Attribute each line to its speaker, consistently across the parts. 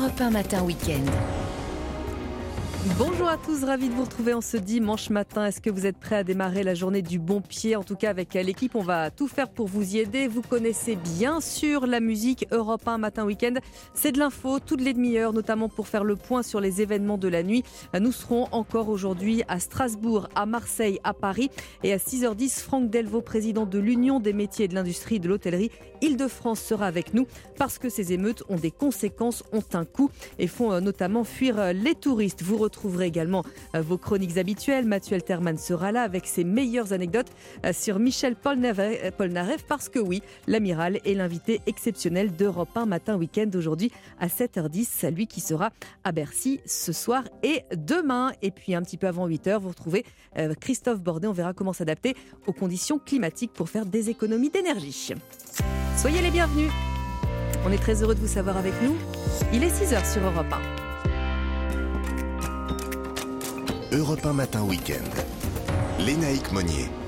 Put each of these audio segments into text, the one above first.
Speaker 1: Europe 1 Matin Week-end.
Speaker 2: Bonjour à tous, ravi de vous retrouver en ce dimanche matin. Est-ce que vous êtes prêts à démarrer la journée du bon pied? En tout cas, avec l'équipe, on va tout faire pour vous y aider. Vous connaissez bien sûr la musique Europe 1 matin week-end. C'est de l'info toutes les demi-heures, notamment pour faire le point sur les événements de la nuit. Nous serons encore aujourd'hui à Strasbourg, à Marseille, à Paris. Et à 6h10, Franck Delvaux, président de l'Union des métiers et de l'industrie de l'hôtellerie Île-de-France, sera avec nous parce que ces émeutes ont des conséquences, ont un coût et font euh, notamment fuir euh, les touristes. Vous retrouverez également euh, vos chroniques habituelles. Mathieu Alterman sera là avec ses meilleures anecdotes euh, sur Michel Polnareff parce que oui, l'amiral est l'invité exceptionnel d'Europe 1 matin week-end aujourd'hui à 7h10. C'est lui qui sera à Bercy ce soir et demain. Et puis un petit peu avant 8h, vous retrouvez euh, Christophe Bordet. On verra comment s'adapter aux conditions climatiques pour faire des économies d'énergie. Soyez les bienvenus. On est très heureux de vous savoir avec nous. Il est 6h sur Europe 1.
Speaker 3: Europe 1 Matin Week-end. Lénaïque Monnier.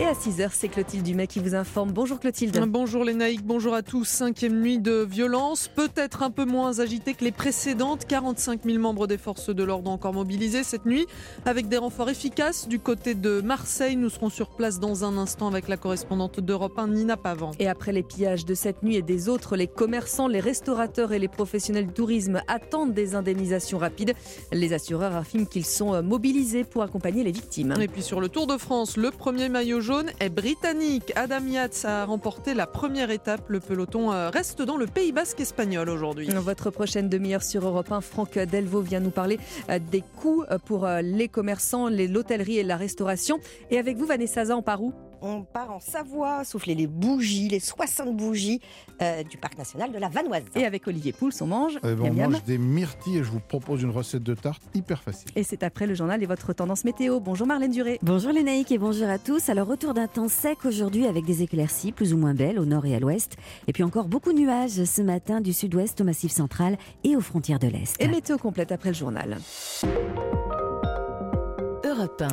Speaker 2: Et à 6h, c'est Clotilde Dumais qui vous informe. Bonjour Clotilde.
Speaker 4: Bonjour Lénaïque, bonjour à tous. Cinquième nuit de violence, peut-être un peu moins agitée que les précédentes. 45 000 membres des forces de l'ordre encore mobilisés cette nuit, avec des renforts efficaces du côté de Marseille. Nous serons sur place dans un instant avec la correspondante d'Europe 1, Nina Pavant.
Speaker 2: Et après les pillages de cette nuit et des autres, les commerçants, les restaurateurs et les professionnels du tourisme attendent des indemnisations rapides. Les assureurs affirment qu'ils sont mobilisés pour accompagner les victimes.
Speaker 4: Et puis sur le Tour de France, le premier maillot jaune est britannique. Adam Yates a remporté la première étape. Le peloton euh, reste dans le Pays basque espagnol aujourd'hui.
Speaker 2: Dans votre prochaine demi-heure sur Europe 1, Franck Delvaux vient nous parler euh, des coûts euh, pour les commerçants, l'hôtellerie et la restauration. Et avec vous, Vanessa Zan, où
Speaker 5: on part en Savoie, souffler les bougies, les 60 bougies euh, du parc national de la Vanoise.
Speaker 2: Et avec Olivier Pouls, on mange.
Speaker 6: Eh ben, on mange des myrtilles et je vous propose une recette de tarte hyper facile.
Speaker 2: Et c'est après le journal et votre tendance météo. Bonjour Marlène Duré.
Speaker 7: Bonjour Lénaïque et bonjour à tous. Alors retour d'un temps sec aujourd'hui avec des éclaircies plus ou moins belles au nord et à l'ouest. Et puis encore beaucoup de nuages ce matin du sud-ouest au massif central et aux frontières de l'Est.
Speaker 2: Et météo complète après le journal.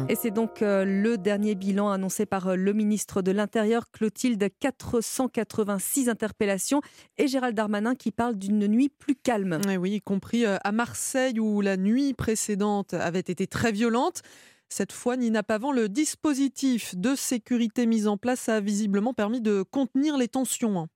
Speaker 2: Et c'est donc euh, le dernier bilan annoncé par euh, le ministre de l'Intérieur, Clotilde, 486 interpellations, et Gérald Darmanin qui parle d'une nuit plus calme.
Speaker 4: oui, y compris euh, à Marseille où la nuit précédente avait été très violente. Cette fois, Nina Pavant, le dispositif de sécurité mis en place a visiblement permis de contenir les tensions.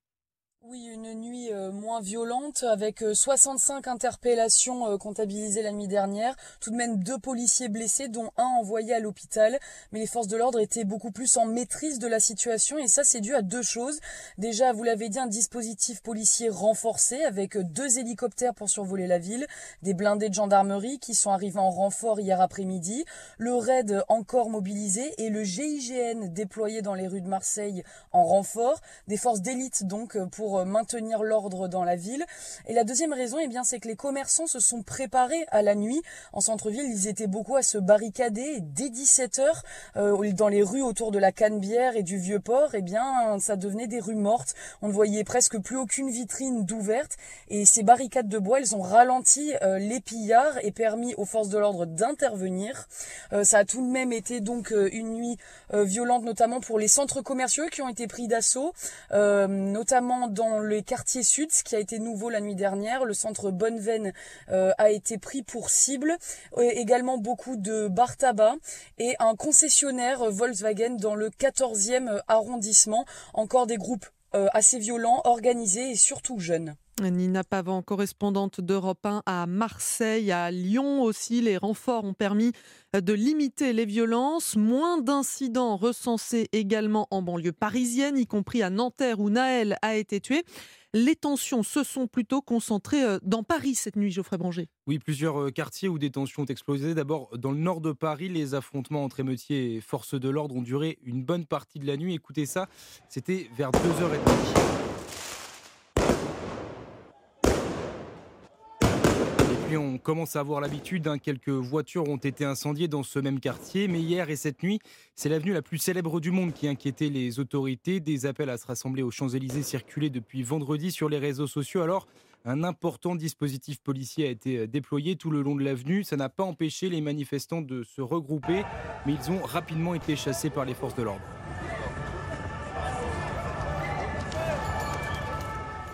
Speaker 8: Oui, une nuit euh, moins violente avec 65 euh, interpellations euh, comptabilisées la nuit dernière. Tout de même deux policiers blessés, dont un envoyé à l'hôpital. Mais les forces de l'ordre étaient beaucoup plus en maîtrise de la situation et ça c'est dû à deux choses. Déjà, vous l'avez dit, un dispositif policier renforcé avec deux hélicoptères pour survoler la ville, des blindés de gendarmerie qui sont arrivés en renfort hier après-midi, le raid encore mobilisé et le GIGN déployé dans les rues de Marseille en renfort, des forces d'élite donc pour maintenir l'ordre dans la ville. Et la deuxième raison, eh bien, c'est que les commerçants se sont préparés à la nuit. En centre-ville, ils étaient beaucoup à se barricader dès 17h euh, dans les rues autour de la Canebière et du Vieux-Port. Eh bien, ça devenait des rues mortes. On ne voyait presque plus aucune vitrine d'ouverte. Et ces barricades de bois, elles ont ralenti euh, les pillards et permis aux forces de l'ordre d'intervenir. Euh, ça a tout de même été donc une nuit violente, notamment pour les centres commerciaux qui ont été pris d'assaut, notamment dans le quartier sud, ce qui a été nouveau la nuit dernière. Le centre Bonneveine euh, a été pris pour cible. Également beaucoup de bar tabac et un concessionnaire Volkswagen dans le 14e arrondissement. Encore des groupes euh, assez violents, organisés et surtout jeunes.
Speaker 4: Nina Pavant, correspondante d'Europe 1 à Marseille, à Lyon aussi. Les renforts ont permis de limiter les violences. Moins d'incidents recensés également en banlieue parisienne, y compris à Nanterre où Naël a été tué. Les tensions se sont plutôt concentrées euh, dans Paris cette nuit, Geoffrey Branger.
Speaker 9: Oui, plusieurs euh, quartiers où des tensions ont explosé. D'abord, dans le nord de Paris, les affrontements entre émeutiers et forces de l'ordre ont duré une bonne partie de la nuit. Écoutez ça, c'était vers 2h30. On commence à avoir l'habitude. Hein, quelques voitures ont été incendiées dans ce même quartier. Mais hier et cette nuit, c'est l'avenue la plus célèbre du monde qui inquiétait les autorités. Des appels à se rassembler aux Champs-Élysées circulaient depuis vendredi sur les réseaux sociaux. Alors, un important dispositif policier a été euh, déployé tout le long de l'avenue. Ça n'a pas empêché les manifestants de se regrouper, mais ils ont rapidement été chassés par les forces de l'ordre.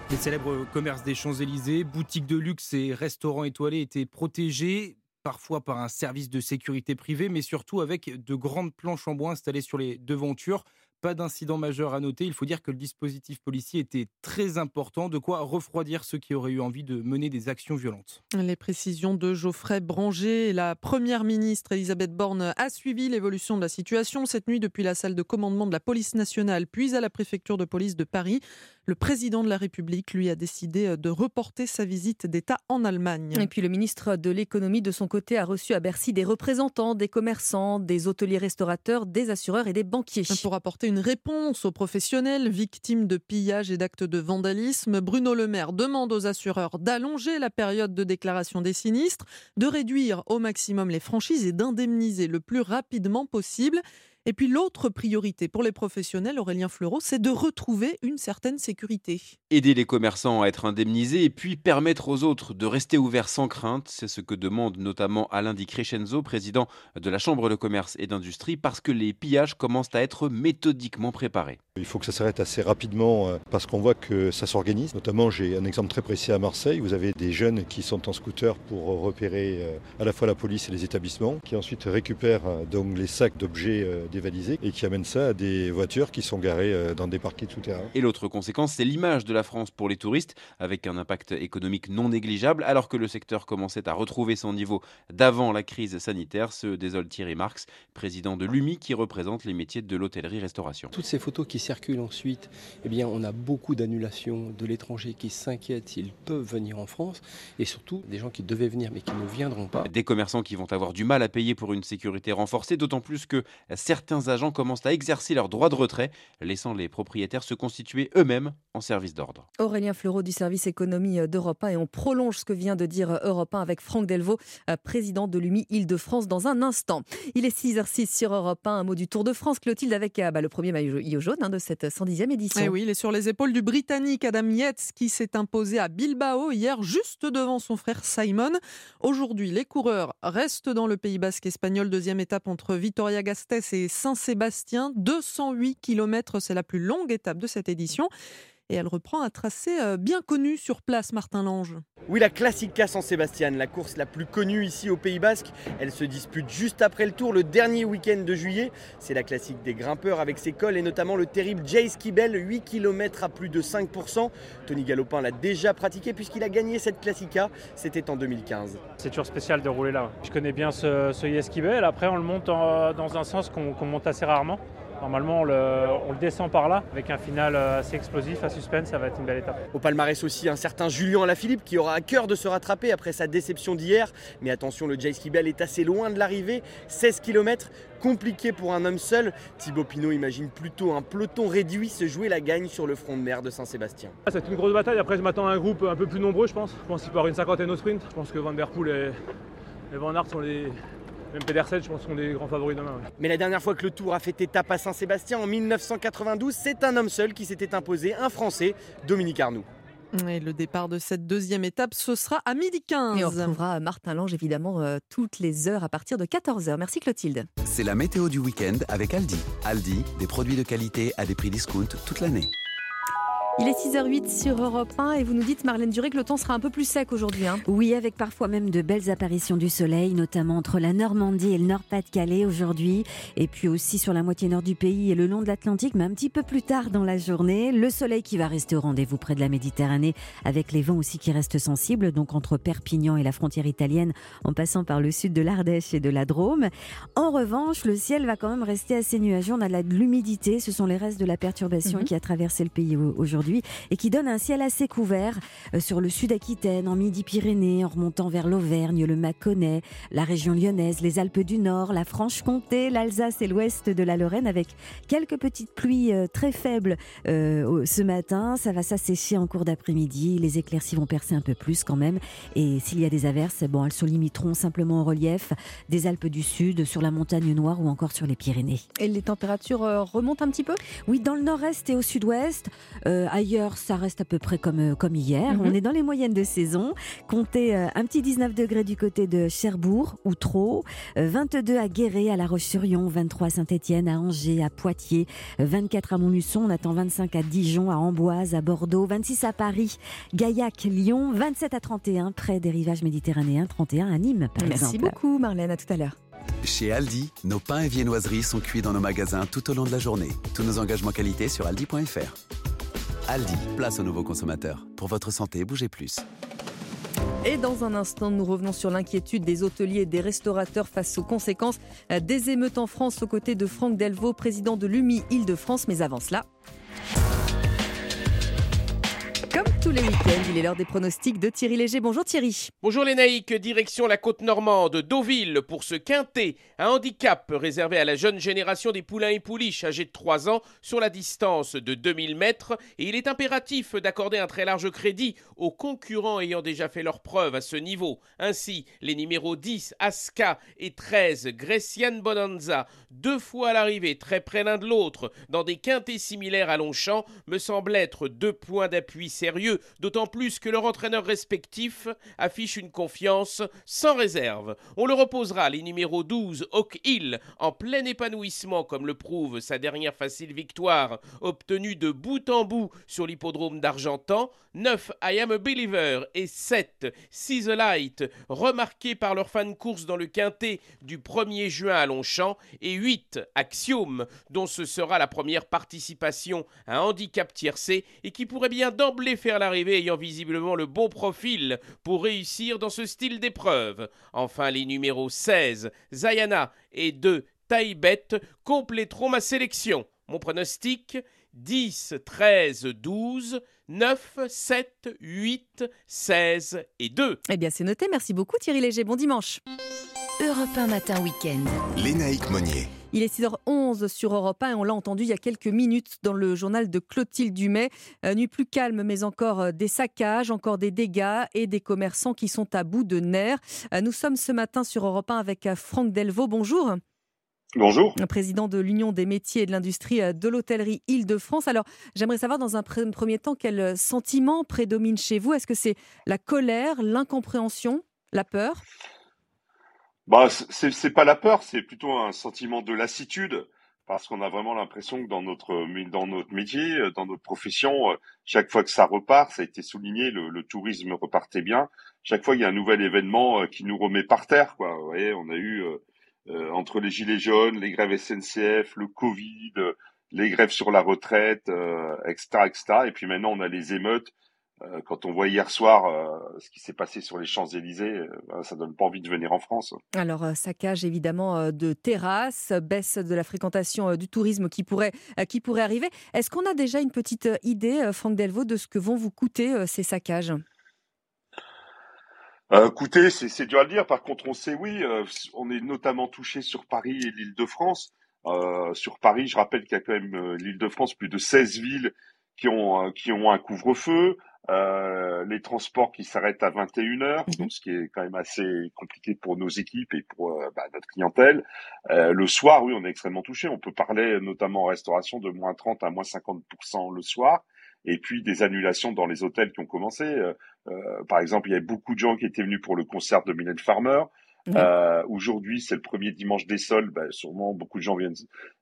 Speaker 9: Les célèbres commerces des Champs-Élysées, boutiques de luxe et restaurants étoilés étaient protégés parfois par un service de sécurité privé, mais surtout avec de grandes planches en bois installées sur les devantures pas d'incident majeur à noter. Il faut dire que le dispositif policier était très important, de quoi refroidir ceux qui auraient eu envie de mener des actions violentes.
Speaker 4: Les précisions de Geoffrey Branger. La première ministre Elisabeth Borne a suivi l'évolution de la situation cette nuit depuis la salle de commandement de la police nationale, puis à la préfecture de police de Paris. Le président de la République, lui, a décidé de reporter sa visite d'État en Allemagne.
Speaker 2: Et puis le ministre de l'économie, de son côté, a reçu à Bercy des représentants, des commerçants, des hôteliers restaurateurs, des assureurs et des banquiers.
Speaker 4: Pour apporter une réponse aux professionnels victimes de pillages et d'actes de vandalisme. Bruno Le Maire demande aux assureurs d'allonger la période de déclaration des sinistres, de réduire au maximum les franchises et d'indemniser le plus rapidement possible. Et puis l'autre priorité pour les professionnels, Aurélien Fleureau, c'est de retrouver une certaine sécurité.
Speaker 10: Aider les commerçants à être indemnisés et puis permettre aux autres de rester ouverts sans crainte, c'est ce que demande notamment Alain Di Crescenzo, président de la Chambre de commerce et d'industrie, parce que les pillages commencent à être méthodiquement préparés.
Speaker 11: Il faut que ça s'arrête assez rapidement euh, parce qu'on voit que ça s'organise. Notamment, j'ai un exemple très précis à Marseille. Vous avez des jeunes qui sont en scooter pour repérer euh, à la fois la police et les établissements, qui ensuite récupèrent euh, donc les sacs d'objets dévalisés et qui amènent ça à des voitures qui sont garées dans des parquets souterrains.
Speaker 10: Et l'autre conséquence, c'est l'image de la France pour les touristes, avec un impact économique non négligeable, alors que le secteur commençait à retrouver son niveau d'avant la crise sanitaire, se désole Thierry Marx, président de l'UMI, qui représente les métiers de l'hôtellerie-restauration.
Speaker 12: Toutes ces photos qui circulent ensuite, eh bien, on a beaucoup d'annulations de l'étranger qui s'inquiètent s'ils peuvent venir en France, et surtout des gens qui devaient venir mais qui ne viendront pas.
Speaker 10: Des commerçants qui vont avoir du mal à payer pour une sécurité renforcée, d'autant plus que certains agents commencent à exercer leur droit de retrait, laissant les propriétaires se constituer eux-mêmes en service d'ordre.
Speaker 2: Aurélien Fleureau du service économie d'Europe 1 et on prolonge ce que vient de dire Europe 1 avec Franck Delvaux, euh, président de l'UMI Île-de-France dans un instant. Il est 6h06 sur Europe 1, un mot du Tour de France. Clotilde avec euh, bah, le premier maillot jaune hein, de cette 110e édition. Et
Speaker 4: eh oui, il est sur les épaules du Britannique Adam Yates qui s'est imposé à Bilbao hier juste devant son frère Simon. Aujourd'hui, les coureurs restent dans le Pays Basque espagnol. Deuxième étape entre Vitoria-Gasteiz et Saint-Sébastien. 208 km, c'est la plus longue étape de cette édition et elle reprend un tracé euh, bien connu sur place, Martin Lange.
Speaker 13: Oui, la Classica San Sébastien, la course la plus connue ici au Pays Basque. Elle se dispute juste après le tour, le dernier week-end de juillet. C'est la classique des grimpeurs avec ses cols et notamment le terrible Jay Skibel, 8 km à plus de 5%. Tony Galopin l'a déjà pratiqué puisqu'il a gagné cette Classica, c'était en 2015.
Speaker 14: C'est toujours spécial de rouler là. Je connais bien ce, ce après on le monte dans un sens qu'on monte assez rarement. Normalement, on le, descend par là avec un final euh, assez explosif, à suspense, ça va être une belle étape.
Speaker 13: Au palmarès aussi, un certain Julien Alaphilippe qui aura à cœur de se rattraper après sa déception d'hier. Mais attention, le Jay Skibel est assez loin de l'arrivée, 16 km, compliqué pour un homme seul. Thibaut Pinot imagine plutôt un peloton réduit se jouer la gagne sur le front de mer de Saint-Sébastien.
Speaker 14: C'est une grosse bataille, après je m'attends à un groupe un peu plus nombreux je pense. Je pense qu'il peut y avoir une cinquantaine au sprint. Je pense que Van Der Poel et, Van Aert sont les, même Pedersen, je pense, sont des grands favoris demain.
Speaker 13: Mais la dernière fois que le Tour a fait étape à Saint-Sébastien, en 1992, c'est un homme seul qui s'était imposé, un Français, Dominique Arnoux.
Speaker 4: Et le départ de cette deuxième étape, ce sera à midi 15.
Speaker 2: Et on retrouvera Martin Lange, évidemment, euh, toutes les heures à partir de 14h. Merci Clotilde.
Speaker 15: C'est la météo du week-end avec Aldi. Aldi, des produits de qualité à des prix discount toute l'année.
Speaker 2: Il est 6h08 sur Europe 1 et vous nous dites, Marlène Duré, que le temps sera un peu plus sec aujourd'hui. Hein.
Speaker 7: Oui, avec parfois même de belles apparitions du soleil, notamment entre la Normandie et le Nord-Pas-de-Calais aujourd'hui, et puis aussi sur la moitié nord du pays et le long de l'Atlantique, mais un petit peu plus tard dans la journée. Le soleil qui va rester au rendez-vous près de la Méditerranée, avec les vents aussi qui restent sensibles, donc entre Perpignan et la frontière italienne, en passant par le sud de l'Ardèche et de la Drôme. En revanche, le ciel va quand même rester assez nuageux. On a de l'humidité, ce sont les restes de la perturbation mhm. qui a traversé le pays aujourd'hui et qui donne un ciel assez couvert euh, sur le sud Aquitaine, en Midi-Pyrénées, en remontant vers l'Auvergne, le Mâconnais, la région lyonnaise, les Alpes du Nord, la Franche-Comté, l'Alsace et l'ouest de la Lorraine avec quelques petites pluies euh, très faibles euh, ce matin. Ça va s'assécher en cours d'après-midi. Les éclaircies vont percer un peu plus quand même. Et s'il y a des averses, bon, elles se limiteront simplement au relief des Alpes du Sud, sur la montagne noire ou encore sur les Pyrénées.
Speaker 2: Et les températures remontent un petit peu?
Speaker 7: Oui, dans le nord-est et au sud-ouest. Euh, ailleurs, ça reste à peu près comme, euh, comme hier.
Speaker 2: Mhm.
Speaker 7: On est dans les moyennes de saison. Comptez euh, un petit 19 degrés du côté de Cherbourg ou trop, 22 à Guéret, à La Roche-sur-Yon, 23 à Saint-Étienne, à Angers, à Poitiers, euh, 24 à Montluçon, on attend 25 à Dijon, à Amboise, à Bordeaux, 26 à Paris, Gaillac, Lyon, 27 à 31 près des rivages méditerranéens, 31 à Nîmes par
Speaker 2: Merci
Speaker 7: exemple.
Speaker 2: beaucoup Marlène, à tout à l'heure.
Speaker 15: Chez Aldi, nos pains et viennoiseries sont cuits dans nos magasins tout au long de la journée. Tous nos engagements qualité sur aldi.fr. Aldi, place aux nouveaux consommateurs. Pour votre santé, bougez plus.
Speaker 2: Et dans un instant, nous revenons sur l'inquiétude des hôteliers et des restaurateurs face aux conséquences euh, des émeutes en France aux côtés de Franck Delvaux, président de l'UMI Île-de-France. Mais avant cela. Tous les week-ends, il est l'heure des pronostics de Thierry Léger. Bonjour Thierry.
Speaker 16: Bonjour les naïcs, direction la côte normande, Deauville, pour ce quintet, un handicap réservé à la jeune génération des poulains et pouliches âgés de 3 ans sur la distance de 2000 mètres et il est impératif d'accorder un très large crédit aux concurrents ayant déjà fait leur preuve à ce niveau. Ainsi, les numéros 10, Aska et 13, Grecian Bonanza, deux fois à l'arrivée, très près l'un de l'autre, dans des quintets similaires à Longchamp, me semblent être deux points d'appui sérieux, d'autant plus que leur entraîneur respectif affiche une confiance sans réserve. On le reposera les numéros 12 Oak Hill en plein épanouissement comme le prouve sa dernière facile victoire obtenue de bout en bout sur l'hippodrome d'Argentan, 9 I Am a Believer. Et 7 See remarqués par leur fan course dans le quintet du 1er juin à Longchamp. Et 8 Axiom dont ce sera la première participation à un handicap tiercé et qui pourrait bien d'emblée faire l'arrivée ayant visiblement le bon profil pour réussir dans ce style d'épreuve. Enfin, les numéros 16, Zayana et 2, Taïbet compléteront ma sélection. Mon pronostic 10, 13, 12, 9, 7, 8, 16 et 2.
Speaker 2: Eh bien, c'est noté. Merci beaucoup Thierry Léger. Bon dimanche.
Speaker 1: Europe 1 matin week-end.
Speaker 15: Lénaïque Monnier.
Speaker 2: Il est 6h11 sur Europe 1 et on l'a entendu il y a quelques minutes dans le journal de Clotilde Dumay. Euh, nuit plus calme, mais encore euh, des saccages, encore des dégâts et des commerçants qui sont à bout de nerfs. Euh, nous sommes ce matin sur Europe 1 avec Franck Delvaux. Bonjour.
Speaker 17: Bonjour.
Speaker 2: Président de l'Union des métiers et de l'industrie de l'hôtellerie Île-de-France. Alors, j'aimerais savoir dans un pr- premier temps quel sentiment prédomine chez vous? Est-ce que c'est la colère, l'incompréhension, la peur?
Speaker 17: Bah, c'est c'est pas la peur, c'est plutôt un sentiment de lassitude, parce qu'on a vraiment l'impression que dans notre dans notre métier, dans notre profession, chaque fois que ça repart, ça a été souligné, le, le tourisme repartait bien. Chaque fois, il y a un nouvel événement euh, qui nous remet par terre, quoi. Vous voyez, on a eu euh, euh, entre les gilets jaunes, les grèves SNCF, le Covid, les grèves sur la retraite, euh, etc., etc. Et puis maintenant, on a les émeutes. Euh, quand on voit hier soir euh, ce qui s'est passé sur les Champs-Élysées, euh, bah, ça donne pas envie de venir en France.
Speaker 2: Alors, saccage évidemment de terrasses, baisse de la fréquentation du tourisme qui pourrait, qui pourrait arriver. Est-ce qu'on a déjà une petite idée, Franck Delvaux, de ce que vont vous coûter ces saccages?
Speaker 17: Euh, écoutez, c'est dur à le dire. Par contre, on sait, oui, on est notamment touché sur Paris et l'Île-de-France. Euh, sur Paris, je rappelle qu'il y a quand même l'Île-de-France, plus de 16 villes qui ont, qui ont un couvre-feu. Euh, les transports qui s'arrêtent à 21 heures, donc ce qui est quand même assez compliqué pour nos équipes et pour euh, bah, notre clientèle. Euh, le soir, oui, on est extrêmement touché. On peut parler notamment en restauration de moins 30 à moins 50% le soir. Et puis des annulations dans les hôtels qui ont commencé. Euh, euh, par exemple, il y avait beaucoup de gens qui étaient venus pour le concert de Mylène Farmer. Euh, Aujourd'hui, c'est le premier dimanche des soldes. Ben, sûrement, beaucoup de gens viennent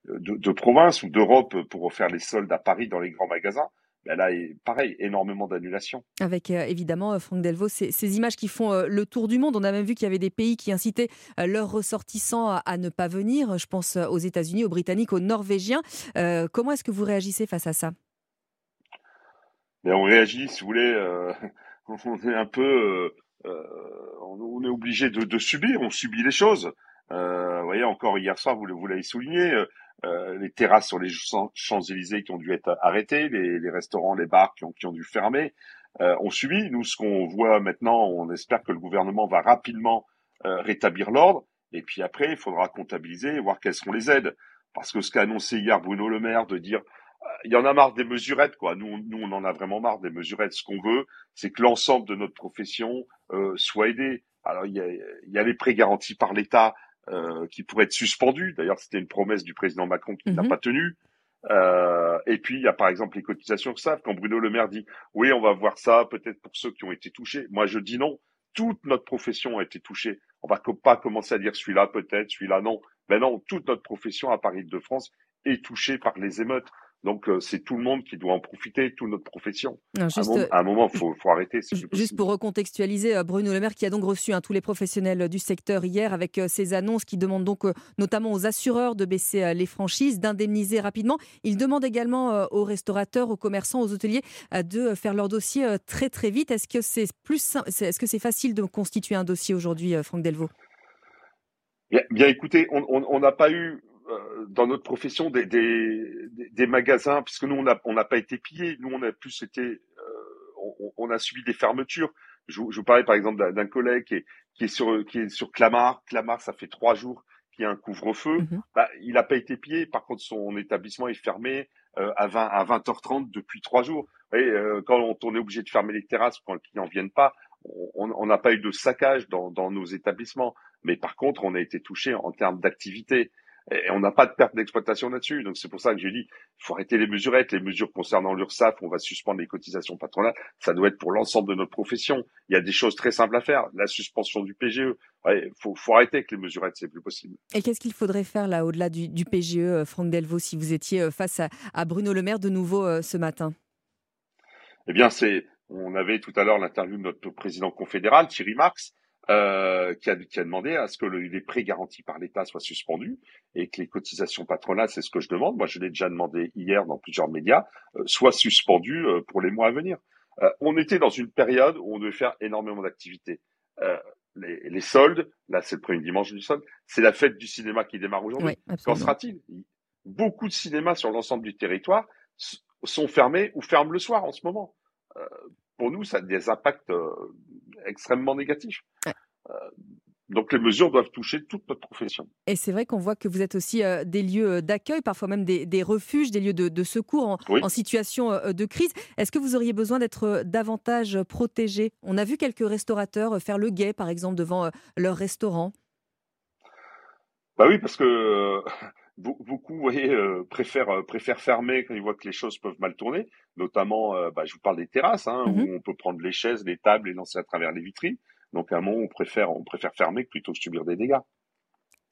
Speaker 17: de, de province ou d'Europe pour faire les soldes à Paris dans les grands magasins. Ben là, pareil, énormément d'annulations.
Speaker 2: Avec euh, évidemment, euh, Franck Delvaux, ces, ces images qui font euh, le tour du monde. On a même vu qu'il y avait des pays qui incitaient euh, leurs ressortissants à, à ne pas venir. Je pense aux États-Unis, aux Britanniques, aux Norvégiens. Comment est-ce que vous réagissez face à ça?
Speaker 17: Mais on réagit, si vous voulez, on est un peu, on est obligé de, de subir, on subit les choses. Vous voyez, encore hier soir, vous, vous l'avez souligné, euh, les terrasses sur les Champs- Champs-Élysées qui ont dû être arrêtées, les, restaurants, les bars qui ont, ont dû fermer. Euh, on subit. Nous, ce qu'on voit maintenant, on espère que le gouvernement va rapidement euh, rétablir l'ordre. Et puis après, il faudra comptabiliser et voir quelles seront les aides. Parce que ce qu'a annoncé hier Bruno Le Maire de dire il y en a marre des mesurettes, quoi. Nous, nous, on en a vraiment marre des mesurettes. Ce qu'on veut, c'est que l'ensemble de notre profession soit aidé. Alors, il y a, il y a les prêts garantis par l'État euh, qui pourraient être suspendus. D'ailleurs, c'était une promesse du président Macron qui n'a
Speaker 3: Mhm.
Speaker 17: pas tenu. Euh, et puis, il y a par exemple les cotisations URSAF. Quand Bruno Le Maire dit oui, on va voir ça peut-être pour ceux qui ont été touchés. Moi, je dis non. Toute notre profession a été touchée. On va pas commencer à dire celui-là peut-être, celui-là non. Mais non, toute notre profession à Paris de France est touchée par les émeutes. Donc euh, c'est tout le monde qui doit en profiter, toute notre profession. à, un moment, il faut, arrêter.
Speaker 2: Juste pour recontextualiser, euh, Bruno Le Maire qui a donc reçu hein, tous les professionnels du secteur hier avec euh, ces annonces qui demandent donc notamment aux assureurs de baisser les franchises, d'indemniser rapidement. Il demande également aux restaurateurs, aux commerçants, aux hôteliers de faire leur dossier très très vite. Est-ce que c'est plus, est-ce que c'est facile de constituer un dossier aujourd'hui, Franck Delvaux?
Speaker 17: Bien, écoutez, on n'a pas eu euh, dans notre profession des, des, des, magasins, puisque nous on n'a on pas été pillés, nous on a plus été, euh, on, on, a subi des fermetures. Je, je vous parlais par exemple d'un collègue qui est, qui est sur qui est sur Clamart. Clamart, ça fait trois jours qu'il y a un couvre-feu. Mm-hmm. bah, il n'a pas été pillé. Par contre, son établissement est fermé euh, à 20 à 20h30 depuis trois jours. Et euh, quand on, est obligé de fermer les terrasses quand les clients viennent pas, on n'a pas eu de saccage dans, dans nos établissements. Mais par contre, on a été touché en termes d'activité. Et on n'a pas de perte d'exploitation là-dessus. Donc c'est pour ça que j'ai dit, il faut arrêter les mesurettes. Les mesures concernant l'URSSAF, on va suspendre les cotisations patronales. Ça doit être pour l'ensemble de notre profession. Il y a des choses très simples à faire. La suspension du PGE. Il faut, faut, arrêter avec les mesurettes, c'est plus possible.
Speaker 2: Et qu'est-ce qu'il faudrait faire là, au-delà du, du, PGE, euh, Franck Delvaux, si vous étiez euh, face à, à Bruno Le Maire de nouveau euh, ce matin?
Speaker 17: Eh bien, c'est, on avait tout à l'heure l'interview de notre président confédéral, Thierry Marx, euh, qui, a, qui, a, demandé à ce que les prêts garantis par l'État soient suspendus et que les cotisations patronales, c'est ce que je demande, moi je l'ai déjà demandé hier dans plusieurs médias, euh, soient suspendues euh, pour les mois à venir. Euh, on était dans une période où on devait faire énormément d'activités. Les, les, soldes, là c'est le premier dimanche du solde, c'est la fête du cinéma qui démarre aujourd'hui. Qu'en sera-t-il? Beaucoup de cinémas sur l'ensemble du territoire sont fermés ou ferment le soir en ce moment. Pour nous, ça a des impacts extrêmement négatif. Euh, donc les mesures doivent toucher toute notre profession.
Speaker 2: Et c'est vrai qu'on voit que vous êtes aussi euh, des lieux euh, d'accueil, parfois même des, refuges, des lieux de, secours en, situation de crise. Est-ce que vous auriez besoin d'être davantage protégé? On a vu quelques restaurateurs faire le guet, par exemple, devant leur restaurant.
Speaker 17: Bah oui, parce que beaucoup, vous voyez, euh, préfèrent, euh, préfèrent fermer quand ils voient que les choses peuvent mal tourner. Notamment, euh, bah, je vous parle des terrasses, hein, où mmh on peut prendre les chaises, les tables et lancer à travers les vitrines. Donc, à un moment, on préfère, on préfère fermer plutôt que subir des dégâts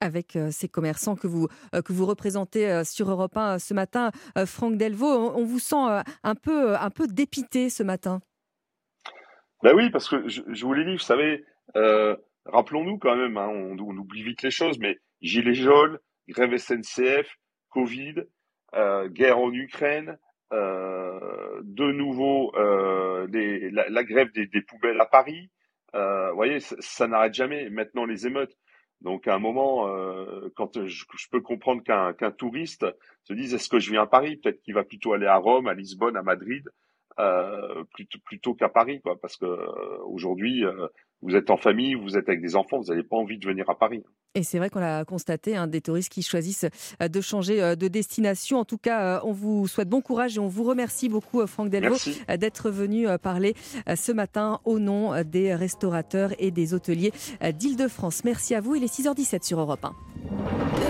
Speaker 2: avec ces commerçants que vous, que vous représentez sur Europe 1 ce matin. Franck Delvaux, on, vous sent un peu, un peu dépité ce matin.
Speaker 17: Ben oui, parce que je, vous l'ai dit, vous savez, rappelons-nous quand même, hein, on, on, oublie vite les choses, mais gilets jaunes, grève SNCF, Covid, euh, guerre en Ukraine, euh, de nouveau euh, la, grève des, poubelles à Paris. vous voyez, ça, n'arrête jamais. Maintenant, les émeutes. Donc, à un moment, quand je, peux comprendre qu'un touriste se dise est-ce que je viens à Paris? Peut-être qu'il va plutôt aller à Rome, à Lisbonne, à Madrid, plutôt, plutôt qu'à Paris, quoi. Parce que aujourd'hui, vous êtes en famille, vous êtes avec des enfants, vous n'avez pas envie de venir à Paris.
Speaker 2: Et c'est vrai qu'on a constaté hein, des touristes qui choisissent euh, de changer euh, de destination. En tout cas, euh, on vous souhaite bon courage et on vous remercie beaucoup, Franck Delvaux, d'être venu parler ce matin au nom des restaurateurs et des hôteliers d'Île-de-France. Merci à vous. Il est 6h17 sur Europe 1.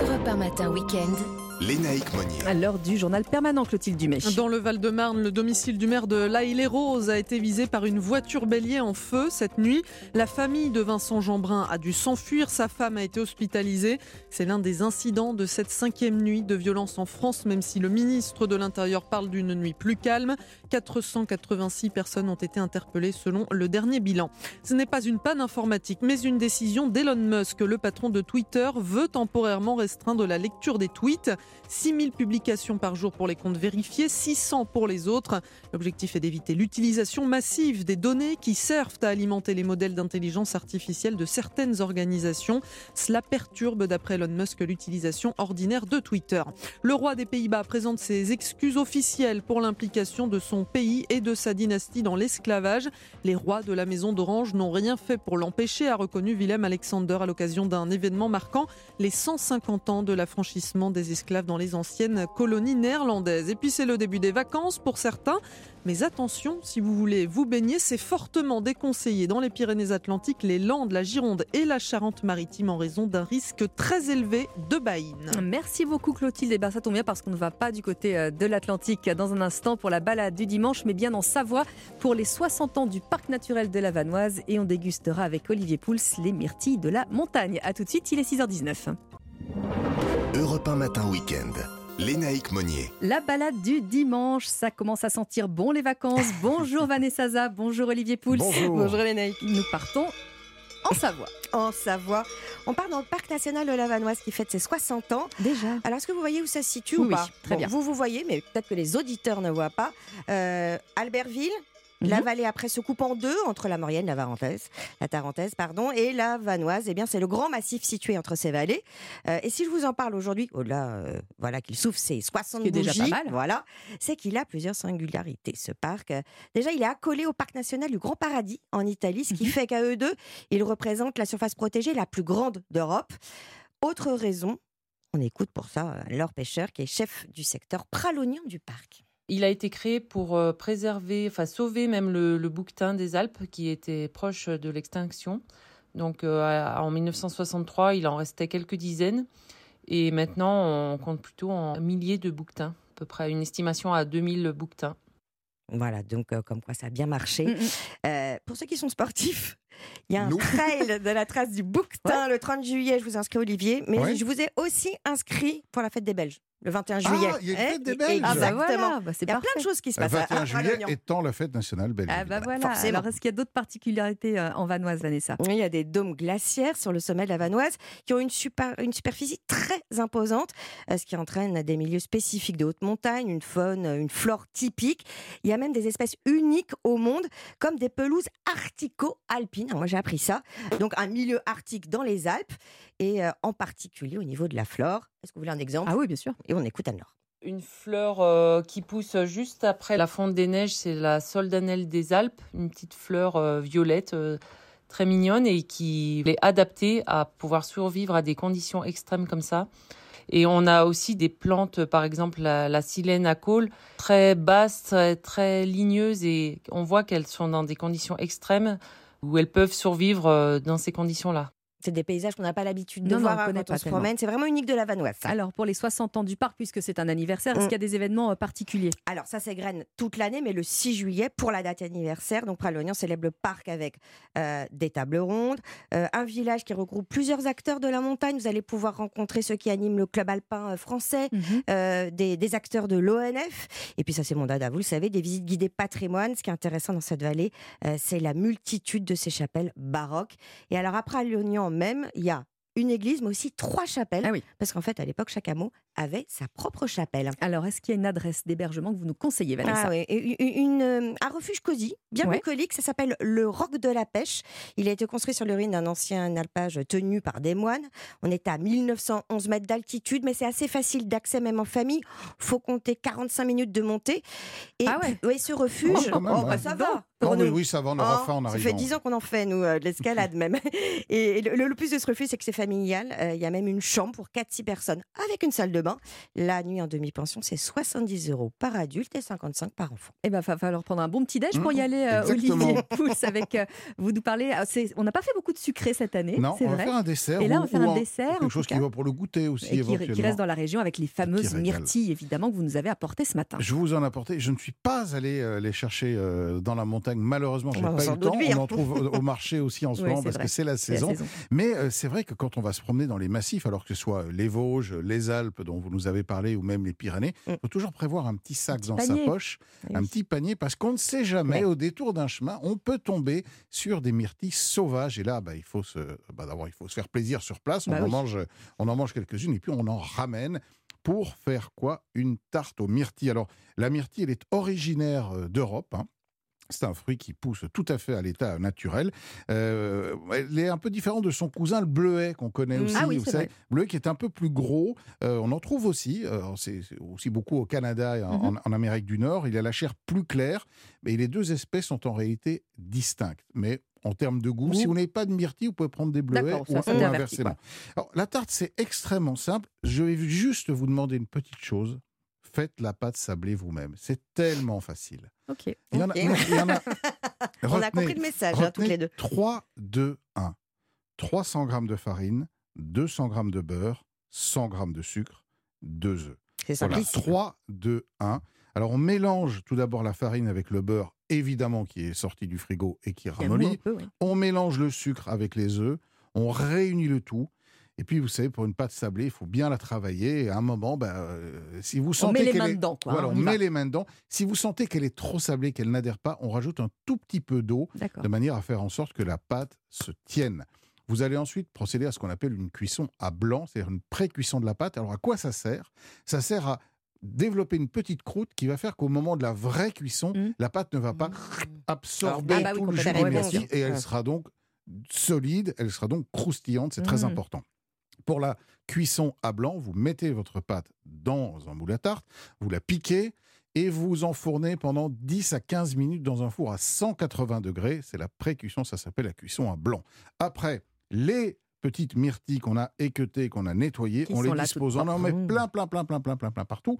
Speaker 1: Europe 1 matin week-end.
Speaker 2: Lénaïque Monnier. À l'heure du journal permanent, Clotilde Dumais.
Speaker 4: Dans le Val-de-Marne, le domicile du maire de l'Aïle-les-Roses a été visé par une voiture bélier en feu cette nuit. La famille de Vincent Jeanbrun a dû s'enfuir. Sa femme a été hospitalisée. C'est l'un des incidents de cette cinquième nuit de violence en France, même si le ministre de l'Intérieur parle d'une nuit plus calme. 486 personnes ont été interpellées selon le dernier bilan. Ce n'est pas une panne informatique, mais une décision d'Elon Musk. Le patron de Twitter veut temporairement restreindre la lecture des tweets. 6000 publications par jour pour les comptes vérifiés, 600 pour les autres. L'objectif est d'éviter l'utilisation massive des données qui servent à alimenter les modèles d'intelligence artificielle de certaines organisations. Cela perturbe, d'après Elon Musk, l'utilisation ordinaire de Twitter. Le roi des Pays-Bas présente ses excuses officielles pour l'implication de son pays et de sa dynastie dans l'esclavage. Les rois de la maison d'Orange n'ont rien fait pour l'empêcher, a reconnu Willem Alexander à l'occasion d'un événement marquant les 150 ans de l'affranchissement des esclaves dans les anciennes colonies néerlandaises. Et puis c'est le début des vacances pour certains.
Speaker 18: Mais attention, si vous voulez vous baigner, c'est fortement déconseillé dans les Pyrénées-Atlantiques, les Landes, la Gironde et la Charente-Maritime en raison d'un risque très élevé de baïne.
Speaker 2: Merci beaucoup Clotilde. Et ben, ça tombe bien parce qu'on ne va pas du côté euh, de l'Atlantique dans un instant pour la balade du dimanche, mais bien en Savoie pour les 60 ans du parc naturel de la Vanoise et on dégustera avec Olivier Pouls les myrtilles de la montagne. A tout de suite, il est 6h19.
Speaker 3: Europe 1 matin week-end. Lénaïque Monnier.
Speaker 2: La balade du dimanche, ça commence à sentir bon les vacances. Bonjour Vanessa Zah, bonjour Olivier Pouls.
Speaker 5: Bonjour. Bonjour Lénaïque.
Speaker 2: Nous partons en Savoie.
Speaker 5: En Savoie. On part dans le parc national de la Vanoise qui fête ses 60 ans.
Speaker 2: Déjà.
Speaker 5: Alors, est-ce que vous voyez où ça se situe
Speaker 2: Oui,
Speaker 5: ou pas
Speaker 2: très
Speaker 5: Bon,
Speaker 2: bien.
Speaker 5: Vous, vous voyez, mais peut-être que les auditeurs ne voient pas. Euh, Albertville. La
Speaker 2: Mhm.
Speaker 5: vallée après se coupe en deux entre la Maurienne, la Tarentaise, la Tarentaise, pardon, et la Vanoise. Eh bien, c'est le grand massif situé entre ces vallées. Euh, et si je vous en parle aujourd'hui, au-delà, euh, voilà, qu'il souffle ses 60
Speaker 2: qui est déjà
Speaker 5: bougies,
Speaker 2: pas mal.
Speaker 5: voilà, c'est qu'il a plusieurs singularités. Ce parc, euh, déjà, il est accolé au parc national du Grand Paradis en Italie, ce qui
Speaker 2: Mhm.
Speaker 5: fait qu'à eux deux, il représente la surface protégée la plus grande d'Europe. Autre raison, on écoute pour ça Laure Pêcheur, qui est chef du secteur pralonien du parc.
Speaker 19: Il a été créé pour euh, préserver, enfin sauver même le, le bouquetin des Alpes qui était proche de l'extinction. Donc euh, en 1963, il en restait quelques dizaines. Et maintenant, on compte plutôt en milliers de bouquetins, à peu près une estimation à 2000 bouquetins.
Speaker 5: Voilà, donc euh, comme quoi ça a bien marché.
Speaker 2: Mm,
Speaker 5: Euh, pour ceux qui sont sportifs, il y a un
Speaker 6: Nous.
Speaker 5: trail de la trace du bouquetin le 30 juillet. Je vous inscris Olivier, mais
Speaker 6: Ouais.
Speaker 5: je vous ai aussi inscrit pour la fête des Belges. Le 21 juillet.
Speaker 6: Ah, il y a une
Speaker 5: Eh,
Speaker 6: fête des Belges.
Speaker 2: Ah bah voilà, bah c'est
Speaker 5: il y a plein
Speaker 2: parfait.
Speaker 5: de choses qui se
Speaker 6: Le
Speaker 5: passent. à-
Speaker 6: 21
Speaker 5: à
Speaker 6: juillet étant la fête nationale belge.
Speaker 2: Ah bah voilà.
Speaker 5: forcément.
Speaker 2: Alors est-ce qu'il y a d'autres particularités euh, en Vanoise, Vanessa?
Speaker 5: Oui, il y a des dômes glaciaires sur le sommet de la Vanoise qui ont une, super- une superficie très imposante, euh, ce qui entraîne des milieux spécifiques de haute montagne, une faune, une flore typique. Il y a même des espèces uniques au monde, comme des pelouses arctico-alpines. Alors, Moi, j'ai appris ça. Donc, un milieu arctique dans les Alpes, et euh, en particulier au niveau de la flore. Est-ce que vous voulez un exemple?
Speaker 2: Ah oui, bien sûr.
Speaker 5: Et on écoute Anne-Laure.
Speaker 19: Une fleur euh, qui pousse juste après la fonte des neiges, c'est la soldanelle des Alpes, une petite fleur euh, violette euh, très mignonne et qui est adaptée à pouvoir survivre à des conditions extrêmes comme ça. Et on a aussi des plantes, par exemple la, la silène à col, très basses, très, très ligneuses et on voit qu'elles sont dans des conditions extrêmes où elles peuvent survivre euh, dans ces conditions-là.
Speaker 5: C'est des paysages qu'on n'a pas l'habitude de
Speaker 2: Non, non,
Speaker 5: voir
Speaker 2: on
Speaker 5: quand
Speaker 2: pas
Speaker 5: on se
Speaker 2: tellement.
Speaker 5: promène. C'est vraiment unique de la Vanoise. ça.
Speaker 2: Alors pour les 60 ans du parc, puisque c'est un anniversaire, est-ce
Speaker 5: Mm.
Speaker 2: qu'il y a des événements euh, particuliers?
Speaker 5: Alors, ça s'égrène toute l'année, mais le 6 juillet, pour la date anniversaire, donc Pralognan célèbre le parc avec euh, des tables rondes, euh, un village qui regroupe plusieurs acteurs de la montagne. Vous allez pouvoir rencontrer ceux qui animent le club alpin français,
Speaker 2: Mhm.
Speaker 5: euh, des, des acteurs de l'ONF. Et puis, ça, c'est mon dada, vous le savez, des visites guidées patrimoine. Ce qui est intéressant dans cette vallée, c'est la multitude de ces chapelles baroques. Et alors, après Pralognan même, il y a une église, mais aussi trois chapelles.
Speaker 2: Ah oui.
Speaker 5: Parce qu'en fait, à l'époque, chaque hameau avait sa propre chapelle.
Speaker 2: Alors est-ce qu'il y a une adresse d'hébergement que vous nous conseillez, Vanessa?
Speaker 5: Ah oui, et une, une, euh, un refuge cosy, bien
Speaker 2: Ouais.
Speaker 5: bucolique, ça s'appelle le Roc de la Pêche. Il a été construit sur le ruine d'un ancien alpage tenu par des moines. On est à 1911 mètres d'altitude, mais c'est assez facile d'accès même en famille. faut compter 45 minutes de montée. Et
Speaker 2: Ah ouais.
Speaker 5: puis- oui, ce refuge,
Speaker 6: Oh, même,
Speaker 5: oh, bah,
Speaker 6: ouais.
Speaker 5: ça va.
Speaker 6: Non, oui,
Speaker 5: nous.
Speaker 6: oui, ça va, on aura
Speaker 5: Oh,
Speaker 6: faim en
Speaker 5: Ça
Speaker 6: arrivant.
Speaker 5: fait 10 ans qu'on en fait, nous, euh, de l'escalade même. Et le, le plus de ce refuge, c'est que c'est familial. Euh, Il y a même une chambre pour 4-6 personnes avec une salle de bain. La nuit en demi-pension, c'est 70 euros par adulte et 55 par enfant.
Speaker 2: Eh ben, va falloir prendre un bon petit déj pour y
Speaker 6: Mmh,
Speaker 2: aller, euh. Olivier Pouls, avec euh, vous nous parlez. c'est- On n'a pas fait beaucoup de sucré cette année,
Speaker 6: Non,
Speaker 2: c'est
Speaker 6: on va
Speaker 2: vrai.
Speaker 6: faire un dessert.
Speaker 2: Et là, on va faire un
Speaker 6: un-
Speaker 2: dessert,
Speaker 6: Quelque chose qui va pour le goûter aussi,
Speaker 2: Et qui,
Speaker 6: éventuellement.
Speaker 2: qui reste dans la région avec les fameuses myrtilles, évidemment, que vous nous avez apportées ce matin.
Speaker 6: Je vous en ai apporté. Je ne suis pas allé euh, les chercher euh, dans la montagne. Malheureusement, je n'ai pas eu le temps. On
Speaker 5: hein.
Speaker 6: en trouve au, marché aussi en ce
Speaker 2: Oui,
Speaker 6: moment parce
Speaker 2: vrai.
Speaker 6: que c'est la
Speaker 2: la
Speaker 6: saison.
Speaker 2: saison.
Speaker 6: Mais euh, c'est vrai que quand on va se promener dans les massifs, alors que ce soit les Vosges, les Alpes dont vous nous avez parlé ou même les Pyrénées, il
Speaker 5: Mm.
Speaker 6: faut toujours prévoir un petit sac dans
Speaker 2: panier.
Speaker 6: sa poche,
Speaker 2: Oui.
Speaker 6: un petit panier, parce qu'on ne sait jamais,
Speaker 5: Ouais.
Speaker 6: au détour d'un chemin, on peut tomber sur des myrtilles sauvages. Et là, bah, il, faut se, bah, d'abord, il faut se faire plaisir sur place.
Speaker 2: Bah
Speaker 6: on, en
Speaker 2: oui.
Speaker 6: mange, on en mange quelques-unes et puis on en ramène pour faire quoi? Une tarte aux myrtilles. Alors, la myrtille, elle est originaire euh, d'Europe. hein. C'est un fruit qui pousse tout à fait à l'état naturel. Euh, elle est un peu différente de son cousin le bleuet qu'on connaît
Speaker 5: Mm.
Speaker 6: aussi.
Speaker 2: Ah oui,
Speaker 6: vous
Speaker 2: c'est
Speaker 6: savez.
Speaker 2: vrai.
Speaker 6: bleuet qui est un peu plus gros. Euh, on en trouve aussi. euh, c'est aussi beaucoup au Canada et en,
Speaker 2: Mhm.
Speaker 6: en- en Amérique du Nord. Il a la chair plus claire, mais les deux espèces sont en réalité distinctes. Mais en termes de goût, si vous n'avez pas de myrtille, vous pouvez prendre des bleuets ou, inversement. Alors, la tarte, c'est extrêmement simple. Je vais juste vous demander une petite chose. Faites la pâte sablée vous-même. C'est tellement facile.
Speaker 2: Ok.
Speaker 6: Il y en a-
Speaker 5: Ok.
Speaker 6: il y en a-
Speaker 5: On a compris le message, hein, toutes les deux.
Speaker 6: 3, 2, 1. 300 g de farine, 200 g de beurre, 100 g de sucre, 2 œufs.
Speaker 5: C'est
Speaker 6: Voilà,
Speaker 5: simplissime.
Speaker 6: 3, 2, 1. Alors on mélange tout d'abord la farine avec le beurre, évidemment qui est sorti du frigo et qui ramollit.
Speaker 2: peu, oui.
Speaker 6: On mélange le sucre avec les œufs, on réunit le tout. Et puis, vous savez, pour une pâte sablée, il faut bien la travailler. Et à un moment, ben, euh, si vous sentez
Speaker 2: met les
Speaker 6: qu'elle
Speaker 2: mains
Speaker 6: est-
Speaker 2: dedans, quoi,
Speaker 6: Voilà,
Speaker 2: hein,
Speaker 6: on
Speaker 2: on
Speaker 6: met
Speaker 2: va.
Speaker 6: les mains dedans. Si vous sentez qu'elle est trop sablée, qu'elle n'adhère pas, on rajoute un tout petit peu d'eau de manière à faire en sorte que la pâte se tienne. Vous allez ensuite procéder à ce qu'on appelle une cuisson à blanc, c'est-à-dire une pré-cuisson de la pâte. Alors, à quoi ça sert? Ça sert à développer une petite croûte qui va faire qu'au moment de la vraie cuisson, la pâte ne va pas absorber
Speaker 2: Ah bah oui,
Speaker 6: tout le jus et elle sera donc solide, elle sera donc croustillante, c'est très
Speaker 2: Mhm.
Speaker 6: important. Pour la cuisson à blanc, vous mettez votre pâte dans un moule à tarte, vous la piquez et vous enfournez pendant 10 à 15 minutes dans un four à 180 degrés. C'est la pré-cuisson, ça s'appelle la cuisson à blanc. Après, les petites myrtilles qu'on a équeutées, qu'on a nettoyées,
Speaker 2: Qui
Speaker 6: on les dispose, on en met plein, plein, plein, plein, plein, plein, plein partout.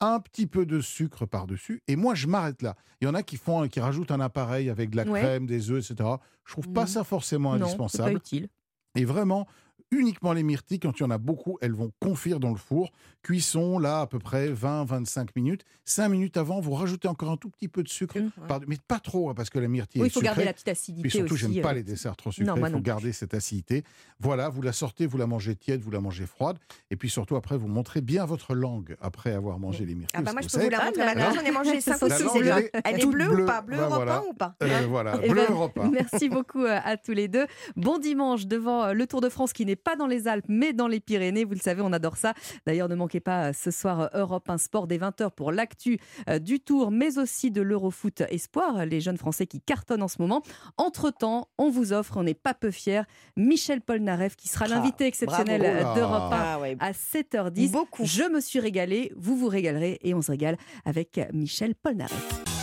Speaker 6: Un petit peu de sucre par-dessus. Et moi, je m'arrête là. Il y en a qui font, qui rajoutent un appareil avec de la
Speaker 2: Ouais.
Speaker 6: crème, des œufs, etc. Je trouve pas ça forcément
Speaker 2: Non,
Speaker 6: indispensable.
Speaker 2: pas utile.
Speaker 6: Et vraiment, uniquement les myrtilles, quand il y en a beaucoup, elles vont confire dans le four. Cuisson, là, à peu près 20-25 minutes. 5 minutes avant, vous rajoutez encore un tout petit peu de sucre. par- Mais pas trop, hein, parce que la myrtille
Speaker 2: Oui,
Speaker 6: est
Speaker 2: il faut garder la petite acidité
Speaker 6: Puis surtout, j'aime
Speaker 2: aussi,
Speaker 6: pas
Speaker 2: euh.
Speaker 6: les desserts trop sucrés. Il faut
Speaker 2: non
Speaker 6: garder cette acidité. Voilà, vous la sortez, vous la mangez tiède, vous la mangez froide. Et puis surtout, après, vous montrez bien votre langue après avoir mangé les myrtilles.
Speaker 5: Ah bah moi, je peux vous la montrer maintenant. J'en ai mangé 5 ou
Speaker 6: La
Speaker 5: 6
Speaker 6: langue,
Speaker 5: déjà.
Speaker 6: elle est
Speaker 5: bleue ou
Speaker 6: bleue.
Speaker 5: pas? Bleu
Speaker 6: Bah,
Speaker 5: européen
Speaker 6: voilà.
Speaker 5: ou pas?
Speaker 6: Euh, voilà,
Speaker 2: Eh
Speaker 6: bleu
Speaker 2: ben,
Speaker 6: européen.
Speaker 2: Merci beaucoup euh, à tous les deux. Bon dimanche devant euh, le Tour de France qui n'est pas dans les Alpes mais dans les Pyrénées. Vous le savez, on adore ça. D'ailleurs, ne manquez pas euh, ce soir euh, Europe 1 Sport dès 20h pour l'actu euh, du Tour mais aussi de l'Eurofoot Espoir, les jeunes Français qui cartonnent en ce moment. Entre-temps, on vous offre, on n'est pas peu fiers, Michel Polnareff qui sera
Speaker 5: Ah,
Speaker 2: l'invité exceptionnel euh, d'Europe 1
Speaker 5: Ah ouais.
Speaker 2: à 7h10.
Speaker 5: Beaucoup.
Speaker 2: Je me suis régalée, vous vous régalerez et on se régale avec Michel Polnareff.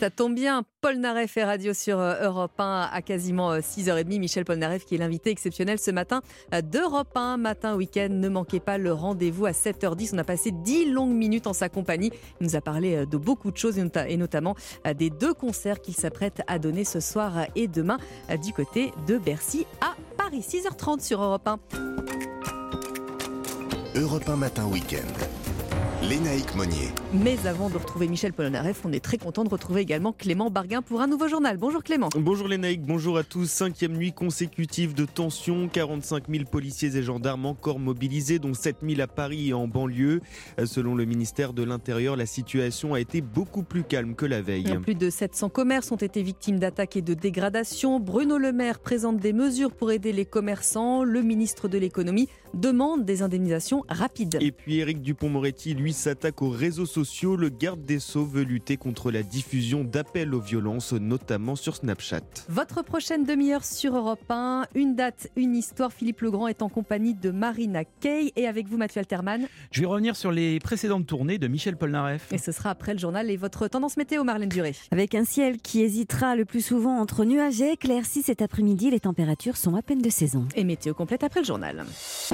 Speaker 2: Ça, tombe bien, Polnareff est radio sur euh, Europe 1 à quasiment euh, 6h30. Michel Polnareff qui est l'invité exceptionnel ce matin euh, d'Europe 1 matin week-end. Ne manquez pas le rendez-vous à 7h10. On a passé 10 longues minutes en sa compagnie. Il nous a parlé euh, de beaucoup de choses et nota- et notamment euh, des deux concerts qu'il s'apprête à donner ce soir euh, et demain euh, du côté de Bercy à Paris. 6h30 sur Europe 1.
Speaker 3: Europe 1 Matin Week-end. Lénaïque Monnier.
Speaker 2: Mais avant de retrouver Michel Polnareff, on est très content de retrouver également Clément Barguin pour un nouveau journal. Bonjour Clément.
Speaker 20: Bonjour Naïcs, bonjour à tous. Cinquième nuit consécutive de tension. 45 000 policiers et gendarmes encore mobilisés, dont 7 000 à Paris et en banlieue. Selon le ministère de l'Intérieur, la situation a été beaucoup plus calme que la veille.
Speaker 2: Plus de 700 commerces ont été victimes d'attaques et de dégradations. Bruno Le Maire présente des mesures pour aider les commerçants. Le ministre de l'économie demande des indemnisations rapides.
Speaker 20: Et puis Éric Dupont-Moretti, lui, s'attaque aux réseaux sociaux. Le garde des Sceaux veut lutter contre la diffusion d'appels aux violences, notamment sur Snapchat.
Speaker 2: Votre prochaine demi-heure sur Europe 1, une date, une histoire. Philippe Legrand est en compagnie de Marina Kay et avec vous Mathieu Alterman.
Speaker 21: Je vais revenir sur les précédentes tournées de Michel Polnareff.
Speaker 2: Et ce sera après le journal et votre tendance météo, Marlène Duré.
Speaker 7: Avec un ciel qui hésitera le plus souvent entre nuages et éclaircies cet après-midi, les températures sont à peine de saison.
Speaker 2: Et météo complète après le journal.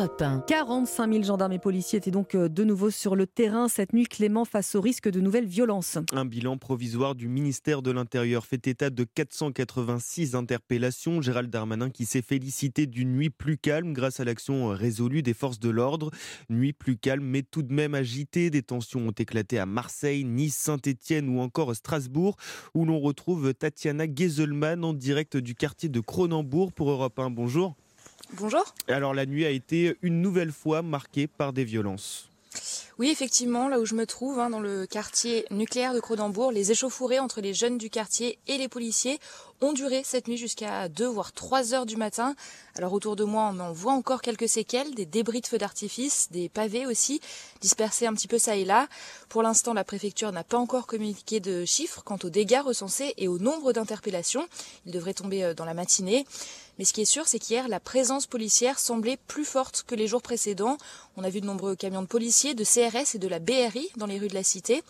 Speaker 1: Europe 1.
Speaker 2: 45 000 gendarmes et policiers étaient donc euh, de nouveau sur le terrain cette nuit, Clément, face au risque de nouvelles violences.
Speaker 20: Un bilan provisoire du ministère de l'Intérieur fait état de 486 interpellations. Gérald Darmanin qui s'est félicité d'une nuit plus calme grâce à l'action résolue des forces de l'ordre. Nuit plus calme mais tout de même agitée. Des tensions ont éclaté à Marseille, Nice, Saint-Étienne ou encore Strasbourg où l'on retrouve Tatiana Geselman en direct du quartier de Cronenbourg pour Europe 1. Bonjour.
Speaker 22: Bonjour.
Speaker 20: Alors la nuit a été une nouvelle fois marquée par des violences.
Speaker 22: Oui, effectivement, là où je me trouve, hein, dans le quartier nucléaire de Cronenbourg, les échauffourées entre les jeunes du quartier et les policiers ont duré cette nuit jusqu'à 2 voire 3 heures du matin. Alors autour de moi, on en voit encore quelques séquelles, des débris de feux d'artifice, des pavés aussi, dispersés un petit peu ça et là. Pour l'instant, la préfecture n'a pas encore communiqué de chiffres quant aux dégâts recensés et au nombre d'interpellations. Ils devraient tomber euh, dans la matinée. Mais ce qui est sûr, c'est qu'hier, la présence policière semblait plus forte que les jours précédents. On a vu de nombreux camions de policiers, de CRS et de la BRI dans les rues de la cité.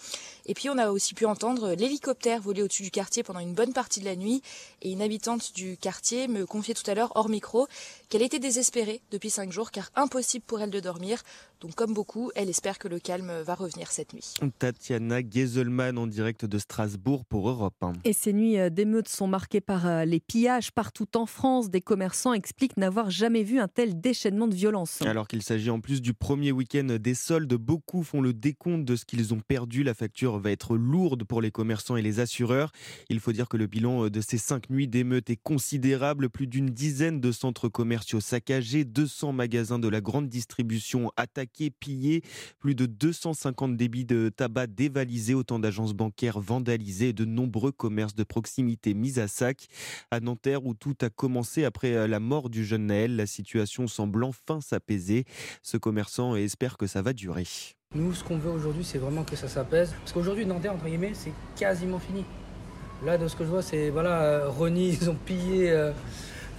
Speaker 22: Et puis on a aussi pu entendre l'hélicoptère voler au-dessus du quartier pendant une bonne partie de la nuit. Et une habitante du quartier me confiait tout à l'heure hors micro
Speaker 23: qu'elle était désespérée depuis cinq jours car impossible pour elle de dormir. Donc comme beaucoup, elle espère que le calme va revenir cette nuit.
Speaker 20: Tatiana Gieselman en direct de Strasbourg pour Europe 1.
Speaker 2: Et ces nuits euh, d'émeutes sont marquées par euh, les pillages partout en France. Des commerçants expliquent n'avoir jamais vu un tel déchaînement de violence.
Speaker 20: Alors qu'il s'agit en plus du premier week-end des soldes, beaucoup font le décompte de ce qu'ils ont perdu. La facture va être lourde pour les commerçants et les assureurs. Il faut dire que le bilan de ces cinq nuits d'émeutes est considérable. Plus d'une dizaine de centres commerciaux saccagés, 200 magasins de la grande distribution attaqués, pillés, plus de 250 débits de tabac dévalisés, autant d'agences bancaires vandalisées et de nombreux commerces de proximité mis à sac. À Nanterre, où tout a commencé après la mort du jeune Naël, la situation semble enfin s'apaiser. Ce commerçant espère que ça va durer.
Speaker 24: Nous, ce qu'on veut aujourd'hui, c'est vraiment que ça s'apaise. Parce qu'aujourd'hui, Nanterre, entre guillemets, c'est quasiment fini. Là, de ce que je vois, c'est, voilà, euh, ils ont pillé euh,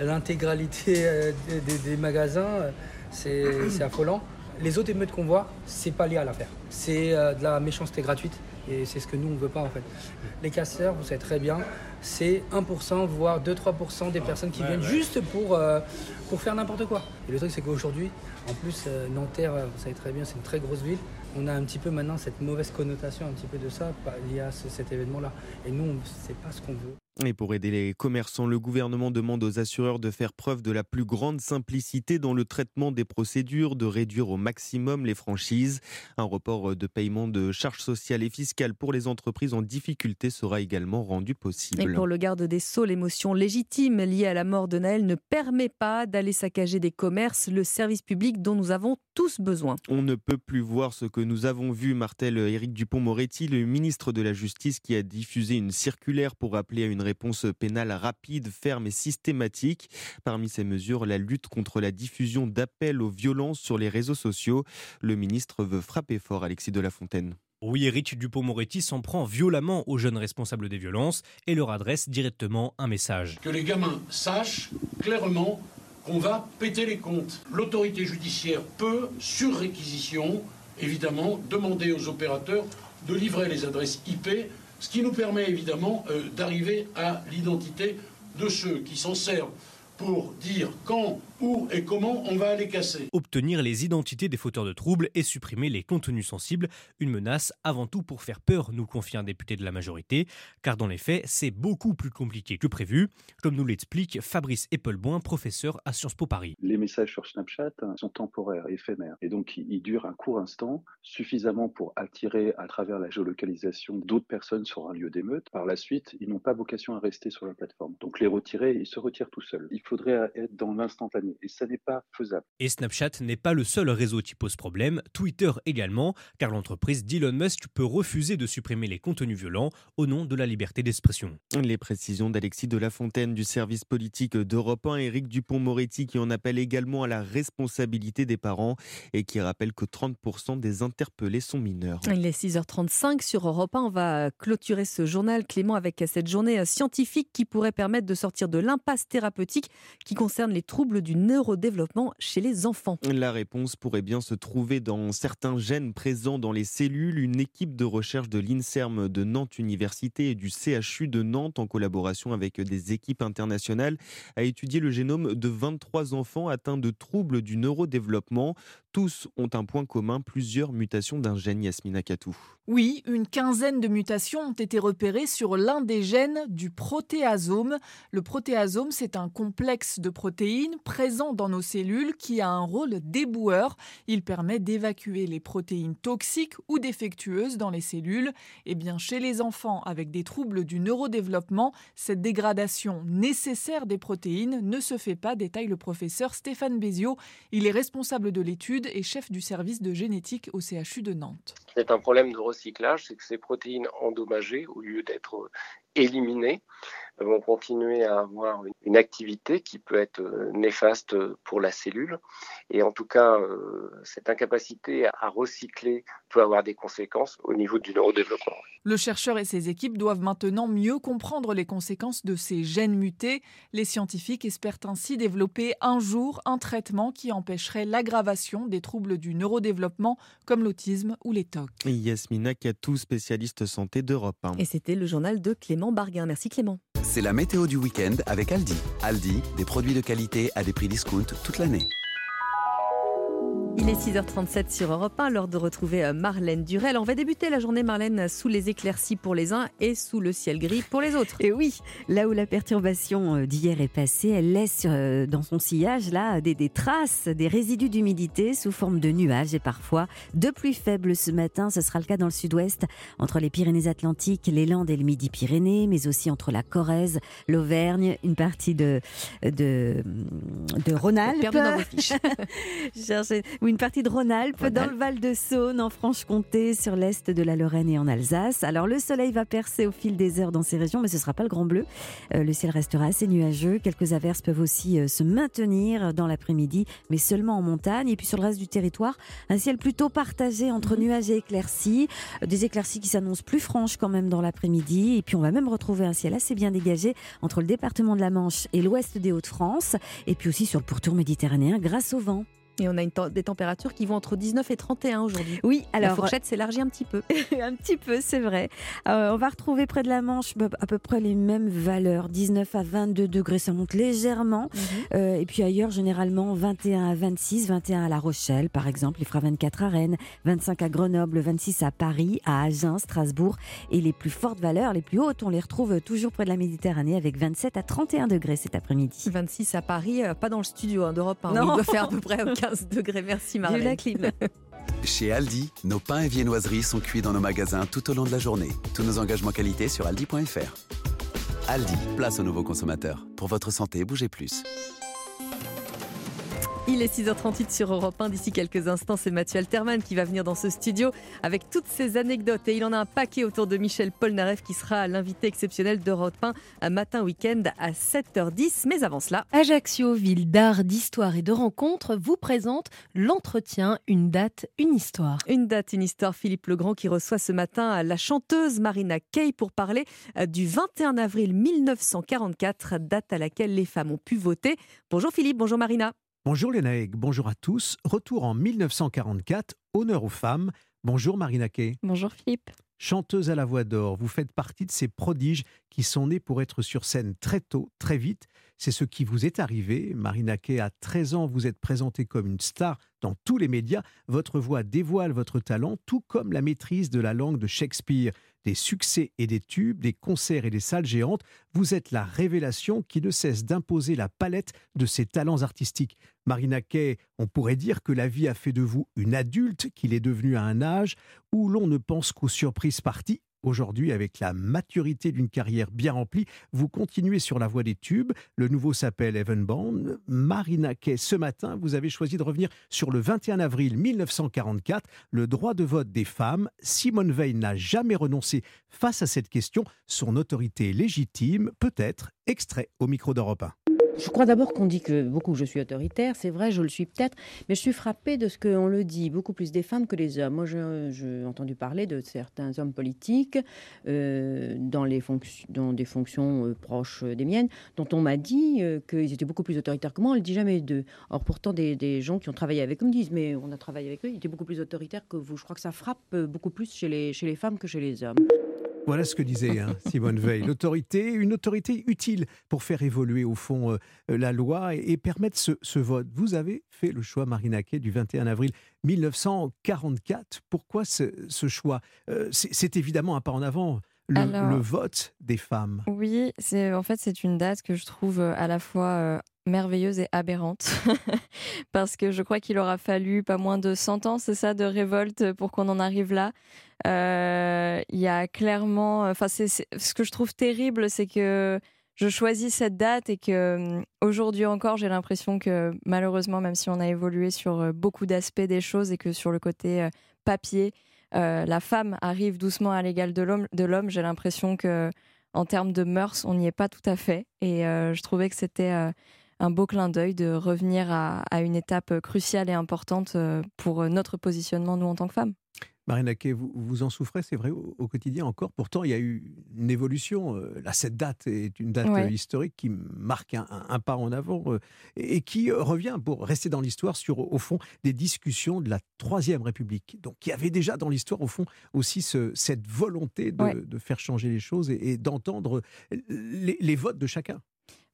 Speaker 24: l'intégralité euh, des, des magasins. C'est, c'est affolant. Les autres émeutes qu'on voit, c'est pas lié à l'affaire. C'est de la méchanceté gratuite. Et c'est ce que nous, on ne veut pas en fait. Les casseurs, vous savez très bien, c'est 1%, voire 2-3% des personnes qui viennent juste pour, pour faire n'importe quoi. Et le truc, c'est qu'aujourd'hui, en plus, Nanterre, vous savez très bien, c'est une très grosse ville. On a un petit peu maintenant cette mauvaise connotation, un petit peu de ça, lié à ce, cet événement-là. Et nous, c'est pas ce qu'on veut.
Speaker 20: Et pour aider les commerçants, le gouvernement demande aux assureurs de faire preuve de la plus grande simplicité dans le traitement des procédures, de réduire au maximum les franchises. Un report de paiement de charges sociales et fiscales pour les entreprises en difficulté sera également rendu possible.
Speaker 2: Et pour le garde des Sceaux, l'émotion légitime liée à la mort de Naël ne permet pas d'aller saccager des commerces, le service public dont nous avons tous besoin.
Speaker 20: On ne peut plus voir ce que nous avons vu, martel Éric Dupont-Moretti, le ministre de la Justice qui a diffusé une circulaire pour appeler à une réponse pénale rapide, ferme et systématique. Parmi ces mesures, la lutte contre la diffusion d'appels aux violences sur les réseaux sociaux. Le ministre veut frapper fort Alexis de la Fontaine.
Speaker 25: Oui, Éric Dupont-Moretti s'en prend violemment aux jeunes responsables des violences et leur adresse directement un message.
Speaker 26: Que les gamins sachent clairement qu'on va péter les comptes. L'autorité judiciaire peut, sur réquisition, évidemment, demander aux opérateurs de livrer les adresses IP, ce qui nous permet évidemment euh, d'arriver à l'identité de ceux qui s'en servent pour dire quand, où et comment on va les casser.
Speaker 25: Obtenir les identités des fauteurs de troubles et supprimer les contenus sensibles, une menace avant tout pour faire peur, nous confie un député de la majorité, car dans les faits, c'est beaucoup plus compliqué que prévu, comme nous l'explique Fabrice Eppelboin, professeur à Sciences Po Paris.
Speaker 27: Les messages sur Snapchat sont temporaires, éphémères, et donc ils durent un court instant, suffisamment pour attirer à travers la géolocalisation d'autres personnes sur un lieu d'émeute. Par la suite, ils n'ont pas vocation à rester sur la plateforme. Donc les retirer, ils se retirent tout seuls. Il faudrait être dans l'instantané et ça n'est pas faisable.
Speaker 25: Et Snapchat n'est pas le seul réseau qui pose problème, Twitter également, car l'entreprise d'Elon Musk peut refuser de supprimer les contenus violents au nom de la liberté d'expression.
Speaker 20: Les précisions d'Alexis de la Fontaine du service politique d'Europe 1, Éric Dupont-Moretti qui en appelle également à la responsabilité des parents et qui rappelle que 30% des interpellés sont mineurs.
Speaker 2: Il est 6h35 sur Europe 1. On va clôturer ce journal, Clément, avec cette journée scientifique qui pourrait permettre de sortir de l'impasse thérapeutique qui concerne les troubles du neurodéveloppement chez les enfants.
Speaker 20: La réponse pourrait bien se trouver dans certains gènes présents dans les cellules. Une équipe de recherche de l'INSERM de Nantes Université et du CHU de Nantes, en collaboration avec des équipes internationales, a étudié le génome de 23 enfants atteints de troubles du neurodéveloppement. Tous ont un point commun, plusieurs mutations d'un gène, Yasmina Katou.
Speaker 28: Oui, une quinzaine de mutations ont été repérées sur l'un des gènes du protéasome. Le protéasome, c'est un complexe de protéines présent dans nos cellules qui a un rôle déboueur. Il permet d'évacuer les protéines toxiques ou défectueuses dans les cellules. Et bien, chez les enfants avec des troubles du neurodéveloppement, cette dégradation nécessaire des protéines ne se fait pas, détaille le professeur Stéphane Béziot. Il est responsable de l'étude et chef du service de génétique au CHU de Nantes.
Speaker 29: C'est un problème de recyclage, c'est que ces protéines endommagées, au lieu d'être éliminées, vont continuer à avoir une activité qui peut être néfaste pour la cellule. Et en tout cas, cette incapacité à recycler peut avoir des conséquences au niveau du neurodéveloppement.
Speaker 28: Le chercheur et ses équipes doivent maintenant mieux comprendre les conséquences de ces gènes mutés. Les scientifiques espèrent ainsi développer un jour un traitement qui empêcherait l'aggravation des troubles du neurodéveloppement comme l'autisme ou les TOC.
Speaker 20: Yasmina Katou, spécialiste santé d'Europe 1.
Speaker 2: Et c'était le journal de Clément Barguin. Merci Clément.
Speaker 15: C'est la météo du week-end avec Aldi. Aldi, des produits de qualité à des prix discount toute l'année.
Speaker 2: Il est 6h37 sur Europe 1, l'heure de retrouver euh, Marlène Durel. On va débuter la journée, Marlène, sous les éclaircies pour les uns et sous le ciel gris pour les autres.
Speaker 7: Et oui, là où la perturbation euh, d'hier est passée, elle laisse euh, dans son sillage là des, des traces, des résidus d'humidité sous forme de nuages et parfois de pluie faibles ce matin. Ce sera le cas dans le sud-ouest, entre les Pyrénées-Atlantiques, les Landes et le Midi-Pyrénées, mais aussi entre la Corrèze, l'Auvergne, une partie de, de, de Rhône-Alpes. Ou une partie de Rhône-Alpes, dans le Val-de-Saône, en Franche-Comté, sur l'est de la Lorraine et en Alsace. Alors le soleil va percer au fil des heures dans ces régions, mais ce ne sera pas le grand bleu. Euh, le ciel restera assez nuageux. Quelques averses peuvent aussi euh, se maintenir dans l'après-midi, mais seulement en montagne. Et puis sur le reste du territoire, un ciel plutôt partagé entre nuages et éclaircies. Euh, Des éclaircies qui s'annoncent plus franches quand même dans l'après-midi. Et puis on va même retrouver un ciel assez bien dégagé entre le département de la Manche et l'ouest des Hauts-de-France. Et puis aussi sur le pourtour méditerranéen grâce au vent.
Speaker 2: Et on a une des températures qui vont entre 19 et 31 aujourd'hui.
Speaker 7: Oui,
Speaker 2: La
Speaker 7: alors
Speaker 2: fourchette s'élargit un petit peu.
Speaker 7: un petit peu, c'est vrai. Euh, on va retrouver près de la Manche bah, à peu près les mêmes valeurs, 19 à 22 degrés, ça monte légèrement. Euh, et puis ailleurs, généralement 21 à 26, 21 à La Rochelle, par exemple, il fera 24 à Rennes, 25 à Grenoble, 26 à Paris, à Agen, Strasbourg. Et les plus fortes valeurs, les plus hautes, on les retrouve toujours près de la Méditerranée avec 27 à 31 degrés cet après-midi.
Speaker 2: 26 à Paris, euh, pas dans le studio hein, d'Europe 1.
Speaker 7: Non.
Speaker 2: Il doit faire à peu près 15 degrés. Merci Marlène.
Speaker 7: la clim.
Speaker 15: Chez Aldi, nos pains et viennoiseries sont cuits dans nos magasins tout au long de la journée. Tous nos engagements qualité sur aldi.fr. Aldi, place aux nouveaux consommateurs. Pour votre santé, bougez plus.
Speaker 2: Il est 6h38 sur Europe 1. D'ici quelques instants, c'est Mathieu Alterman qui va venir dans ce studio avec toutes ses anecdotes. Et il en a un paquet autour de Michel Polnareff qui sera l'invité exceptionnel d'Europe 1 un matin week-end à 7h10. Mais avant cela,
Speaker 30: Ajaccio, ville d'art, d'histoire et de rencontres, vous présente l'entretien Une date, une histoire.
Speaker 2: Une date, une histoire. Philippe Legrand qui reçoit ce matin la chanteuse Marina Kaye pour parler euh, du 21 avril 1944, date à laquelle les femmes ont pu voter. Bonjour Philippe, bonjour Marina.
Speaker 21: Bonjour Lénaïque, bonjour à tous. Retour en 1944, honneur aux femmes. Bonjour Marina Kay.
Speaker 30: Bonjour Philippe.
Speaker 21: Chanteuse à la voix d'or, vous faites partie de ces prodiges qui sont nés pour être sur scène très tôt, très vite. C'est ce qui vous est arrivé. Marina Kay, à 13 ans, vous êtes présentée comme une star dans tous les médias. Votre voix dévoile votre talent, tout comme la maîtrise de la langue de Shakespeare. Des succès et des tubes, des concerts et des salles géantes, vous êtes la révélation qui ne cesse d'imposer la palette de ses talents artistiques. Marina Kay, on pourrait dire que la vie a fait de vous une adulte, qu'il est devenu à un âge où l'on ne pense qu'aux surprises parties. Aujourd'hui, avec la maturité d'une carrière bien remplie, vous continuez sur la voie des tubes. Le nouveau s'appelle Evan Bond. Marina Kay, ce matin, vous avez choisi de revenir sur le 21 avril 1944, le droit de vote des femmes. Simone Veil n'a jamais renoncé face à cette question. Son autorité légitime, peut-être, extrait au micro d'Europe 1.
Speaker 31: Je crois d'abord qu'on dit que beaucoup je suis autoritaire, c'est vrai, je le suis peut-être, mais je suis frappée de ce qu'on le dit, beaucoup plus des femmes que des hommes. Moi, j'ai entendu parler de certains hommes politiques euh, dans, des fonctions euh, proches des miennes, dont on m'a dit euh, qu'ils étaient beaucoup plus autoritaires que moi, on ne le dit jamais d'eux. Or, pourtant, des, gens qui ont travaillé avec eux me disent, mais on a travaillé avec eux, ils étaient beaucoup plus autoritaires que vous. Je crois que ça frappe euh, beaucoup plus chez les femmes que chez les hommes.
Speaker 21: Voilà ce que disait hein, Simone Veil. Autorité, une autorité utile pour faire évoluer au fond euh, la loi et, et permettre ce, ce vote. Vous avez fait le choix, Marina Kay, du 21 avril 1944. Pourquoi ce, ce choix? Euh, C'est évidemment un pas en avant. Le,
Speaker 32: Alors-
Speaker 21: le vote des femmes.
Speaker 32: Oui, c'est en fait c'est une date que je trouve euh, à la fois euh, merveilleuse et aberrante parce que je crois qu'il aura fallu pas moins de 100 ans, c'est ça, de révolte pour qu'on en arrive là. Euh, Il y a clairement, enfin c'est ce que je trouve terrible, c'est que je choisis cette date et que hum, aujourd'hui encore, j'ai l'impression que malheureusement, même si on a évolué sur euh, beaucoup d'aspects des choses et que sur le côté euh, papier, la femme arrive doucement à l'égal de l'homme, de l'homme, j'ai l'impression que en termes de mœurs, on n'y est pas tout à fait. Et je trouvais que c'était un beau clin d'œil de revenir à, à une étape cruciale et importante pour notre positionnement, nous, en tant que femmes.
Speaker 21: Marina vous, vous en souffrez, c'est vrai, au, quotidien encore. Pourtant, il y a eu une évolution. Euh, là, cette date est une date euh, historique qui marque un, pas en avant euh, et qui revient, pour rester dans l'histoire, sur, au fond, des discussions de la Troisième République. Donc, il y avait déjà dans l'histoire, au fond, aussi ce, cette volonté de, faire changer les choses et, d'entendre les votes de chacun.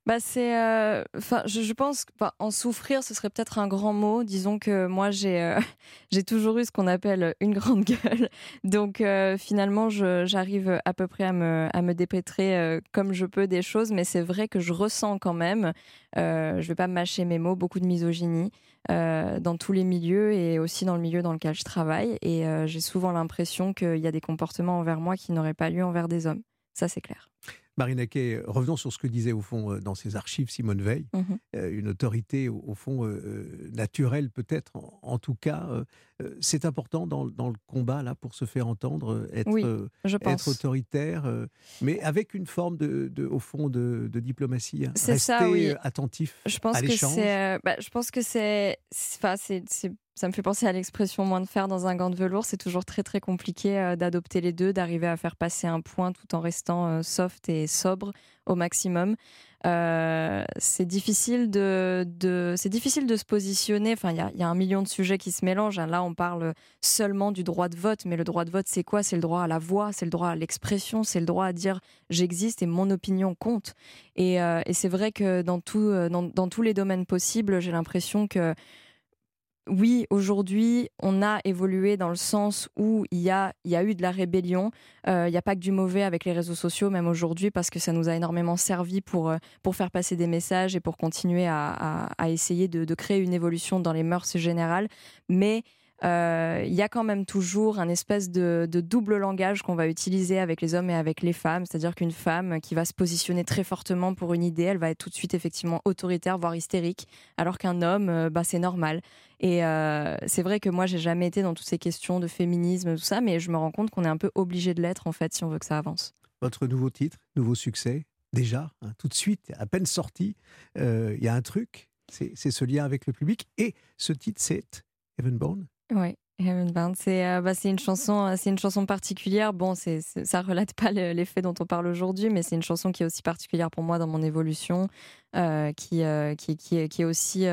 Speaker 32: Bah c'est, euh, enfin, je, pense, en souffrir, ce serait peut-être un grand mot. Disons que moi, j'ai, euh, j'ai toujours eu ce qu'on appelle une grande gueule. Donc euh, finalement, j'arrive à peu près à me, à me dépêtrer comme je peux des choses, mais c'est vrai que je ressens quand même, je vais pas mâcher mes mots, beaucoup de misogynie dans tous les milieux et aussi dans le milieu dans lequel je travaille. Et j'ai souvent l'impression qu'il y a des comportements envers moi qui n'auraient pas lieu envers des hommes. Ça, c'est clair.
Speaker 21: Marine revenons sur ce que disait au fond euh, dans ses archives Simone Veil, mhm. euh, une autorité au, fond euh, naturelle peut-être, en, tout cas, c'est important dans, le combat là pour se faire entendre, être, être autoritaire, mais avec une forme de, au fond de, diplomatie, hein. rester ça, attentif
Speaker 32: je pense
Speaker 21: à l'échange.
Speaker 32: Bah, je pense que c'est, c'est ça me fait penser à l'expression moins de fer dans un gant de velours. C'est toujours très très compliqué euh, d'adopter les deux, d'arriver à faire passer un point tout en restant euh, soft et sobre au maximum. Euh, c'est difficile de, c'est difficile de se positionner. Enfin, il y, a, un million de sujets qui se mélangent. Hein. Là, on parle seulement du droit de vote, mais le droit de vote, c'est quoi? C'est le droit à la voix, c'est le droit à l'expression, c'est le droit à dire j'existe et mon opinion compte. Et, c'est vrai que dans, tout, dans tous les domaines possibles, j'ai l'impression que oui, aujourd'hui, on a évolué dans le sens où il y a, il y a eu de la rébellion. Euh, il n'y a pas que du mauvais avec les réseaux sociaux, même aujourd'hui, parce que ça nous a énormément servi pour, euh, pour faire passer des messages et pour continuer à, essayer de, créer une évolution dans les mœurs générales. Mais euh, il y a quand même toujours un espèce de, double langage qu'on va utiliser avec les hommes et avec les femmes. C'est-à-dire qu'une femme qui va se positionner très fortement pour une idée, elle va être tout de suite effectivement autoritaire, voire hystérique, alors qu'un homme, bah, c'est normal. Et euh, c'est vrai que moi, j'ai jamais été dans toutes ces questions de féminisme, tout ça, mais je me rends compte qu'on est un peu obligé de l'être, en fait, si on veut que ça avance.
Speaker 21: Votre nouveau titre, nouveau succès, déjà, hein, tout de suite, à peine sorti, euh, il y a un truc, c'est ce lien avec le public. Et ce titre, c'est Heavenborn.
Speaker 32: Oui. C'est euh, bah, une chanson, c'est une chanson particulière. Bon, c'est ça relate pas les faits dont on parle aujourd'hui, mais c'est une chanson qui est aussi particulière pour moi dans mon évolution, qui, qui, qui, qui, est aussi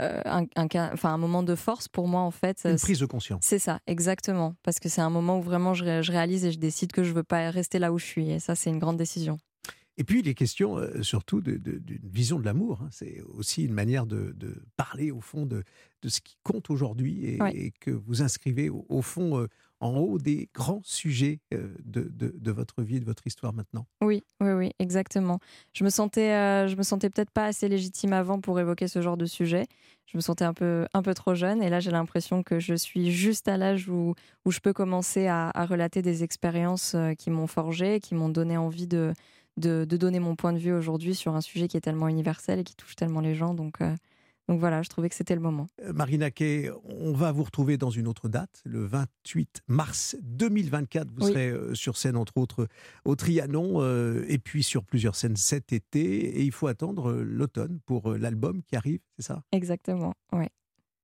Speaker 32: euh, un, enfin, un moment de force pour moi en fait.
Speaker 21: Une prise de conscience.
Speaker 32: C'est ça, exactement. Parce que c'est un moment où vraiment je, réalise et je décide que je veux pas rester là où je suis. Et ça, c'est une grande décision.
Speaker 21: Et puis, les questions euh, surtout d'une vision de l'amour. Hein. C'est aussi une manière de, parler au fond de, de ce qui compte aujourd'hui et, que vous inscrivez au, fond euh, en haut des grands sujets euh, de, de, votre vie, de votre histoire maintenant.
Speaker 32: Oui, oui, oui, exactement. Je me sentais, je me sentais peut-être pas assez légitime avant pour évoquer ce genre de sujet. Je me sentais un peu, un peu trop jeune, et là j'ai l'impression que je suis juste à l'âge où, où je peux commencer à, relater des expériences qui m'ont forgé, qui m'ont donné envie de, de, donner mon point de vue aujourd'hui sur un sujet qui est tellement universel et qui touche tellement les gens. Donc donc voilà, je trouvais que c'était le moment.
Speaker 21: Euh, Marina Kay, on va vous retrouver dans une autre date, le 28 mars 2024. Vous serez euh, sur scène, entre autres, au Trianon, euh, et puis sur plusieurs scènes cet été. Et il faut attendre l'automne pour l'album qui arrive, c'est ça?
Speaker 32: Exactement, oui.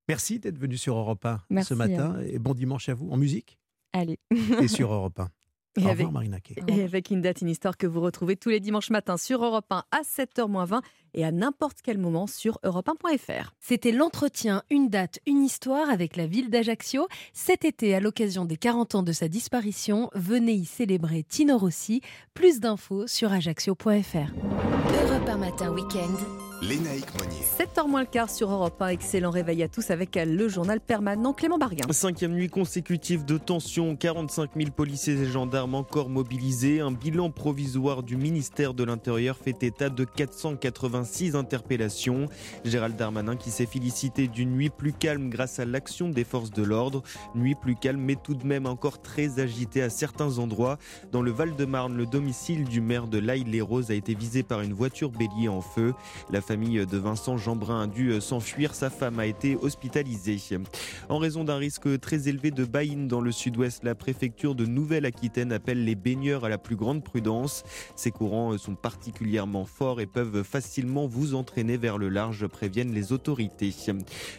Speaker 21: Merci d'être venu sur Europe 1 ce matin, et bon dimanche à vous en musique.
Speaker 32: Allez.
Speaker 21: et sur Europe 1.
Speaker 2: Et
Speaker 21: Au
Speaker 2: avec, Et avec une date, une histoire que vous retrouvez tous les dimanches matins sur Europe 1 à 7h20 et à n'importe quel moment sur europe1.fr.
Speaker 30: C'était l'entretien Une date, une histoire avec la ville d'Ajaccio. Cet été, à l'occasion des 40 ans de sa disparition, venez y célébrer Tino Rossi. Plus d'infos sur ajaccio.fr.
Speaker 1: Europe 1 matin week-end.
Speaker 3: Lénaïque Monnier.
Speaker 2: 7h moins le quart sur Europe 1. Excellent réveil à tous avec le journal permanent Clément Barguin.
Speaker 20: Cinquième nuit consécutive de tension. 45 000 policiers et gendarmes encore mobilisés. Un bilan provisoire du ministère de l'Intérieur fait état de 486 interpellations. Gérald Darmanin qui s'est félicité d'une nuit plus calme grâce à l'action des forces de l'ordre. Nuit plus calme mais tout de même encore très agitée à certains endroits. Dans le Val-de-Marne, le domicile du maire de l'Aille-les-Roses a été visé par une voiture bélier en feu. La famille de Vincent Jeanbrun a dû s'enfuir. Sa femme a été hospitalisée. En raison d'un risque très élevé de baïne dans le sud-ouest, la préfecture de Nouvelle-Aquitaine appelle les baigneurs à la plus grande prudence. Ces courants sont particulièrement forts et peuvent facilement vous entraîner vers le large, préviennent les autorités.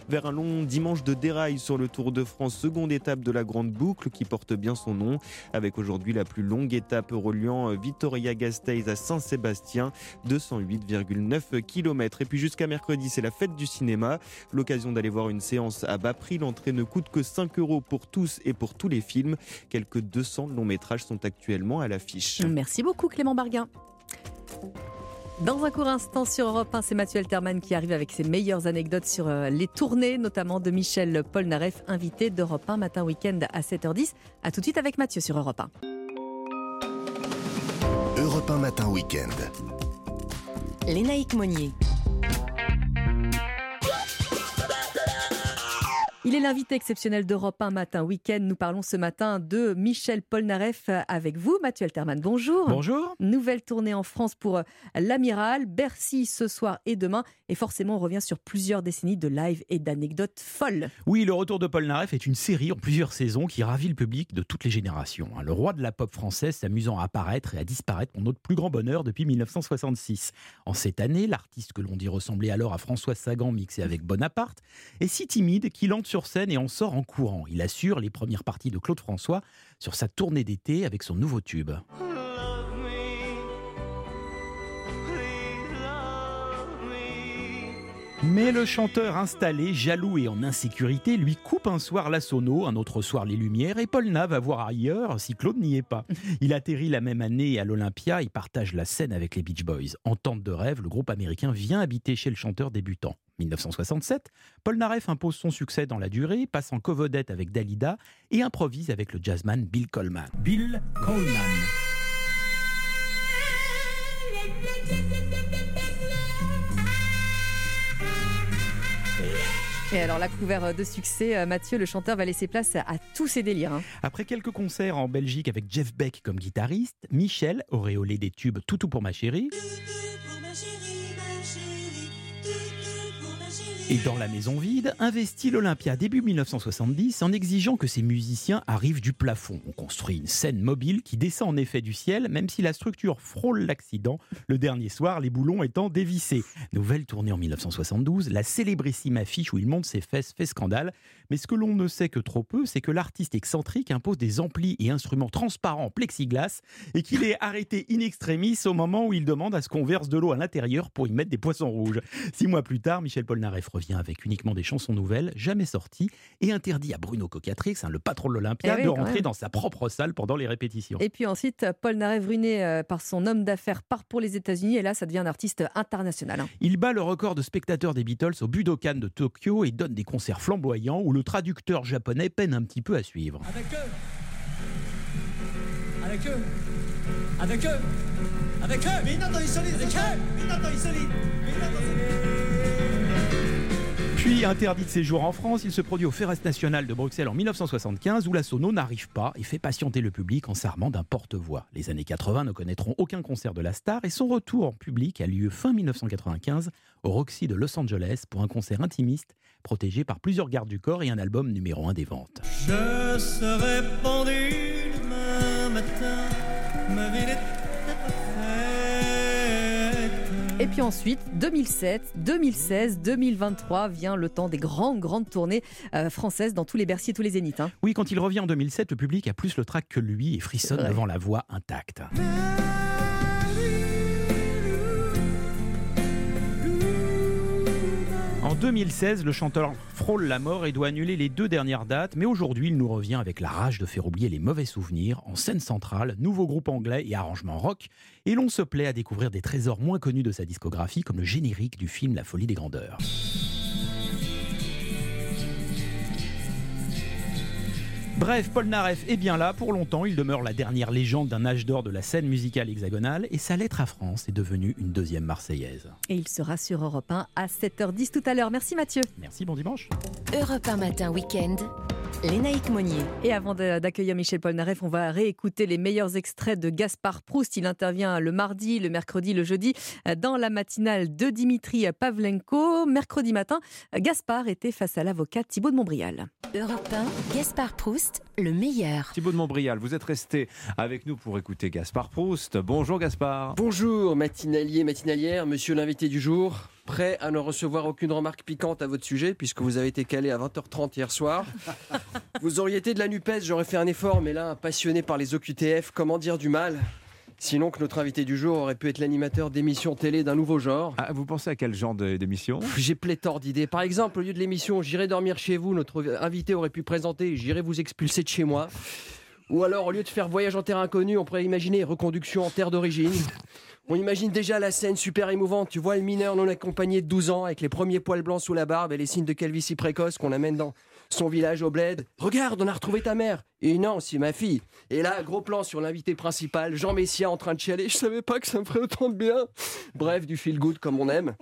Speaker 20: Vers un long dimanche de dérail sur le Tour de France, seconde étape de la Grande Boucle qui porte bien son nom, avec aujourd'hui la plus longue étape reliant Vitoria-Gasteiz à Saint-Sébastien, 208,9 km. Et puis jusqu'à mercredi, c'est la fête du cinéma, l'occasion d'aller voir une séance à bas prix. L'entrée ne coûte que 5 euros pour tous et pour tous les films. Quelques 200 longs métrages sont actuellement à l'affiche.
Speaker 2: Merci beaucoup Clément Barguin. Dans un court instant sur Europe 1, c'est Mathieu Alterman qui arrive avec ses meilleures anecdotes sur euh, les tournées, notamment de Michel Polnareff, invité d'Europe 1 matin week-end à 7h10. A tout de suite avec Mathieu sur Europe 1.
Speaker 3: Europe 1 matin week-end.
Speaker 1: Lénaïque Monnier.
Speaker 2: Il est l'invité exceptionnel d'Europe 1 matin week-end. Nous parlons ce matin de Michel Polnareff avec vous, Mathieu Alterman. Bonjour.
Speaker 33: Bonjour.
Speaker 2: Nouvelle tournée en France pour l'Amiral, Bercy ce soir et demain. Et forcément, on revient sur plusieurs décennies de live et d'anecdotes folles.
Speaker 33: Oui, le retour de Polnareff est une série en plusieurs saisons qui ravit le public de toutes les générations. Le roi de la pop française s'amusant à apparaître et à disparaître pour notre plus grand bonheur depuis 1966. En cette année, l'artiste que l'on dit ressembler alors à François Sagan mixé avec Bonaparte est si timide qu'il entre sur scène et en sort en courant. Il assure les premières parties de Claude François sur sa tournée d'été avec son nouveau tube. Mais le chanteur installé, jaloux et en insécurité, lui coupe un soir la sono, un autre soir les lumières, et Polna va voir ailleurs si Claude n'y est pas. Il atterrit la même année à l'Olympia et partage la scène avec les Beach Boys. En tente de rêve, le groupe américain vient habiter chez le chanteur débutant. 1967, Polnareff impose son succès dans la durée, passe en covodette avec Dalida et improvise avec le jazzman Bill Coleman. Bill Coleman.
Speaker 2: Et alors, la couvert de succès, euh, Mathieu, le chanteur va laisser place à tous ses délires. hein.
Speaker 33: Après quelques concerts en Belgique avec Jeff Beck comme guitariste, Michel, auréolé des tubes Toutou pour ma chérie, et dans la maison vide, investit l'Olympia début 1970 en exigeant que ses musiciens arrivent du plafond. On construit une scène mobile qui descend en effet du ciel, même si la structure frôle l'accident, le dernier soir, les boulons étant dévissés. Nouvelle tournée en 1972, la célébrissime affiche où il monte ses fesses fait scandale. Mais ce que l'on ne sait que trop peu, c'est que l'artiste excentrique impose des amplis et instruments transparents en plexiglas et qu'il est arrêté in extremis au moment où il demande à ce qu'on verse de l'eau à l'intérieur pour y mettre des poissons rouges. Six mois plus tard, Michel Polnareff revient avec uniquement des chansons nouvelles, jamais sorties, et interdit à Bruno Cocatrix, hein, le patron de l'Olympia,
Speaker 2: Eh oui,
Speaker 33: de rentrer
Speaker 2: même.
Speaker 33: dans sa propre salle pendant les répétitions.
Speaker 2: Et puis ensuite, Paul Narev, ruiné euh, par son homme d'affaires, part pour les États-Unis. Et là, ça devient un artiste international. hein.
Speaker 33: Il bat le record de spectateurs des Beatles au Budokan de Tokyo et donne des concerts flamboyants où le traducteur japonais peine un petit peu à suivre.
Speaker 34: Avec eux Avec eux Avec eux Avec eux Avec eux
Speaker 33: Puis, interdit de séjour en France, il se produit au Ferrest National de Bruxelles en 1975 où la sono n'arrive pas et fait patienter le public en s'armant d'un porte-voix. Les années 80 ne connaîtront aucun concert de la star et son retour en public a lieu fin 1995 au Roxy de Los Angeles pour un concert intimiste protégé par plusieurs gardes du corps et un album numéro 1 des ventes.
Speaker 34: Je serai pendu demain matin Ma ville est
Speaker 2: Et puis ensuite, 2007, 2016, 2023 vient le temps des grandes, grandes tournées euh, françaises dans tous les Bercy et tous les Zéniths. hein.
Speaker 33: Oui, quand il revient en 2007, le public a plus le trac que lui et frissonne devant la voix intacte. 2016, le chanteur frôle la mort et doit annuler les deux dernières dates, mais aujourd'hui, il nous revient avec la rage de faire oublier les mauvais souvenirs en scène centrale, nouveau groupe anglais et arrangement rock, et l'on se plaît à découvrir des trésors moins connus de sa discographie comme le générique du film La folie des grandeurs. Bref, Paul Naref est bien là pour longtemps. Il demeure la dernière légende d'un âge d'or de la scène musicale hexagonale et sa lettre à France est devenue une deuxième Marseillaise.
Speaker 2: Et il sera sur Europe 1 à 7h10 tout à l'heure. Merci Mathieu.
Speaker 33: Merci, bon dimanche.
Speaker 1: Europe 1 matin week-end. Lénaïque Monnier.
Speaker 2: Et avant d'accueillir Michel Polnareff, on va réécouter les meilleurs extraits de Gaspard Proust. Il intervient le mardi, le mercredi, le jeudi euh, dans la matinale de Dimitri Pavlenko. Mercredi matin, Gaspard était face à l'avocat Thibault de Montbrial.
Speaker 1: Europe 1, Gaspard Proust, le meilleur.
Speaker 35: Thibaut de Montbrial, vous êtes resté avec nous pour écouter Gaspard Proust. Bonjour Gaspard.
Speaker 36: Bonjour matinalier, matinalière, monsieur l'invité du jour. Prêt à ne recevoir aucune remarque piquante à votre sujet puisque vous avez été calé à 20h30 hier soir. Vous auriez été de la NUPES, j'aurais fait un effort, mais là, passionné par les OQTF, comment dire du mal? Sinon que notre invité du jour aurait pu être l'animateur d'émissions télé d'un nouveau genre.
Speaker 35: Ah, vous pensez à quel genre de- d'émission?
Speaker 36: J'ai pléthore d'idées. Par exemple, au lieu de l'émission J'irai dormir chez vous, notre invité aurait pu présenter J'irai vous expulser de chez moi. Ou alors, au lieu de faire voyage en terre inconnue, on pourrait imaginer reconduction en terre d'origine. On imagine déjà la scène super émouvante. Tu vois le mineur non accompagné de 12 ans avec les premiers poils blancs sous la barbe et les signes de calvitie précoce qu'on amène dans son village au bled. Regarde, on a retrouvé ta mère. Et non, c'est ma fille. Et là, gros plan sur l'invité principal, Jean Messia en train de chialer. Je savais pas que ça me ferait autant de bien. Bref, du feel good comme on aime.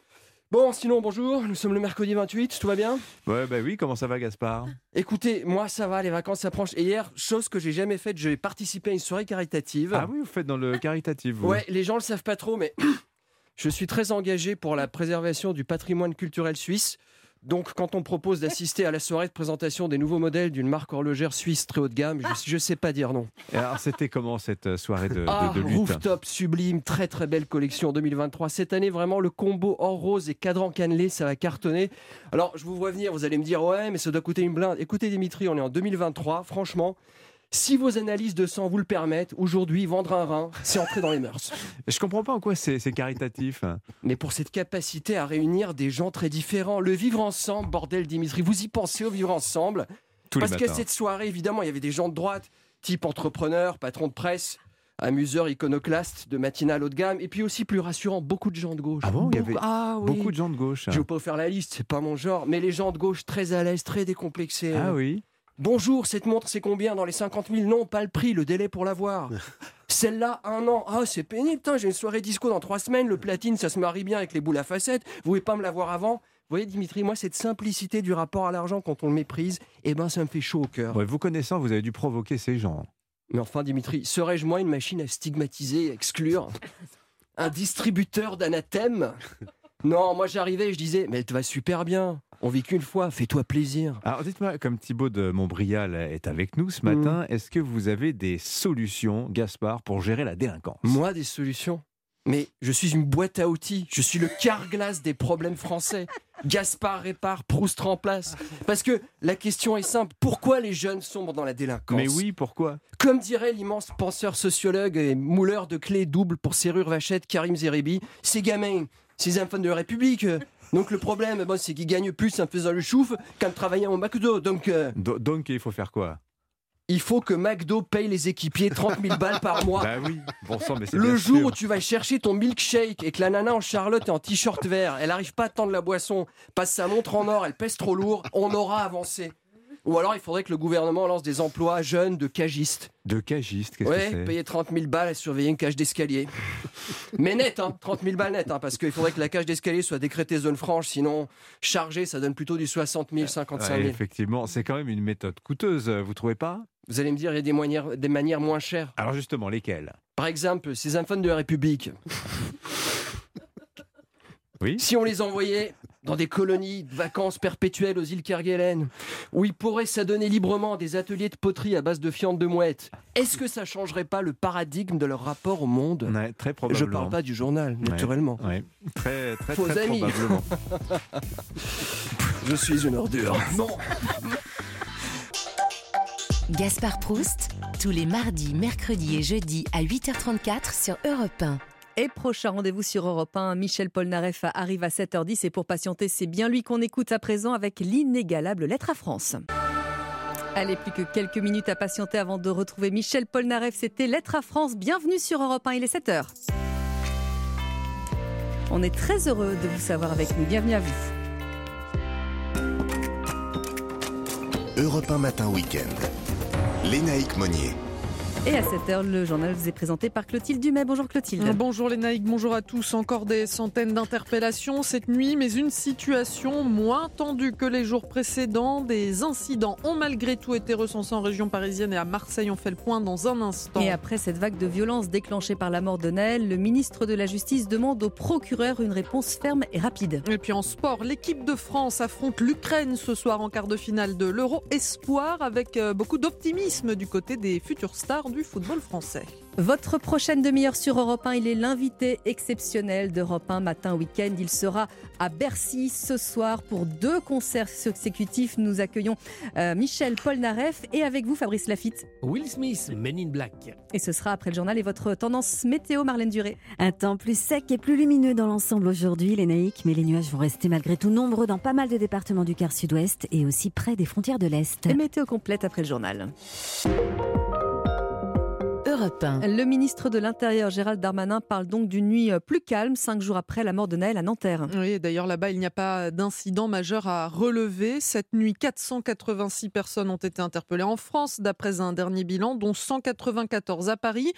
Speaker 36: Bon, sinon, bonjour. Nous sommes le mercredi 28. Tout va bien
Speaker 35: Ouais, bah oui, comment ça va Gaspard
Speaker 36: Écoutez, moi ça va, les vacances approchent. Et hier, chose que j'ai jamais faite, je vais participer à une soirée caritative.
Speaker 35: Ah oui, vous faites dans le caritatif, vous
Speaker 36: Ouais, les gens le savent pas trop, mais je suis très engagé pour la préservation du patrimoine culturel suisse. Donc, quand on propose d'assister à la soirée de présentation des nouveaux modèles d'une marque horlogère suisse très haut de gamme, je, je sais pas dire non.
Speaker 35: Et alors, c'était comment cette soirée de, de-
Speaker 36: Ah,
Speaker 35: de lutte
Speaker 36: rooftop sublime, très très belle collection 2023. Cette année, vraiment, le combo or rose et cadran cannelé, ça va cartonner. Alors, je vous vois venir, vous allez me dire, ouais, mais ça doit coûter une blinde. Écoutez, Dimitri, on est en 2023. Franchement, si vos analyses de sang vous le permettent, aujourd'hui, vendre un rein, c'est entrer dans les mœurs.
Speaker 35: Je comprends pas en quoi c'est caritatif.
Speaker 36: Mais pour cette capacité à réunir des gens très différents, le vivre ensemble, bordel Dimitri, vous y pensez au vivre ensemble?
Speaker 35: Tous
Speaker 36: Parce qu'à
Speaker 35: matins.
Speaker 36: cette soirée, évidemment, il y avait des gens de droite, type entrepreneur, patron de presse, amuseur, iconoclaste, de matinale haut de gamme, et puis aussi plus rassurant, beaucoup de gens de gauche.
Speaker 35: Ah bon, il y avait
Speaker 36: Ah oui.
Speaker 35: beaucoup de gens de gauche.
Speaker 36: Je vais pas vous faire la liste, c'est pas mon genre, mais les gens de gauche très à l'aise, très décomplexés.
Speaker 35: Ah oui
Speaker 36: Bonjour, cette montre c'est combien dans les 50 000 Non, pas le prix, le délai pour l'avoir. Celle-là, un an. Ah, c'est pénible, j'ai une soirée disco dans trois semaines, le platine ça se marie bien avec les boules à facettes. Vous pouvez pas me l'avoir avant? Vous voyez, Dimitri, moi, cette simplicité du rapport à l'argent quand on le méprise, eh ben, ça me fait chaud au cœur.
Speaker 35: Ouais, vous connaissant, vous avez dû provoquer ces gens.
Speaker 36: Mais enfin, Dimitri, serais-je moi une machine à stigmatiser, à exclure? Un distributeur d'anathèmes? Non, moi j'arrivais et je disais, mais elle te va super bien. On vit qu'une fois, fais-toi plaisir.
Speaker 35: Alors dites-moi, comme Thibaut de Montbrial est avec nous ce
Speaker 36: Mm.
Speaker 35: matin, est-ce que vous avez des solutions, Gaspard, pour gérer la délinquance?
Speaker 36: Moi, des solutions? Mais je suis une boîte à outils. Je suis le carglass des problèmes français. Gaspard répare, Proust remplace. Parce que la question est simple. Pourquoi les jeunes sombrent dans la délinquance?
Speaker 35: Mais oui, pourquoi?
Speaker 36: Comme dirait l'immense penseur sociologue et mouleur de clés doubles pour serrure vachette Karim Zeribi, ces gamins, ces enfants de la République. Donc le problème, bon, c'est qu'ils gagnent plus en faisant le chouf qu'en travaillant au McDo. Donc... euh,
Speaker 35: Do- Donc il faut faire quoi?
Speaker 36: il faut que McDo paye les équipiers 30 000 balles par mois.
Speaker 35: Bah oui, bon sang, mais c'est
Speaker 36: Le
Speaker 35: bien
Speaker 36: jour
Speaker 35: sûr.
Speaker 36: où tu vas chercher ton milkshake et que la nana en Charlotte est en t-shirt vert, elle arrive pas à tendre la boisson, passe sa montre en or, elle pèse trop lourd, on aura avancé. Ou alors il faudrait que le gouvernement lance des emplois jeunes de cagistes.
Speaker 35: De cagiste, qu'est-ce
Speaker 36: Ouais,
Speaker 35: que c'est
Speaker 36: payer 30 000 balles et surveiller une cage d'escalier. Mais net, hein, 30 000 balles net, hein, parce qu'il faudrait que la cage d'escalier soit décrétée zone franche, sinon chargé, ça donne plutôt du 60 000, 55
Speaker 35: Ouais,
Speaker 36: 000.
Speaker 35: effectivement, c'est quand même une méthode coûteuse, vous trouvez pas?
Speaker 36: Vous allez me dire, il y a des manières, des manières moins chères.
Speaker 35: Alors justement, lesquelles?
Speaker 36: Par exemple, ces enfants de la République.
Speaker 35: Oui.
Speaker 36: Si on les envoyait dans des colonies de vacances perpétuelles aux îles Kerguelen, où ils pourraient s'adonner librement à des ateliers de poterie à base de fientes de mouette, est-ce que ça changerait pas le paradigme de leur rapport au monde?
Speaker 35: Ouais, Très
Speaker 36: Je parle pas du journal,
Speaker 35: Ouais,
Speaker 36: naturellement.
Speaker 35: ouais. Très, très,
Speaker 36: Faux
Speaker 35: très
Speaker 36: amis.
Speaker 35: probablement.
Speaker 36: Je suis une ordure. Non
Speaker 1: Gaspard Proust, tous les mardis, mercredis et jeudis à 8h34 sur Europe 1.
Speaker 2: Et prochain rendez-vous sur Europe 1, Michel Polnareff arrive à 7h10 et pour patienter, c'est bien lui qu'on écoute à présent avec l'inégalable Lettre à France. Allez, plus que quelques minutes à patienter avant de retrouver Michel Polnareff. C'était Lettre à France. Bienvenue sur Europe 1, il est 7h. On est très heureux de vous savoir avec nous. Bienvenue à vous.
Speaker 3: Europe 1 Matin Week-end. Lénaïque Monnier.
Speaker 2: Et à 7h, le journal vous est présenté par Clotilde Dumais. Bonjour Clotilde.
Speaker 4: Bonjour les naïcs, bonjour à tous. Encore des centaines d'interpellations cette nuit, mais une situation moins tendue que les jours précédents. Des incidents ont malgré tout été recensés en région parisienne et à Marseille. On fait le point dans un instant.
Speaker 2: Et après cette vague de violence déclenchée par la mort de Naël, le ministre de la Justice demande au procureur une réponse ferme et rapide.
Speaker 4: Et puis en sport, l'équipe de France affronte l'Ukraine ce soir en quart de finale de l'Euro Espoir avec euh, beaucoup d'optimisme du côté des futures stars du football français.
Speaker 2: Votre prochaine demi-heure sur Europe 1, il est l'invité exceptionnel d'Europe 1 matin week-end. Il sera à Bercy ce soir pour deux concerts consécutifs. Nous accueillons euh, Michel Polnareff et avec vous Fabrice Lafitte.
Speaker 1: Will Smith, Men in Black.
Speaker 2: Et ce sera après le journal et votre tendance météo, Marlène Duré.
Speaker 7: Un temps plus sec et plus lumineux dans l'ensemble aujourd'hui, les naïcs, mais les nuages vont rester malgré tout nombreux dans pas mal de départements du quart sud-ouest et aussi près des frontières de l'Est.
Speaker 2: Et météo complète après le journal.
Speaker 37: Europe 1.
Speaker 2: Le ministre de l'Intérieur, Gérald Darmanin, parle donc d'une nuit euh, plus calme, cinq jours après la mort de Naël à Nanterre.
Speaker 4: Oui, d'ailleurs là-bas, il n'y a pas d'incident majeur à relever. Cette nuit, 486 personnes ont été interpellées en France, d'après un dernier bilan, dont 194 à Paris.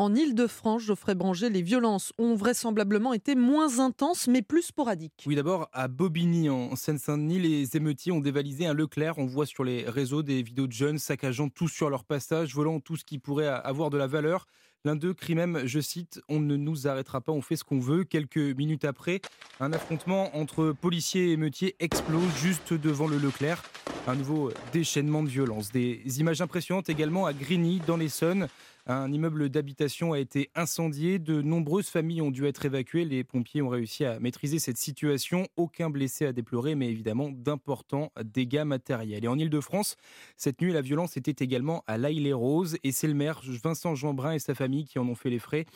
Speaker 4: En Ile-de-France, Geoffrey Branger, les violences ont vraisemblablement été moins intenses, mais plus sporadiques.
Speaker 9: Oui, d'abord, à Bobigny, en Seine-Saint-Denis, les émeutiers ont dévalisé un Leclerc. On voit sur les réseaux des vidéos de jeunes saccageant tout sur leur passage, volant tout ce qui pourrait avoir de la valeur. L'un d'eux crie même, je cite, On ne nous arrêtera pas, on fait ce qu'on veut. Quelques minutes après, un affrontement entre policiers et émeutiers explose juste devant le Leclerc. Un nouveau déchaînement de violence. Des images impressionnantes également à Grigny, dans l'Essonne. Un immeuble d'habitation a été incendié. De nombreuses familles ont dû être évacuées. Les pompiers ont réussi à maîtriser cette situation. Aucun blessé à déplorer, mais évidemment d'importants dégâts matériels. Et en Ile-de-France, cette nuit, la violence était également à l'Aille-les-Roses. Et c'est le maire Vincent Jeanbrun et sa famille qui en ont fait les frais.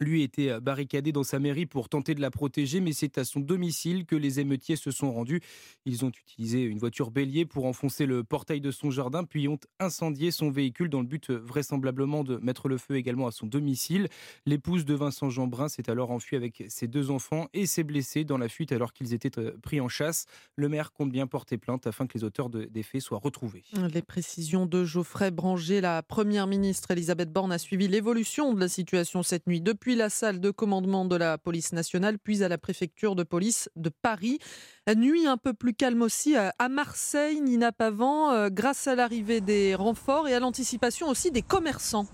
Speaker 9: Lui était euh, barricadé dans sa mairie pour tenter de la protéger, mais c'est à son domicile que les émeutiers se sont rendus. Ils ont utilisé une voiture bélier pour enfoncer le portail de son jardin, puis ont incendié son véhicule dans le but euh, vraisemblablement de mettre le feu également à son domicile. L'épouse de Vincent Jeanbrun s'est alors enfuie avec ses deux enfants et s'est blessée dans la fuite alors qu'ils étaient euh, pris en chasse. Le maire compte bien porter plainte afin que les auteurs des faits soient retrouvés.
Speaker 4: Les précisions de Geoffrey Branger, la première ministre Elisabeth Borne a suivi l'évolution de la situation cette nuit depuis puis la salle de commandement de la police nationale, puis à la préfecture de police de Paris. Nuit un peu plus calme aussi à Marseille, Nina Pavant, euh, grâce à l'arrivée des renforts et à l'anticipation aussi des commerçants.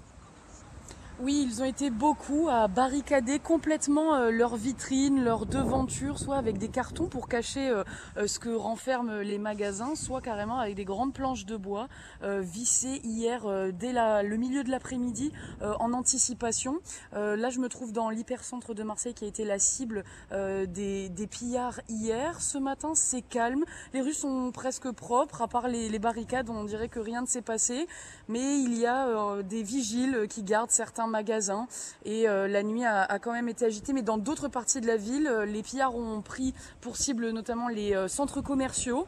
Speaker 8: Oui, ils ont été beaucoup à barricader complètement euh, leurs vitrines, leurs devantures, soit avec des cartons pour cacher euh, euh, ce que renferment les magasins, soit carrément avec des grandes planches de bois vissées hier dès le milieu de l'après-midi en anticipation. là, je me trouve dans l'hypercentre de Marseille qui a été la cible des, pillards hier. Ce matin, c'est calme. Les rues sont presque propres, à part les, les barricades, on dirait que rien ne s'est passé. Mais il y a des vigiles qui gardent certains magasin et euh, la nuit a, quand même été agitée. Mais dans d'autres parties de la ville, euh, les pillards ont pris pour cible notamment les euh, centres commerciaux,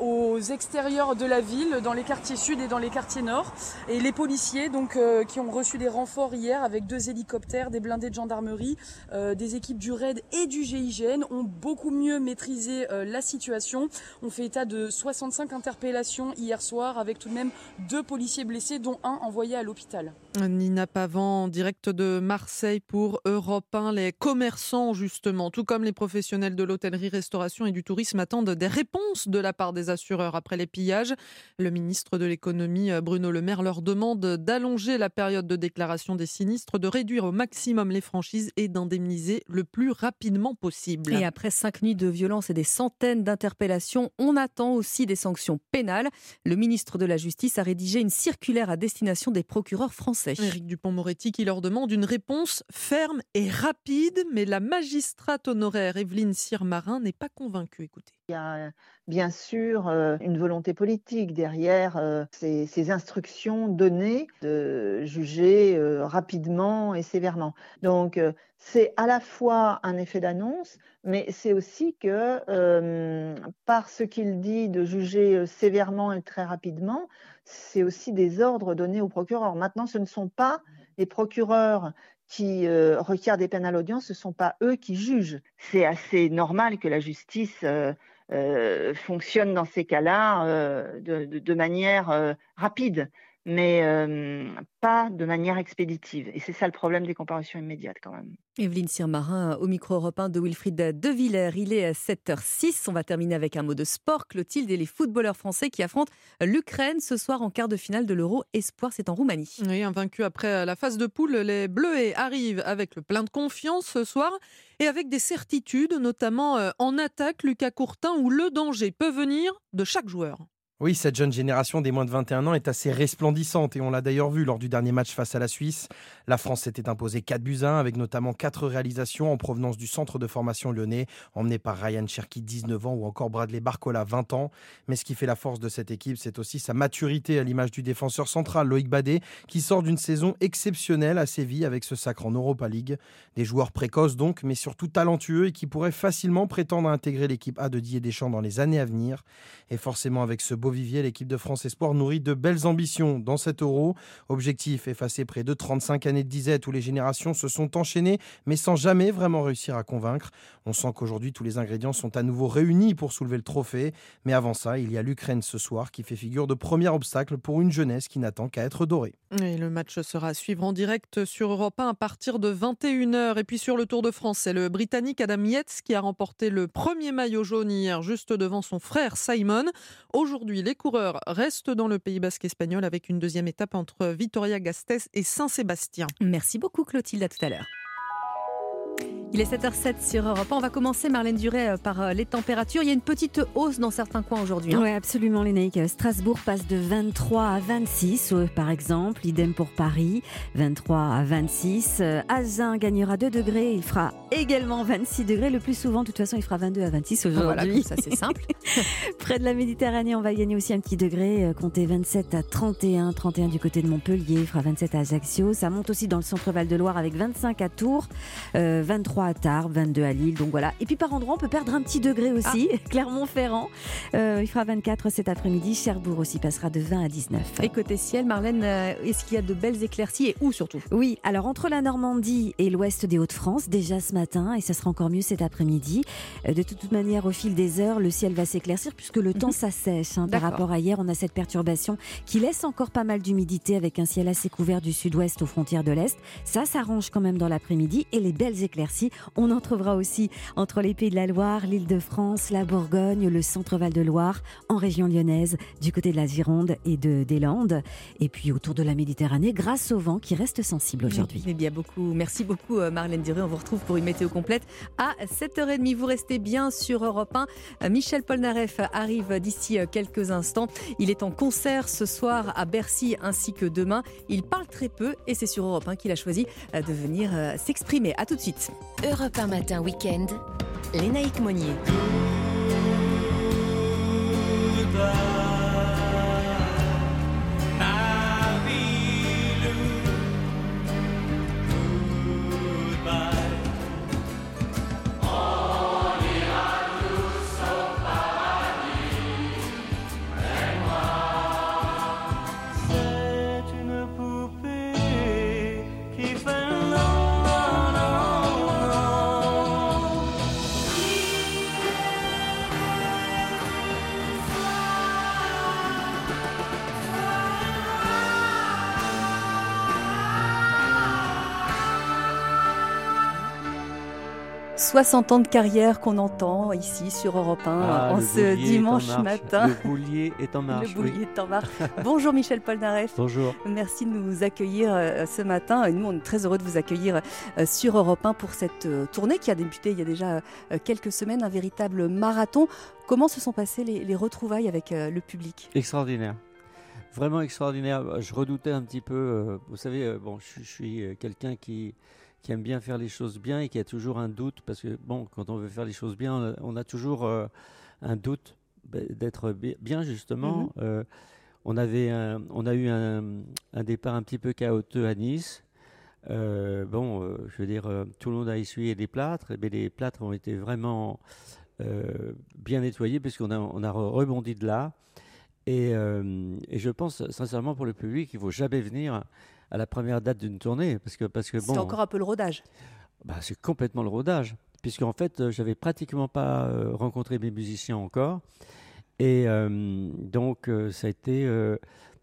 Speaker 8: aux extérieurs de la ville, dans les quartiers sud et dans les quartiers nord. Et les policiers donc qui ont reçu des renforts hier avec deux hélicoptères, des blindés de gendarmerie, des équipes du RAID et du GIGN ont beaucoup mieux maîtrisé la situation. On fait état de 65 interpellations hier soir avec tout de même deux policiers blessés dont un envoyé à l'hôpital.
Speaker 4: Nina Pavant, direct de Marseille pour Europe 1. Les commerçants, justement, tout comme les professionnels de l'hôtellerie, restauration et du tourisme, attendent des réponses de la part des assureurs après les pillages. Le ministre de l'économie, Bruno Le Maire, leur demande d'allonger la période de déclaration des sinistres, de réduire au maximum les franchises et d'indemniser le plus rapidement possible.
Speaker 2: Et après cinq nuits de violence et des centaines d'interpellations, on attend aussi des sanctions pénales. Le ministre de la Justice a rédigé une circulaire à destination des procureurs français.
Speaker 4: Éric Dupont-Moretti qui leur demande une réponse ferme et rapide, mais la magistrate honoraire Evelyne Sirmarin n'est pas convaincue. Écoutez.
Speaker 38: Il y a bien sûr euh, une volonté politique derrière euh, ces, instructions données de juger euh, rapidement et sévèrement. Donc c'est à la fois un effet d'annonce, mais c'est aussi que par ce qu'il dit de juger sévèrement et très rapidement, c'est aussi des ordres donnés aux procureurs. Maintenant, ce ne sont pas les procureurs qui requièrent des peines à l'audience, ce ne sont pas eux qui jugent. C'est assez normal que la justice euh, fonctionne dans ces cas-là euh, de, manière euh, rapide. Mais euh, pas de manière expéditive. Et c'est ça le problème des comparaisons immédiates quand même.
Speaker 2: Evelyne Sirmarin au micro européen de Wilfried De Villers. Il est à 7h06. On va terminer avec un mot de sport. Clotilde et les footballeurs français qui affrontent l'Ukraine ce soir en quart de finale de l'Euro Espoir. C'est en Roumanie.
Speaker 4: Oui, vaincu après la phase de poule, les Bleus arrivent avec le plein de confiance ce soir et avec des certitudes, notamment euh, en attaque, Lucas Courtin, où le danger peut venir de chaque joueur.
Speaker 39: Oui, cette jeune génération des moins de 21 ans est assez resplendissante et on l'a d'ailleurs vu lors du dernier match face à la Suisse. La France s'était imposée 4 buts 1 avec notamment 4 réalisations en provenance du centre de formation lyonnais emmené par Ryan Cherky 19 ans ou encore Bradley Barcola 20 ans. Mais ce qui fait la force de cette équipe, c'est aussi sa maturité à l'image du défenseur central Loïc Badet qui sort d'une saison exceptionnelle à Séville avec ce sacre en Europa League. Des joueurs précoces donc, mais surtout talentueux et qui pourraient facilement prétendre à intégrer l'équipe A de Didier Deschamps dans les années à venir. Et forcément avec ce beau vivier, l'équipe de France Espoir nourrit de belles ambitions dans cet euro. Objectif effacer près de 35 années de disette où les générations se sont enchaînées mais sans jamais vraiment réussir à convaincre. On sent qu'aujourd'hui tous les ingrédients sont à nouveau réunis pour soulever le trophée. Mais avant ça, il y a l'Ukraine ce soir qui fait figure de premier obstacle pour une jeunesse qui n'attend qu'à être dorée.
Speaker 4: Et le match sera à suivre en direct sur Europe 1 à partir de 21h. Et puis sur le Tour de France, c'est le Britannique Adam Yates qui a remporté le premier maillot jaune hier juste devant son frère Simon. Aujourd'hui, les coureurs restent dans le Pays basque espagnol avec une deuxième étape entre Vitoria-Gasteiz et Saint-Sébastien.
Speaker 2: Merci beaucoup Clotilde, à tout à l'heure. Il est 7h07 sur Europe. On va commencer, Marlène Duret, euh, par euh, les températures. Il y a une petite hausse dans certains coins aujourd'hui.
Speaker 7: Hein. Oui, absolument, Lénaïque. Strasbourg passe de 23 à 26, euh, par exemple. Idem pour Paris, 23 à 26. Agen gagnera 2 degrés. Il fera également 26 degrés. Le plus souvent, de toute façon, il fera 22 à 26 aujourd'hui.
Speaker 2: Voilà, ça c'est simple.
Speaker 7: Près de la Méditerranée, on va gagner aussi un petit degré. Comptez 27 à 31. 31 du côté de Montpellier. Il fera 27 à Ajaccio. Ça monte aussi dans le centre Val de Loire avec 25 à Tours, 23 à Tarbes, 22 à Lille. Donc voilà. Et puis par endroit, on peut perdre un petit degré aussi. Ah. Clermont-Ferrand, euh, il fera 24 cet après-midi. Cherbourg aussi passera de 20 à 19.
Speaker 2: Et côté ciel, Marlène, euh, est-ce qu'il y a de belles éclaircies et où surtout?
Speaker 7: Oui, alors entre la Normandie et l'ouest des Hauts-de-France, déjà ce matin, et ça sera encore mieux cet après-midi. Euh, de toute manière, au fil des heures, le ciel va s'éclaircir puisque le temps mhm. s'assèche. Hein, par rapport à hier, on a cette perturbation qui laisse encore pas mal d'humidité avec un ciel assez couvert du sud-ouest aux frontières de l'est. Ça s'arrange quand même dans l'après-midi et les belles éclaircies on en trouvera aussi entre les Pays de la Loire, l'île de France, la Bourgogne, le centre-val de Loire, en région lyonnaise, du côté de la Gironde et de, des Landes, et puis autour de la Méditerranée, grâce au vent qui reste sensible aujourd'hui.
Speaker 2: Beaucoup, merci beaucoup euh, Marlène Duré. On vous retrouve pour une météo complète à 7h30. Vous restez bien sur Europe 1. Euh, Michel Polnareff arrive d'ici euh, quelques instants. Il est en concert ce soir à Bercy ainsi que demain. Il parle très peu et c'est sur Europe 1 qu'il a choisi de venir s'exprimer. À tout de suite.
Speaker 1: Europe 1 matin week-end, Lénaïque Monnier.
Speaker 2: « 60 ans de carrière qu'on entend ici sur Europe 1
Speaker 40: ah,
Speaker 2: en ce dimanche matin.
Speaker 40: Le boulier est en marche.
Speaker 2: Le boulier est en marche. Bonjour Michel Polnareff.
Speaker 40: Bonjour.
Speaker 2: Merci de nous accueillir euh, ce matin. Nous, on est très heureux de vous accueillir euh, sur Europe 1 pour cette euh, tournée qui a débuté il y a déjà quelques semaines, un véritable marathon. Comment se sont passées les, retrouvailles avec le public?
Speaker 40: Extraordinaire vraiment extraordinaire. Je redoutais un petit peu, vous savez, bon, je suis quelqu'un qui, qui aime bien faire les choses bien et qui a toujours un doute, parce que bon, quand on veut faire les choses bien, on a toujours euh, un doute d'être bien justement. Mhm. Euh, on, avait on a eu un, départ un petit peu chaotique à Nice. Euh, bon, je veux dire, tout le monde a essuyé des plâtres, mais les plâtres ont été vraiment bien nettoyés puisqu'on a, on a rebondi de là. Et, et, je pense sincèrement pour le public qu'il ne faut jamais venir à la première date d'une tournée. Parce que, parce que, bon,
Speaker 2: c'est encore un peu le rodage.
Speaker 40: Bah, c'est complètement le rodage. Puisqu'en fait, euh, j'avais pratiquement pas euh, rencontré mes musiciens encore. Et euh, donc, ça a été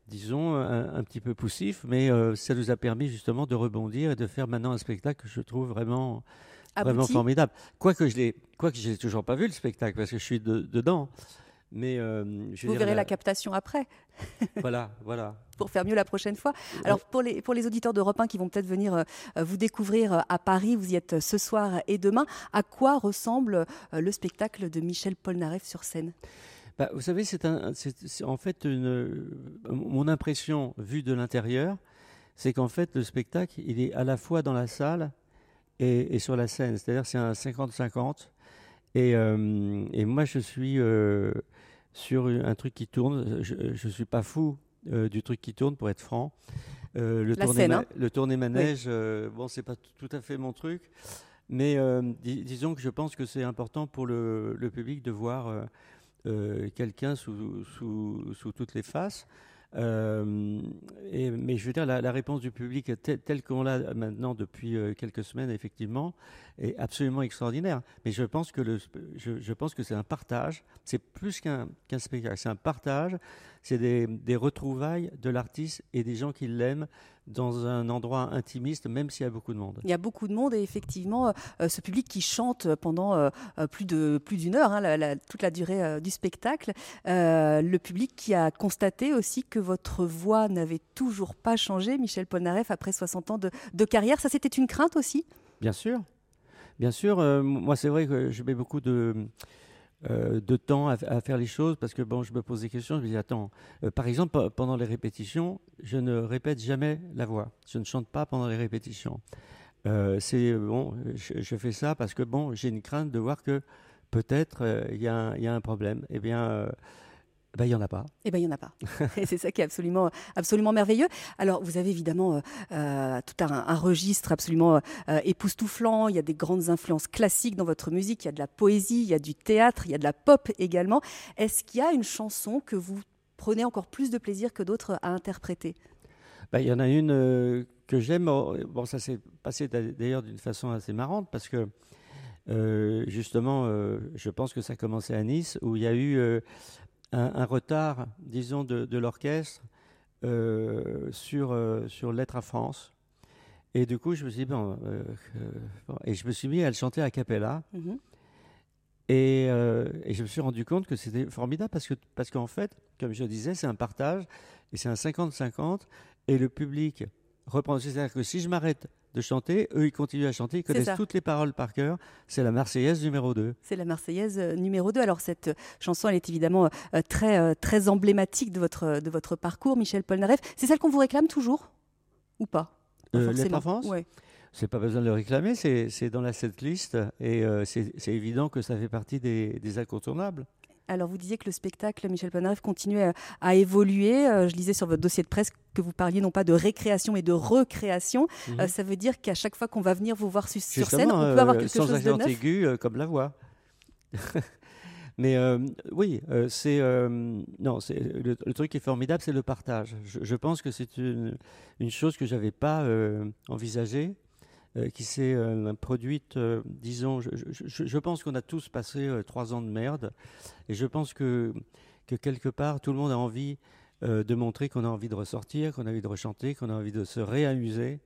Speaker 40: disons, un, un petit peu poussif, mais euh, ça nous a permis justement de rebondir et de faire maintenant un spectacle que je trouve vraiment, vraiment formidable. Quoique je l'ai, je l'ai toujours pas vu le spectacle parce que je suis de- dedans, mais euh, je
Speaker 2: Vous verrez la captation après.
Speaker 40: Voilà, voilà.
Speaker 2: pour faire mieux la prochaine fois. Alors pour les, pour les auditeurs d'Europe 1 qui vont peut-être venir euh, vous découvrir euh, à Paris, vous y êtes ce soir et demain, à quoi ressemble euh, le spectacle de Michel Polnareff sur scène?
Speaker 40: Bah, vous savez, c'est en fait une, mon impression vue de l'intérieur, c'est qu'en fait le spectacle, il est à la fois dans la salle et, et sur la scène. C'est-à-dire c'est un 50-50. Et, et moi, je suis sur un truc qui tourne. Je ne suis pas fou euh, du truc qui tourne, pour être franc. Euh, le, tourné
Speaker 2: scène, hein.
Speaker 40: le tourné manège, euh, bon, c'est pas tout à fait mon truc. Mais euh, dis- disons que je pense que c'est important pour le, le public de voir quelqu'un sous, sous, sous toutes les faces. Euh, mais je veux dire, la, réponse du public telle, qu'on l'a maintenant depuis euh, quelques semaines, effectivement, est absolument extraordinaire. Mais je pense que, je, pense que c'est un partage, c'est plus qu'un spectacle, c'est un partage, c'est des retrouvailles de l'artiste et des gens qui l'aiment dans un endroit intimiste, même s'il y a beaucoup de monde.
Speaker 2: Il y a beaucoup de monde et effectivement, euh, ce public qui chante pendant euh, euh, plus de plus d'une heure, hein, la- la- toute la durée euh, du spectacle. Euh, le public qui a constaté aussi que votre voix n'avait toujours pas changé, Michel Polnareff, après 60 ans de, de carrière. Ça, c'était une crainte aussi?
Speaker 40: Bien sûr. Bien sûr, euh, moi c'est vrai que je mets beaucoup de, euh, de temps à, faire les choses parce que bon, je me pose des questions, je me dis attends, euh, par exemple pe- pendant les répétitions, je ne répète jamais la voix, je ne chante pas pendant les répétitions. Euh, c'est bon, je, fais ça parce que bon, j'ai une crainte de voir que peut-être il y, y a un problème. Eh bien, ben, il y en a pas.
Speaker 2: Eh bien, il n'y en a pas. Et c'est ça qui est absolument, absolument merveilleux. Alors, vous avez évidemment euh, euh, tout un, un registre absolument euh, époustouflant. Il y a des grandes influences classiques dans votre musique. Il y a de la poésie, il y a du théâtre, il y a de la pop également. Est-ce qu'il y a une chanson que vous prenez encore plus de plaisir que d'autres à interpréter?
Speaker 40: Bah, Il y en a une euh, que j'aime. Oh, Bon, ça s'est passé d'a- d'ailleurs d'une façon assez marrante parce que euh, justement, euh, je pense que ça a commencé à Nice où il y a eu euh, un, un retard, disons, de, de l'orchestre euh, sur, euh, sur Lettre à France. Et du coup, je me suis dit, bon, euh, euh, bon, et je me suis mis à le chanter a cappella.
Speaker 2: Mhm.
Speaker 40: Et, et je me suis rendu compte que c'était formidable parce que parce qu'en fait, comme je disais, c'est un partage et c'est un 50-50 et le public reprend. C'est-à-dire que si je m'arrête de chanter, eux ils continuent à chanter, ils connaissent
Speaker 2: ça.
Speaker 40: toutes les paroles par cœur. C'est la Marseillaise numéro 2.
Speaker 2: C'est la Marseillaise euh, numéro 2. Alors cette chanson, elle est évidemment euh, très, euh, très emblématique de votre, de votre parcours, Michel Polnareff. C'est celle qu'on vous réclame toujours Ou pas? Pas
Speaker 40: Euh, à France
Speaker 2: Ouais.
Speaker 40: C'est pas besoin de le réclamer, c'est dans la setlist et euh, c'est c'est évident que ça fait partie des, des incontournables.
Speaker 2: Alors, vous disiez que le spectacle Michel Polnareff continuait à, à évoluer. Euh, je lisais sur votre dossier de presse que vous parliez non pas de récréation, mais de recréation.
Speaker 40: Mhm.
Speaker 2: Euh, ça veut dire qu'à chaque fois qu'on va venir vous voir su- sur scène, on peut avoir
Speaker 40: euh,
Speaker 2: quelque
Speaker 40: sans
Speaker 2: chose de neuf.
Speaker 40: aigu euh, comme la voix. Mais euh, oui, euh, c'est euh, non, c'est le, le truc qui est formidable, c'est le partage. Je, je pense que c'est une, une chose que j'avais pas euh, envisagée, euh, qui s'est euh, produite. euh, disons, je, je- je- je pense qu'on a tous passé euh, trois ans de merde, et je pense que que quelque part tout le monde a envie euh, de montrer qu'on a envie de ressortir, qu'on a envie de rechanter, qu'on a envie de se réamuser.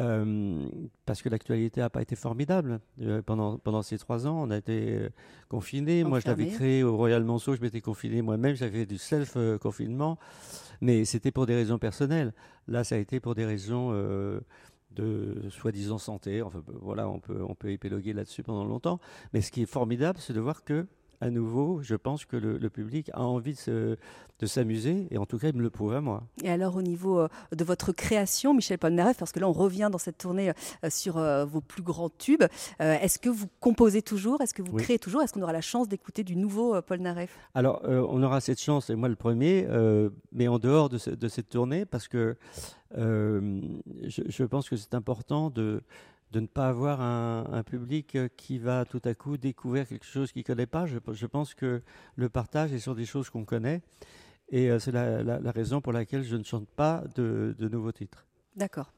Speaker 40: Euh, parce que l'actualité n'a pas été formidable Euh, pendant, pendant ces trois ans. On a été euh, confinés. Moi, je l'avais créé au Royal Monceau. Je m'étais confiné moi-même. J'avais fait du self-confinement. Mais c'était pour des raisons personnelles. Là, ça a été pour des raisons euh, de soi-disant santé. On peut épiloguer là-dessus pendant longtemps. Mais ce qui est formidable, c'est de voir que à nouveau, je pense que le, le public a envie de se- de s'amuser, et en tout cas, il me le prouve à moi.
Speaker 2: Et alors, au niveau euh, de votre création, Michel Polnareff, parce que là, on revient dans cette tournée euh, sur euh, vos plus grands tubes, est-ce que vous composez toujours? Est-ce que vous
Speaker 40: Oui.
Speaker 2: créez toujours? Est-ce qu'on aura la chance d'écouter du nouveau Polnareff?
Speaker 40: Alors, euh, on aura cette chance, et moi le premier, euh, mais en dehors de, ce- de cette tournée, parce que euh, je, je pense que c'est important de, de ne pas avoir un, public euh, qui va tout à coup découvrir quelque chose qu'il ne connaît pas. Je, pense que le partage est sur des choses qu'on connaît, et euh, c'est la, la- raison pour laquelle je ne chante pas de nouveaux titres.
Speaker 2: D'accord.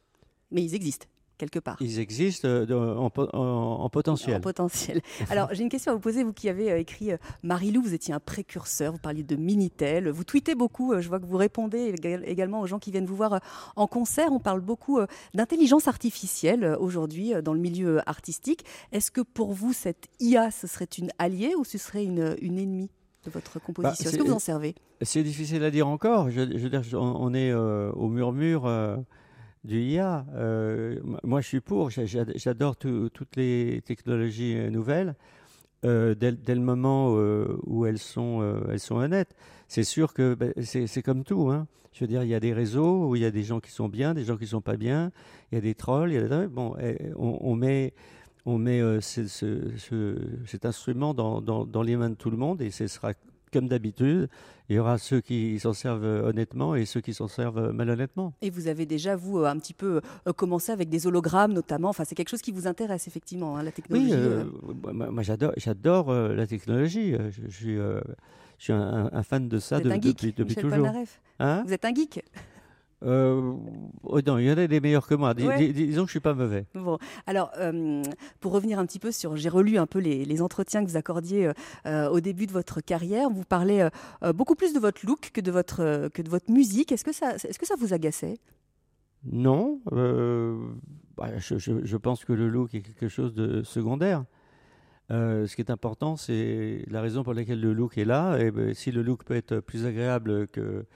Speaker 2: Mais ils existent. Quelque part.
Speaker 40: Ils existent euh, en, po- en- en potentiel.
Speaker 2: En potentiel. Alors, j'ai une question à vous poser. Vous qui avez euh, écrit euh, Marilou, vous étiez un précurseur, vous parliez de Minitel, vous tweetez beaucoup, je vois que vous répondez éga- également aux gens qui viennent vous voir en concert. On parle beaucoup d'intelligence artificielle aujourd'hui dans le milieu artistique. Est-ce que pour vous, cette IA, ce serait une alliée ou ce serait une, une ennemie de votre composition Est-ce
Speaker 40: c'est-
Speaker 2: que vous en servez?
Speaker 40: C'est difficile à dire encore. Je, je veux dire, on, on est euh, au murmure euh, du IA. Euh, moi, je suis pour. J'a- j'a- J'adore tout- toutes les technologies euh, nouvelles. euh, dès, le moment euh, où elles sont, honnêtes. C'est sûr que ben, c'est comme tout. Hein. Je veux dire, il y a des réseaux où il y a des gens qui sont bien, des gens qui sont pas bien. Il y a des trolls. Y a des... Bon, eh, on, met, cet instrument dans les mains de tout le monde et ce sera comme d'habitude. Il y aura ceux qui s'en servent euh, honnêtement et ceux qui s'en servent euh, malhonnêtement.
Speaker 2: Et vous avez déjà, vous, euh, un petit peu commencé avec des hologrammes notamment. Enfin, c'est quelque chose qui vous intéresse effectivement, hein, la technologie.
Speaker 40: Oui, euh, moi, moi, j'adore, j'adore euh, la technologie. Je, je suis, euh, je suis un, un fan de ça de- depuis, depuis
Speaker 2: Michel
Speaker 40: toujours. Hein?
Speaker 2: Vous êtes un geek.
Speaker 40: Euh, oh non, il y en a des meilleurs que moi. Dis-
Speaker 2: Ouais.
Speaker 40: dis- disons que je suis pas mauvais.
Speaker 2: Bon, alors euh, pour revenir un petit peu sur, j'ai relu un peu les, les entretiens que vous accordiez euh, au début de votre carrière. Vous parlez beaucoup plus de votre look que de votre que de votre musique. Est-ce que ça, est-ce que ça vous agaçait?
Speaker 40: Non, bah, je, je- je pense que le look est quelque chose de secondaire. Euh, ce qui est important, c'est la raison pour laquelle le look est là. Et ben, si le look peut être plus agréable que,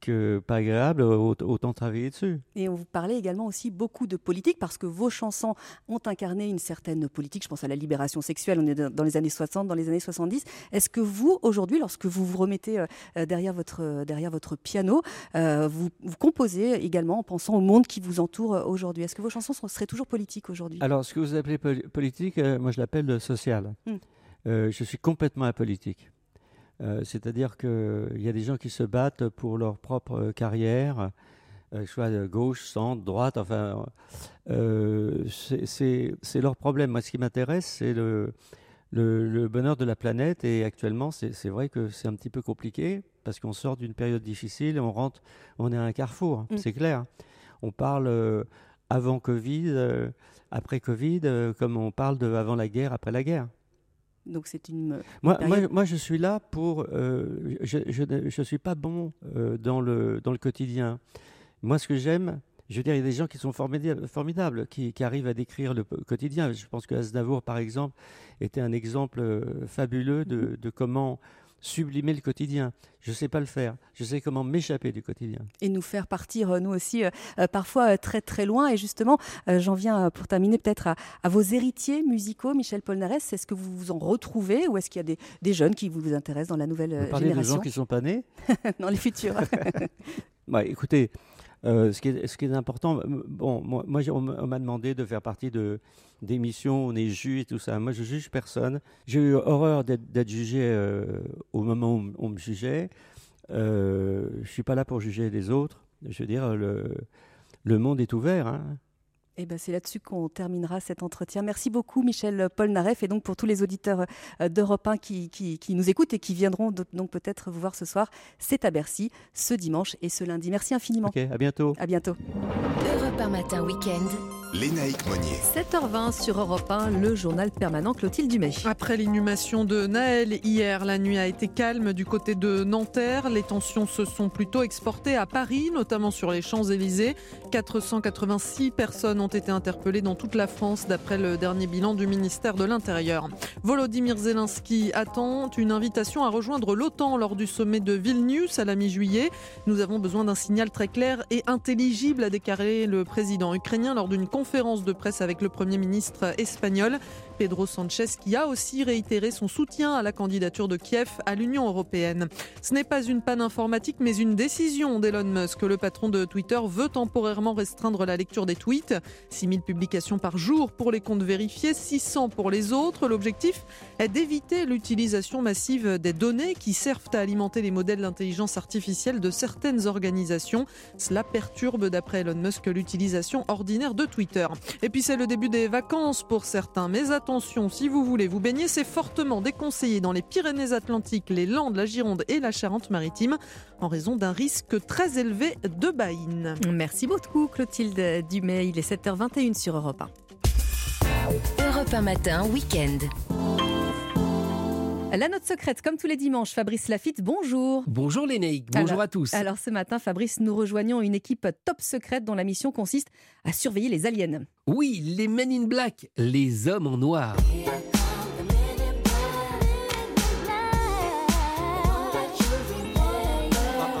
Speaker 40: que pas agréable, aut- autant travailler dessus.
Speaker 2: Et on vous parlait également aussi beaucoup de politique parce que vos chansons ont incarné une certaine politique. Je pense à la libération sexuelle. On est dans les années 60, dans les années 70. Est-ce que vous, aujourd'hui, lorsque vous vous remettez euh, euh, derrière votre euh, derrière votre piano, euh, vous, vous composez également en pensant au monde qui vous entoure euh, aujourd'hui? Est-ce que vos chansons sont- seraient toujours politiques aujourd'hui?
Speaker 40: Alors, ce que vous appelez poli- politique, euh, moi je l'appelle euh, social. Euh, je suis complètement apolitique. Euh, C'est-à-dire qu'il y a des gens qui se battent pour leur propre euh, carrière, euh, soit de gauche, centre, droite, enfin, euh, c'est- leur problème. Moi, ce qui m'intéresse, c'est le, le, le bonheur de la planète. Et actuellement, c'est vrai que c'est un petit peu compliqué parce qu'on sort d'une période difficile et on rentre, on est à un carrefour,
Speaker 2: Mm.
Speaker 40: c'est clair. On parle avant Covid, après Covid, comme on parle de avant la guerre, après la guerre.
Speaker 2: Donc c'est une. une
Speaker 40: Moi, moi, moi, je suis là pour. euh, je ne suis pas bon euh, dans, le, dans le quotidien. Moi, ce que j'aime, je veux dire, il y a des gens qui sont formidables, formidables qui, qui arrivent à décrire le quotidien. Je pense que Aznavour, par exemple, était un exemple euh, fabuleux de, de comment sublimer le quotidien. Je ne sais pas le faire. Je sais comment m'échapper du quotidien.
Speaker 2: et nous faire partir, euh, nous aussi, euh, euh, parfois très très loin. Et justement, euh, j'en viens pour terminer peut-être à, à vos héritiers musicaux, Michel Polnareff. Est-ce que vous vous en retrouvez ou est-ce qu'il y a des, des jeunes qui vous intéressent dans la nouvelle
Speaker 40: Vous parlez de
Speaker 2: génération
Speaker 40: gens qui ne sont pas nés
Speaker 2: Dans les futurs.
Speaker 40: Bah, écoutez, euh, ce, qui est, important, bon, moi, on m'a demandé de faire partie de d'émissions, on est juge et tout ça. Moi, je juge personne. J'ai eu horreur d'être d'être jugé euh, au moment où on me jugeait. Euh, je suis pas là pour juger les autres. Je veux dire, le, le monde est ouvert. hein.
Speaker 2: Et ben c'est là-dessus qu'on terminera cet entretien. Merci beaucoup, Michel Polnareff. Et donc, pour tous les auditeurs euh, d'Europe 1 qui, qui- qui nous écoutent et qui viendront do- donc peut-être vous voir ce soir, c'est à Bercy, ce dimanche et ce lundi. Merci infiniment.
Speaker 40: Ok, à bientôt.
Speaker 2: À bientôt.
Speaker 1: Europe 1 matin week-end.
Speaker 3: Lénaïque Monnier.
Speaker 30: 7h20 sur Europe 1, le journal permanent Clotilde Dumay.
Speaker 4: Après l'inhumation de Naël hier, la nuit a été calme du côté de Nanterre. Les tensions se sont plutôt exportées à Paris, notamment sur les Champs-Élysées. 486 personnes ont été interpellées dans toute la France, d'après le dernier bilan du ministère de l'Intérieur. Volodymyr Zelensky attend une invitation à rejoindre l'OTAN lors du sommet de Vilnius à la mi-juillet. Nous avons besoin d'un signal très clair et intelligible, a déclaré le président ukrainien lors d'une conférence de presse avec le Premier ministre espagnol. Pedro Sanchez, qui a aussi réitéré son soutien à la candidature de Kiev à l'Union européenne. Ce n'est pas une panne informatique, mais une décision d'Elon Musk. Le patron de Twitter veut temporairement restreindre la lecture des tweets. 6000 publications par jour pour les comptes vérifiés, 600 pour les autres. L'objectif est d'éviter l'utilisation massive des données qui servent à alimenter les modèles d'intelligence artificielle de certaines organisations. Cela perturbe, d'après Elon Musk, l'utilisation ordinaire de Twitter. Et puis c'est le début des vacances pour certains, si vous voulez vous baigner, c'est fortement déconseillé dans les Pyrénées-Atlantiques, les Landes, la Gironde et la Charente-Maritime en raison d'un risque très élevé de baïne.
Speaker 30: Merci beaucoup Clotilde Dumay, il est 7h.
Speaker 2: 7h21 sur Europe
Speaker 1: 1. Europe 1 matin, week-end.
Speaker 2: La note secrète, comme tous les dimanches, Fabrice Lafitte, bonjour.
Speaker 41: Bonjour Lénaïque, bonjour
Speaker 2: alors,
Speaker 41: à tous.
Speaker 2: Alors ce matin, Fabrice, nous rejoignons une équipe top secrète dont la mission consiste à surveiller les aliens.
Speaker 41: Oui, les Men in Black, les hommes en noir.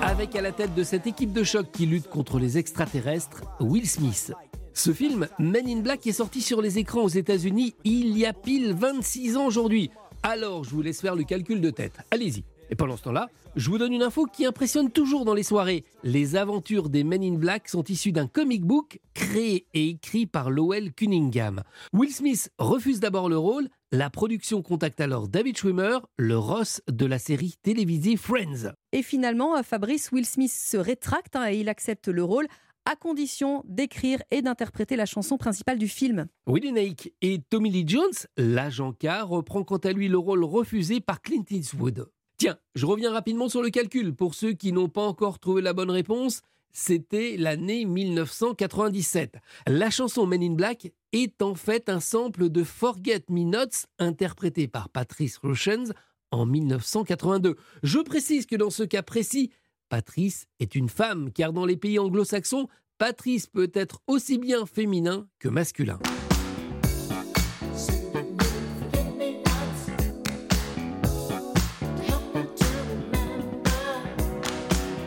Speaker 41: Avec à la tête de cette équipe de choc qui lutte contre les extraterrestres, Will Smith. Ce film, Men in Black, est sorti sur les écrans aux États-Unis il y a pile 26 ans aujourd'hui. Alors, je vous laisse faire le calcul de tête. Allez-y. Et pendant ce temps-là, je vous donne une info qui impressionne toujours dans les soirées. Les aventures des Men in Black sont issues d'un comic book créé et écrit par Lowell Cunningham. Will Smith refuse d'abord le rôle. La production contacte alors David Schwimmer, le Ross de la série télévisée Friends.
Speaker 2: Et finalement, Fabrice Will Smith se rétracte hein, et il accepte le rôle à condition d'écrire et d'interpréter la chanson principale du film.
Speaker 41: Willie Nake et Tommy Lee Jones, l'agent K, reprend quant à lui le rôle refusé par Clint Eastwood. Tiens, je reviens rapidement sur le calcul. Pour ceux qui n'ont pas encore trouvé la bonne réponse, c'était l'année 1997. La chanson Men in Black est en fait un sample de Forget Me Nots interprété par Patrice Rushens en 1982. Je précise que dans ce cas précis, Patrice est une femme, car dans les pays anglo-saxons, Patrice peut être aussi bien féminin que masculin.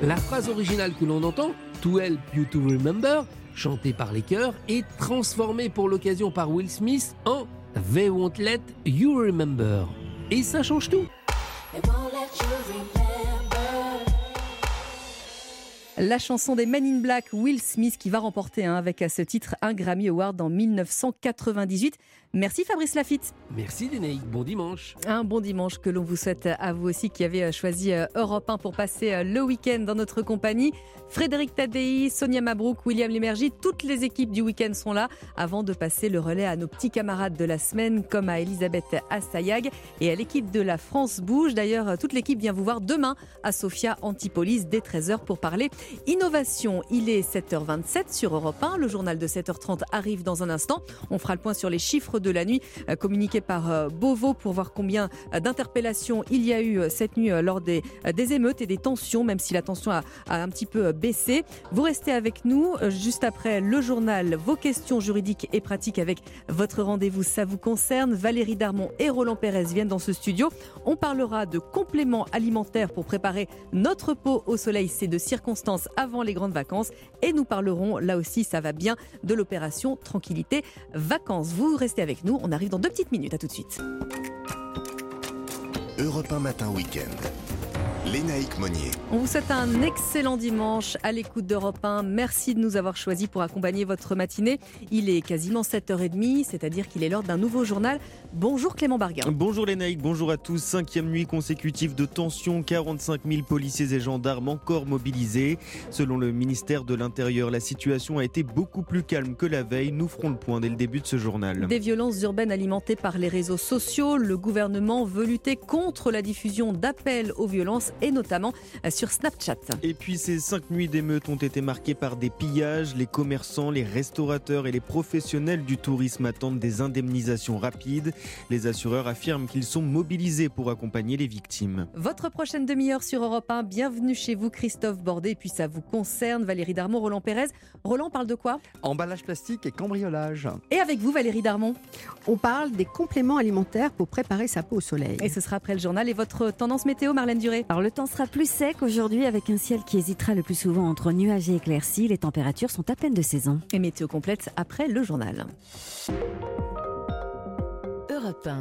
Speaker 41: La phrase originale que l'on entend, To help you to remember, chantée par les chœurs, est transformée pour l'occasion par Will Smith en They won't let you remember. Et ça change tout.
Speaker 2: La chanson des Men in Black, Will Smith, qui va remporter hein, avec à ce titre un Grammy Award en 1998. Merci Fabrice Lafitte.
Speaker 41: Merci Dénaïque, bon dimanche.
Speaker 2: Un bon dimanche que l'on vous souhaite à vous aussi qui avez choisi Europe 1 pour passer le week-end dans notre compagnie. Frédéric Tadei, Sonia Mabrouk, William Lémergie, toutes les équipes du week-end sont là avant de passer le relais à nos petits camarades de la semaine comme à Elisabeth Assayag et à l'équipe de la France Bouge. D'ailleurs, toute l'équipe vient vous voir demain à Sofia Antipolis dès 13h pour parler innovation. Il est 7h27 sur Europe 1. Le journal de 7h30 arrive dans un instant. On fera le point sur les chiffres de la nuit communiqués par Beauvau pour voir combien d'interpellations il y a eu cette nuit lors des, des émeutes et des tensions, même si la tension a, a un petit peu baissé. Vous restez avec nous juste après le journal, vos questions juridiques et pratiques avec votre rendez-vous. Ça vous concerne. Valérie Darmon et Roland Pérez viennent dans ce studio. On parlera de compléments alimentaires pour préparer notre peau au soleil. C'est de circonstances avant les grandes vacances. Et nous parlerons, là aussi, ça va bien, de l'opération Tranquillité Vacances. Vous restez avec nous. On arrive dans deux petites minutes. À tout de suite.
Speaker 3: Europe 1 Matin Week-end. Lénaïque Monnier.
Speaker 2: On vous souhaite un excellent dimanche à l'écoute d'Europe 1. Merci de nous avoir choisis pour accompagner votre matinée. Il est quasiment 7h30, c'est-à-dire qu'il est l'heure d'un nouveau journal. Bonjour Clément Barguin.
Speaker 20: Bonjour Lénaïque, bonjour à tous. Cinquième nuit consécutive de tension, 45 000 policiers et gendarmes encore mobilisés. Selon le ministère de l'Intérieur, la situation a été beaucoup plus calme que la veille. Nous ferons le point dès le début de ce journal.
Speaker 2: Des violences urbaines alimentées par les réseaux sociaux. Le gouvernement veut lutter contre la diffusion d'appels aux violences et notamment sur Snapchat.
Speaker 20: Et puis ces cinq nuits d'émeutes ont été marquées par des pillages. Les commerçants, les restaurateurs et les professionnels du tourisme attendent des indemnisations rapides. Les assureurs affirment qu'ils sont mobilisés pour accompagner les victimes.
Speaker 2: Votre prochaine demi-heure sur Europe 1. Bienvenue chez vous Christophe Bordet. Et puis ça vous concerne Valérie Darmon, Roland Pérez. Roland parle de quoi?
Speaker 42: Emballage plastique et cambriolage.
Speaker 2: Et avec vous Valérie Darmon
Speaker 43: On parle des compléments alimentaires pour préparer sa peau au soleil.
Speaker 2: Et ce sera après le journal et votre tendance météo Marlène Duré?
Speaker 7: Le temps sera plus sec aujourd'hui avec un ciel qui hésitera le plus souvent entre nuages et éclaircies. Les températures sont à peine de saison.
Speaker 2: Et météo complète après le journal.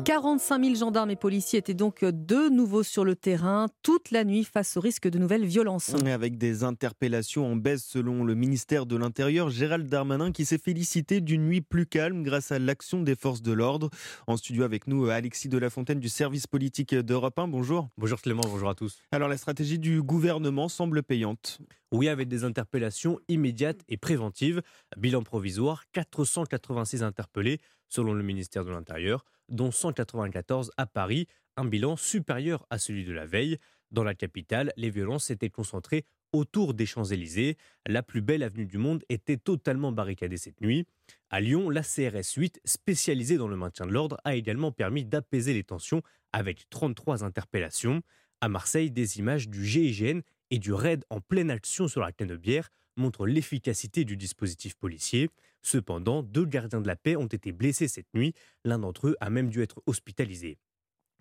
Speaker 2: 45 000 gendarmes et policiers étaient donc de nouveau sur le terrain toute la nuit face au risque de nouvelles violences.
Speaker 20: Avec des interpellations en baisse selon le ministère de l'Intérieur, Gérald Darmanin qui s'est félicité d'une nuit plus calme grâce à l'action des forces de l'ordre. En studio avec nous, Alexis de la Fontaine du service politique d'Europe 1. Bonjour.
Speaker 25: Bonjour Clément, bonjour à tous.
Speaker 20: Alors la stratégie du gouvernement semble payante.
Speaker 25: Oui, avec des interpellations immédiates et préventives. Bilan provisoire, 486 interpellés selon le ministère de l'Intérieur, dont 194 à Paris, un bilan supérieur à celui de la veille. Dans la capitale, les violences s'étaient concentrées autour des Champs-Élysées. La plus belle avenue du monde était totalement barricadée cette nuit. À Lyon, la CRS 8, spécialisée dans le maintien de l'ordre, a également permis d'apaiser les tensions avec 33 interpellations. À Marseille, des images du GIGN et du raid en pleine action sur la Canebière montrent l'efficacité du dispositif policier. Cependant, deux gardiens de la paix ont été blessés cette nuit. L'un d'entre eux a même dû être hospitalisé.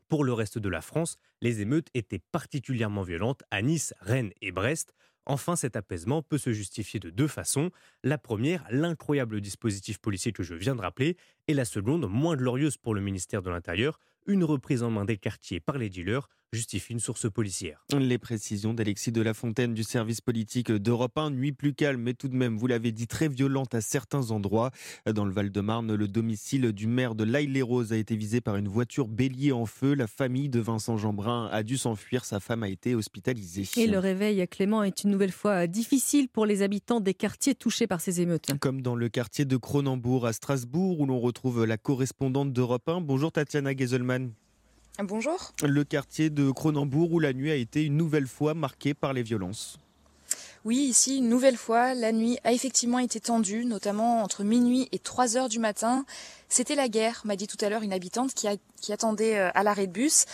Speaker 25: Pour le reste de la France, les émeutes étaient particulièrement violentes à Nice, Rennes et Brest. Enfin, cet apaisement peut se justifier de deux façons. La première, l'incroyable dispositif policier que je viens de rappeler, et la seconde, moins glorieuse pour le ministère de l'Intérieur, une reprise en main des quartiers par les dealers justifie une source policière.
Speaker 20: Les précisions d'Alexis de la Fontaine du service politique d'Europe 1, nuit plus calme, mais tout de même, vous l'avez dit, très violente à certains endroits. Dans le Val-de-Marne, le domicile du maire de l'Aille-les-Roses a été visé par une voiture bélier en feu. La famille de Vincent Jeanbrun a dû s'enfuir. Sa femme a été hospitalisée.
Speaker 2: Et le réveil, Clément, est une nouvelle fois difficile pour les habitants des quartiers touchés par ces émeutes.
Speaker 20: Comme dans le quartier de Cronenbourg à Strasbourg, où l'on retrouve la correspondante d'Europe 1. Bonjour Tatiana Geselman.
Speaker 23: Bonjour.
Speaker 20: Le quartier de Cronenbourg où la nuit a été une nouvelle fois marquée par les violences.
Speaker 23: Oui, ici, une nouvelle fois, la nuit a effectivement été tendue, notamment entre minuit et 3 heures du matin. C'était la guerre, m'a dit tout à l'heure une habitante qui, qui attendait euh, à l'arrêt de bus.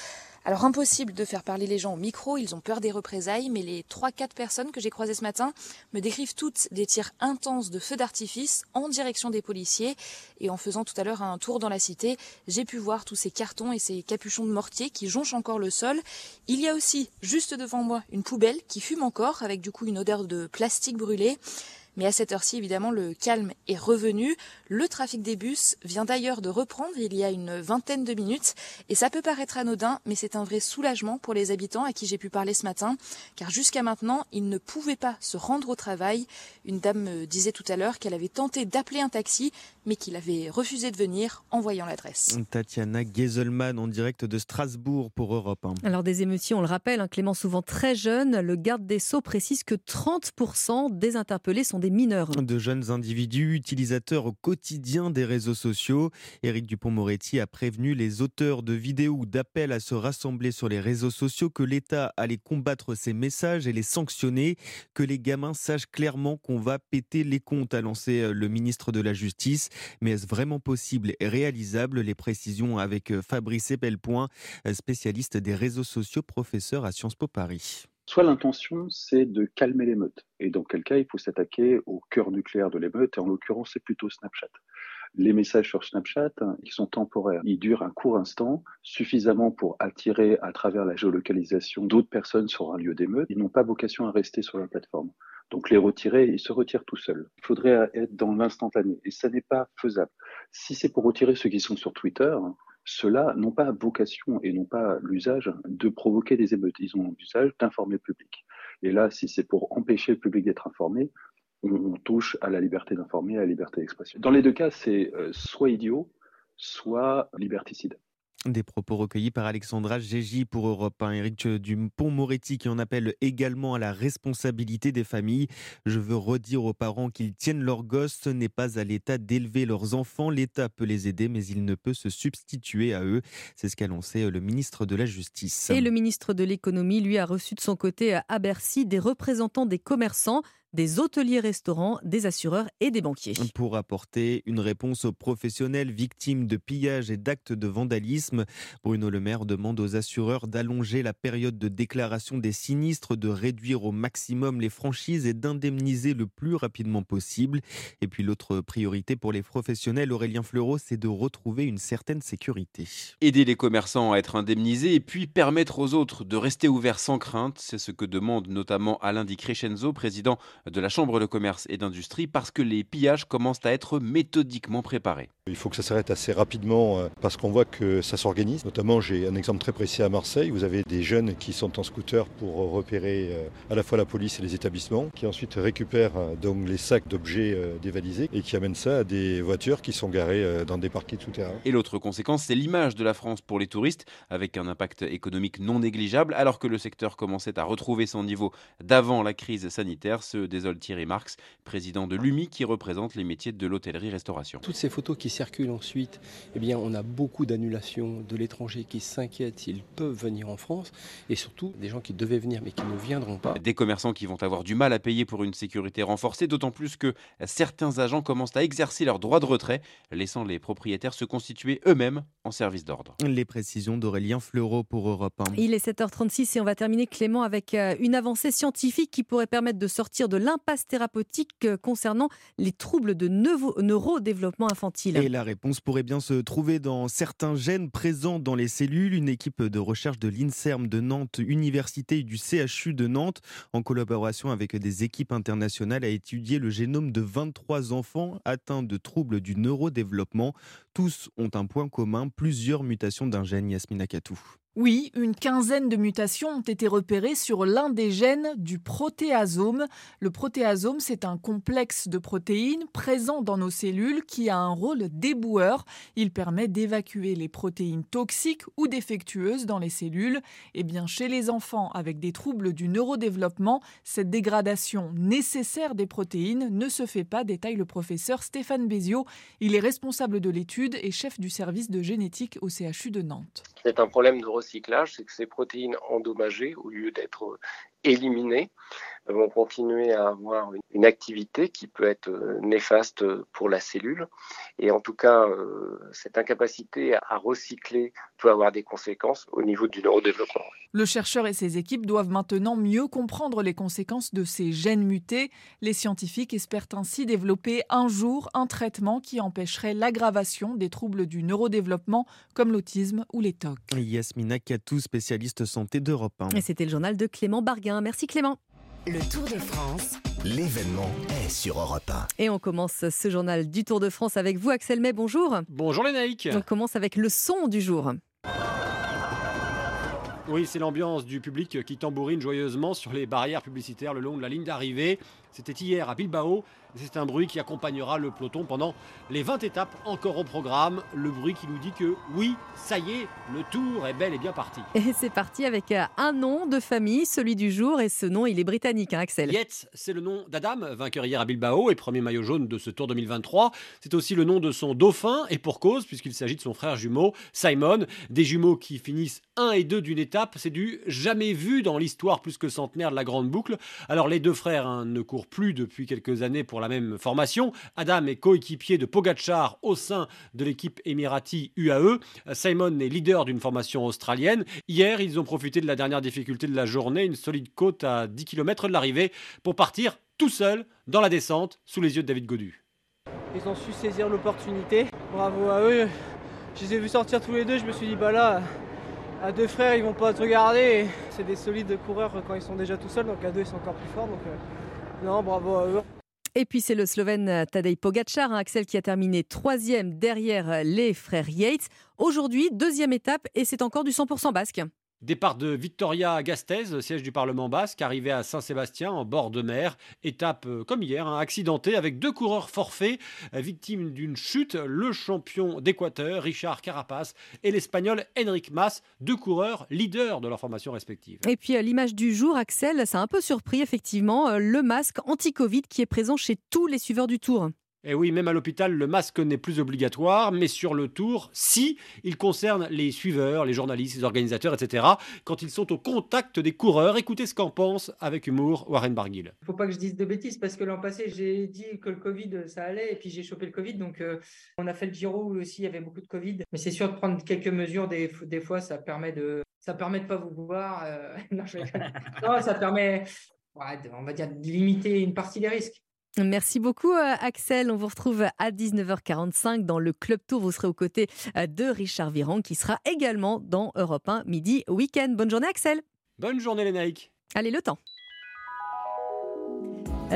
Speaker 23: Alors impossible de faire parler les gens au micro, ils ont peur des représailles, mais les 3-4 personnes que j'ai croisées ce matin me décrivent toutes des tirs intenses de feux d'artifice en direction des policiers. Et en faisant tout à l'heure un tour dans la cité, j'ai pu voir tous ces cartons et ces capuchons de mortier qui jonchent encore le sol. Il y a aussi, juste devant moi, une poubelle qui fume encore, avec du coup une odeur de plastique brûlé. Mais à cette heure-ci, évidemment, le calme est revenu. Le trafic des bus vient d'ailleurs de reprendre il y a une vingtaine de minutes. Et ça peut paraître anodin, mais c'est un vrai soulagement pour les habitants à qui j'ai pu parler ce matin. Car jusqu'à maintenant, ils ne pouvaient pas se rendre au travail. Une dame me disait tout à l'heure qu'elle avait tenté d'appeler un taxi, mais qu'il avait refusé de venir en voyant l'adresse.
Speaker 20: Tatiana Geselman en direct de Strasbourg pour Europe 1.
Speaker 2: Alors des émeutiers, on le rappelle, un Clément souvent très jeune. Le garde des Sceaux précise que 30% des interpellés sont des mineurs.
Speaker 20: De jeunes individus utilisateurs au quotidien des réseaux sociaux. Éric Dupont-Moretti a prévenu les auteurs de vidéos ou d'appels à se rassembler sur les réseaux sociaux que l'État allait combattre ces messages et les sanctionner, que les gamins sachent clairement qu'on va péter les comptes, a lancé euh, le ministre de la Justice. Mais est-ce vraiment possible et réalisable? Les précisions avec euh, Fabrice Epelpoint, euh, spécialiste des réseaux sociaux, professeur à Sciences Po Paris.
Speaker 27: Soit l'intention, c'est de calmer l'émeute. Et dans quel cas, il faut s'attaquer au cœur nucléaire de l'émeute. Et en l'occurrence, c'est plutôt Snapchat. Les messages sur Snapchat, ils sont temporaires. Ils durent un court instant, suffisamment pour attirer à travers la géolocalisation d'autres personnes sur un lieu d'émeute. Ils n'ont pas vocation à rester sur la plateforme. Donc les retirer, ils se retirent tout seuls. Il faudrait être dans l'instantané. Et ça n'est pas faisable. Si c'est pour retirer ceux qui sont sur Twitter, ceux-là n'ont pas vocation et n'ont pas l'usage de provoquer des émeutes. Ils ont l'usage d'informer le public. Et là, si c'est pour empêcher le public d'être informé, on, on, touche à la liberté d'informer, à la liberté d'expression. Dans les deux cas, c'est euh, soit idiot, soit liberticide.
Speaker 20: Des propos recueillis par Alexandra Gégy pour Europe 1. Éric Dupont-Moretti qui en appelle également à la responsabilité des familles. Je veux redire aux parents qu'ils tiennent leurs gosses. Ce n'est pas à l'État d'élever leurs enfants. L'État peut les aider, mais il ne peut se substituer à eux. C'est ce qu'a lancé le ministre de la Justice.
Speaker 2: Et le ministre de l'Économie, lui, a reçu de son côté à Bercy des représentants des commerçants des hôteliers-restaurants, des assureurs et des banquiers.
Speaker 20: Pour apporter une réponse aux professionnels victimes de pillages et d'actes de vandalisme, Bruno Le Maire demande aux assureurs d'allonger la période de déclaration des sinistres, de réduire au maximum les franchises et d'indemniser le plus rapidement possible. Et puis l'autre priorité pour les professionnels, Aurélien Fleureau, c'est de retrouver une certaine sécurité.
Speaker 44: Aider les commerçants à être indemnisés et puis permettre aux autres de rester ouverts sans crainte, c'est ce que demande notamment Alain Di Crescenzo, président de la Chambre de commerce et d'industrie parce que les pillages commencent à être méthodiquement préparés.
Speaker 11: Il faut que ça s'arrête assez rapidement euh, parce qu'on voit que ça s'organise. Notamment, j'ai un exemple très précis à Marseille. Vous avez des jeunes qui sont en scooter pour repérer euh, à la fois la police et les établissements, qui ensuite récupèrent euh, donc les sacs d'objets dévalisés et qui amènent ça à des voitures qui sont garées dans des parkings souterrains.
Speaker 44: Et l'autre conséquence, c'est l'image de la France pour les touristes, avec un impact économique non négligeable, alors que le secteur commençait à retrouver son niveau d'avant la crise sanitaire. Ce désole Thierry Marx, président de l'UMI qui représente les métiers de l'hôtellerie-restauration.
Speaker 45: Toutes ces photos qui circulent ensuite, eh bien, on a beaucoup d'annulations de l'étranger qui s'inquiètent s'ils peuvent venir en France et surtout des gens qui devaient venir mais qui ne viendront pas.
Speaker 44: Des commerçants qui vont avoir du mal à payer pour une sécurité renforcée, d'autant plus que certains agents commencent à exercer leur droit de retrait, laissant les propriétaires se constituer eux-mêmes en service d'ordre.
Speaker 20: Les précisions d'Aurélien Fleureau pour Europe 1.
Speaker 2: Il est 7h36 et on va terminer Clément avec euh, une avancée scientifique qui pourrait permettre de sortir de l'impasse thérapeutique euh, concernant les troubles de neurodéveloppement infantile.
Speaker 20: Et la réponse pourrait bien se trouver dans certains gènes présents dans les cellules. Une équipe de recherche de l'INSERM de Nantes Université du CHU de Nantes, en collaboration avec des équipes internationales, a étudié le génome de 23 enfants atteints de troubles du neurodéveloppement. Tous ont un point commun, plusieurs mutations d'un gène Yasmina Katou.
Speaker 28: Oui, une quinzaine de mutations ont été repérées sur l'un des gènes du protéasome. Le protéasome, c'est un complexe de protéines présent dans nos cellules qui a un rôle déboueur. Il permet d'évacuer les protéines toxiques ou défectueuses dans les cellules. Et eh bien, chez les enfants avec des troubles du neurodéveloppement, cette dégradation nécessaire des protéines ne se fait pas, détaille le professeur Stéphane Bézio. Il est responsable de l'étude et chef du service de génétique au CHU de Nantes.
Speaker 46: C'est un problème de recyclage, c'est que ces protéines endommagées, au lieu d'être éliminées, vont continuer à avoir une activité qui peut être euh, néfaste pour la cellule. Et en tout cas, euh, cette incapacité à recycler peut avoir des conséquences au niveau du neurodéveloppement.
Speaker 28: Le chercheur et ses équipes doivent maintenant mieux comprendre les conséquences de ces gènes mutés. Les scientifiques espèrent ainsi développer un jour un traitement qui empêcherait l'aggravation des troubles du neurodéveloppement comme l'autisme ou les TOC.
Speaker 20: Yasmina Katou, spécialiste santé d'Europe 1.
Speaker 2: Et c'était le journal de Clément Barguin. Merci Clément.
Speaker 1: Le Tour de France.
Speaker 3: L'événement est sur Europe 1.
Speaker 2: Et on commence ce journal du Tour de France avec vous, Axel May. Bonjour.
Speaker 41: Bonjour les naïcs.
Speaker 2: On commence avec le son du jour.
Speaker 41: Oui, c'est l'ambiance du public qui tambourine joyeusement sur les barrières publicitaires le long de la ligne d'arrivée. C'était hier à Bilbao. C'est un bruit qui accompagnera le peloton pendant les 20 étapes encore au programme. Le bruit qui nous dit que oui, ça y est, le tour est bel et bien parti.
Speaker 2: Et c'est parti avec euh, un nom de famille, celui du jour. Et ce nom, il est britannique, hein, Axel.
Speaker 41: Yates, c'est le nom d'Adam, vainqueur hier à Bilbao et premier maillot jaune de ce Tour 2023. C'est aussi le nom de son dauphin et pour cause, puisqu'il s'agit de son frère jumeau, Simon. Des jumeaux qui finissent 1 et 2 d'une étape. C'est du jamais vu dans l'histoire plus que centenaire de la grande boucle. Alors les deux frères hein, ne courent plus depuis quelques années pour la même formation. Adam est coéquipier de Pogachar au sein de l'équipe émirati UAE. Simon est leader d'une formation australienne. Hier, ils ont profité de la dernière difficulté de la journée, une solide côte à 10 km de l'arrivée, pour partir tout seul dans la descente sous les yeux de David Godu.
Speaker 47: Ils ont su saisir l'opportunité. Bravo à eux. Je les ai vus sortir tous les deux. Je me suis dit, bah là, à deux frères, ils vont pas te regarder. C'est des solides coureurs quand ils sont déjà tout seuls, donc à deux, ils sont encore plus forts. Donc, euh, bravo à eux.
Speaker 2: Et puis c'est le Slovène Tadej Pogacar, hein, Axel qui a terminé troisième derrière les frères Yates. Aujourd'hui, deuxième étape et c'est encore du 100% basque.
Speaker 41: Départ de Victoria Gasteiz, siège du Parlement basque, arrivé à Saint-Sébastien en bord de mer. Étape euh, comme hier, hein, accidentée avec deux coureurs forfaits, euh, victimes d'une chute. Le champion d'Équateur, Richard Carapace, et l'Espagnol Enric Mas, deux coureurs leaders de leur formation respective.
Speaker 2: Et puis l'image du jour, Axel, ça a un peu surpris effectivement, euh, le masque anti-Covid qui est présent chez tous les suiveurs du Tour.
Speaker 41: Et oui, même à l'hôpital, le masque n'est plus obligatoire, mais sur le tour, si, il concerne les suiveurs, les journalistes, les organisateurs, etc., quand ils sont au contact des coureurs. Écoutez ce qu'en pense avec humour Warren Barguil.
Speaker 48: Il ne faut pas que je dise de bêtises, parce que l'an passé, j'ai dit que le Covid, ça allait, et puis j'ai chopé le Covid, donc euh, on a fait le Giro où aussi il y avait beaucoup de Covid. Mais c'est sûr de prendre quelques mesures, des, fois, ça permet de ça permet de pas vous voir. Euh, non, ça permet, on va dire, de limiter une partie des risques.
Speaker 2: Merci beaucoup euh, Axel. On vous retrouve à 19h45 dans le Club Tour. Vous serez aux côtés euh, de Richard Viran qui sera également dans Europe 1 midi week-end. Bonne journée Axel.
Speaker 41: Bonne journée les
Speaker 2: Allez le temps.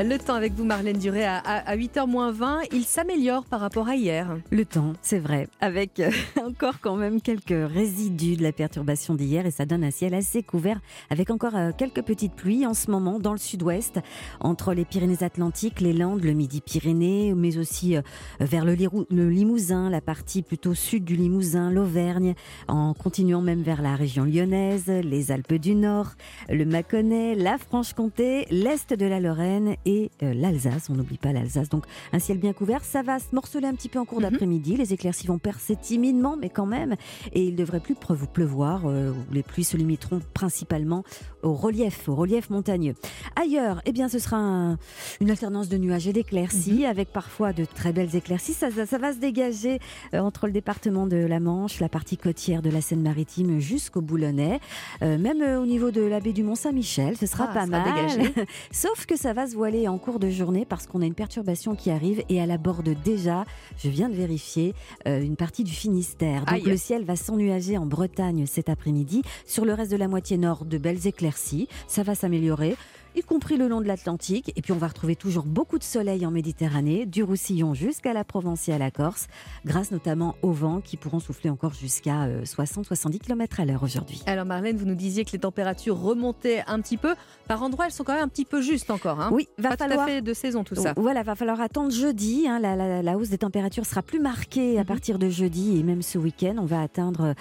Speaker 2: Le temps avec vous, Marlène Duré, à, 8h20, il s'améliore par rapport à hier.
Speaker 7: Le temps, c'est vrai, avec euh, encore quand même quelques résidus de la perturbation d'hier et ça donne un ciel assez couvert avec encore euh, quelques petites pluies en ce moment dans le sud-ouest, entre les Pyrénées-Atlantiques, les Landes, le Midi-Pyrénées, mais aussi euh, vers le, le Limousin, la partie plutôt sud du Limousin, l'Auvergne, en continuant même vers la région lyonnaise, les Alpes du Nord, le Mâconnais, la Franche-Comté, l'est de la Lorraine et euh, l'Alsace. On n'oublie pas l'Alsace. Donc un ciel bien couvert. Ça va se morceler un petit peu en cours d'après-midi. Les éclaircies vont percer timidement, mais quand même. Et il devrait plus pleuvoir. Euh, les pluies se limiteront principalement au relief, au relief montagneux. Ailleurs, eh bien, ce sera un- une alternance de nuages et d'éclaircies, avec parfois de très belles éclaircies. Ça, ça- ça va se dégager euh, entre le département de la Manche, la partie côtière de la Seine-Maritime jusqu'au Boulonnais, Euh, même au niveau de la baie du Mont-Saint-Michel. Ce sera
Speaker 2: Ah,
Speaker 7: pas
Speaker 2: ça
Speaker 7: mal. Sauf que ça va se voiler en cours de journée parce qu'on a une perturbation qui arrive et elle aborde déjà, je viens de vérifier, euh, une partie du Finistère. Donc
Speaker 2: Aïe.
Speaker 7: le ciel va s'ennuager en Bretagne cet après-midi. Sur le reste de la moitié nord, de belles éclaircies. Ça va s'améliorer y compris le long de l'Atlantique. Et puis on va retrouver toujours beaucoup de soleil en Méditerranée, du Roussillon jusqu'à la Provence et à la Corse, grâce notamment aux vents qui pourront souffler encore jusqu'à euh, 60-70 km à l'heure aujourd'hui.
Speaker 2: Alors Marlène, vous nous disiez que les températures remontaient un petit peu. Par endroits, elles sont quand même un petit peu justes encore. hein.
Speaker 7: Oui, va
Speaker 2: Pas
Speaker 7: falloir
Speaker 2: tout à fait de saison tout ça.
Speaker 7: Voilà, va falloir attendre jeudi. hein, la, la- la hausse des températures sera plus marquée
Speaker 2: Mhm.
Speaker 7: à partir de jeudi et même ce week-end, on va atteindre.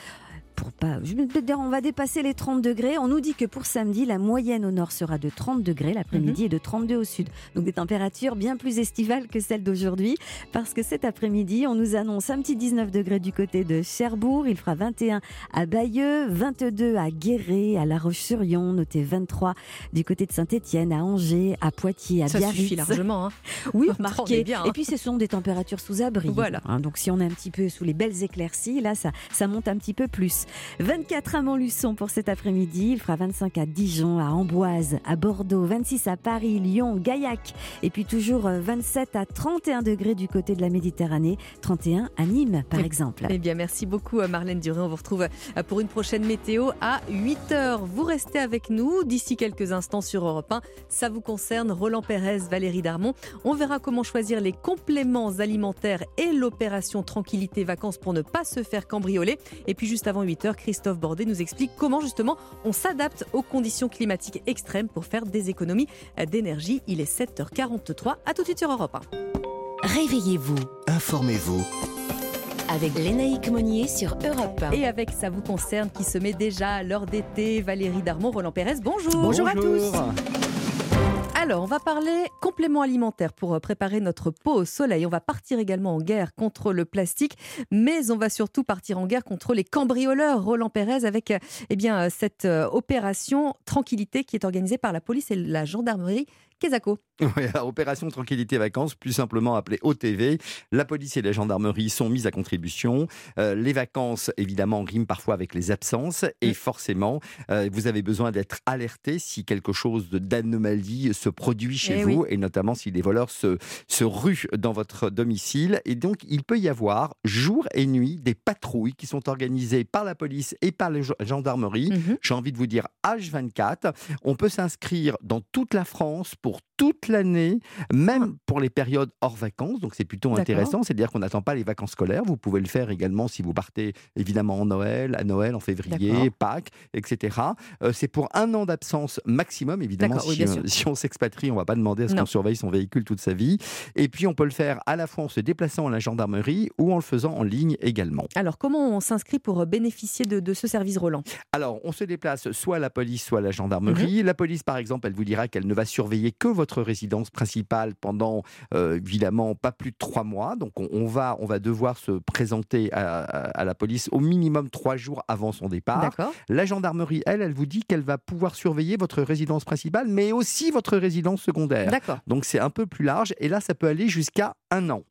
Speaker 7: Pour pas, je vais peut-être dire, on va dépasser les 30 degrés. On nous dit que pour samedi, la moyenne au nord sera de 30 degrés l'après-midi
Speaker 2: Mhm.
Speaker 7: et de 32 au sud. Donc des températures bien plus estivales que celles d'aujourd'hui. Parce que cet après-midi, on nous annonce un petit 19 degrés du côté de Cherbourg. Il fera 21 à Bayeux, 22 à Guéret, à La Roche-sur-Yon. Notez 23 du côté de Saint-Étienne, à Angers, à Poitiers, à
Speaker 2: Ça
Speaker 7: Biarritz.
Speaker 2: suffit largement. hein.
Speaker 7: Oui, marqué.
Speaker 2: bien, hein.
Speaker 7: Et puis ce sont des températures sous abri.
Speaker 2: Voilà.
Speaker 7: Hein, donc si on est un petit peu sous les belles éclaircies, là ça, ça monte un petit peu plus. 24 à Montluçon pour cet après-midi. Il fera 25 à Dijon, à Amboise, à Bordeaux, 26 à Paris, Lyon, Gaillac. Et puis toujours euh, 27 à 31 degrés du côté de la Méditerranée, 31 à Nîmes par
Speaker 2: Eh-
Speaker 7: exemple.
Speaker 2: Eh bien, merci beaucoup euh, Marlène Duré. On vous retrouve euh, pour une prochaine météo à 8h. Vous restez avec nous d'ici quelques instants sur Europe 1. Ça vous concerne, Roland Pérez, Valérie Darmon. On verra comment choisir les compléments alimentaires et l'opération Tranquillité Vacances pour ne pas se faire cambrioler. Et puis juste avant 8h, Christophe Bordet nous explique comment justement on s'adapte aux conditions climatiques extrêmes pour faire des économies d'énergie. Il est 7h43. À tout de suite sur Europe 1.
Speaker 1: Réveillez-vous
Speaker 3: Informez-vous.
Speaker 1: avec Lénaïque Monnier sur Europe 1.
Speaker 2: Et avec Ça vous concerne qui se met déjà à l'heure d'été, Valérie Darmon, Roland Pérez, bonjour.
Speaker 42: Bonjour.
Speaker 2: à tous. Alors, on va parler compléments alimentaires pour euh, préparer notre peau au soleil. On va partir également en guerre contre le plastique, mais on va surtout partir en guerre contre les cambrioleurs. Roland Pérez avec euh, eh euh, cette opération Tranquillité qui est organisée par la police et la gendarmerie. Quesaco.
Speaker 42: Oui, opération Tranquillité Vacances, plus simplement appelée OTV. La police et la gendarmerie sont mises à contribution. Euh, les vacances, évidemment, riment parfois avec les absences. Et forcément, euh, vous avez besoin d'être alerté si quelque chose d'anomalie se produit chez
Speaker 2: Eh
Speaker 42: vous,
Speaker 2: oui.
Speaker 42: et notamment si les voleurs se, se ruent dans votre domicile. Et donc, il peut y avoir, jour et nuit, des patrouilles qui sont organisées par la police et par la gendarmerie.
Speaker 2: Mhm.
Speaker 42: J'ai envie de vous dire H24. On peut s'inscrire dans toute la France pour toute l'année, même pour les périodes hors vacances. Donc c'est plutôt intéressant. C'est-à-dire qu'on n'attend pas les vacances scolaires. Vous pouvez le faire également si vous partez évidemment en Noël, à Noël, en février. Pâques, etc. Euh, c'est pour un an d'absence maximum. Évidemment,
Speaker 2: oui,
Speaker 42: si, euh, on s'expatrie, on ne va pas demander à ce qu'on surveille son véhicule toute sa vie. Et puis on peut le faire à la fois en se déplaçant à la gendarmerie ou en le faisant en ligne également.
Speaker 2: Alors, comment on s'inscrit pour euh, bénéficier de, de ce service Roland?
Speaker 42: Alors, on se déplace soit à la police, soit à la
Speaker 2: Mhm.
Speaker 42: gendarmerie. La police, par exemple, elle vous dira qu'elle ne va surveiller que votre résidence principale pendant, euh, évidemment, pas plus de trois mois. Donc, on, on va, on va devoir se présenter à, à- à la police au minimum trois jours avant son départ. La gendarmerie, elle, elle vous dit qu'elle va pouvoir surveiller votre résidence principale, mais aussi votre résidence secondaire. Donc, c'est un peu plus large. Et là, ça peut aller jusqu'à un an.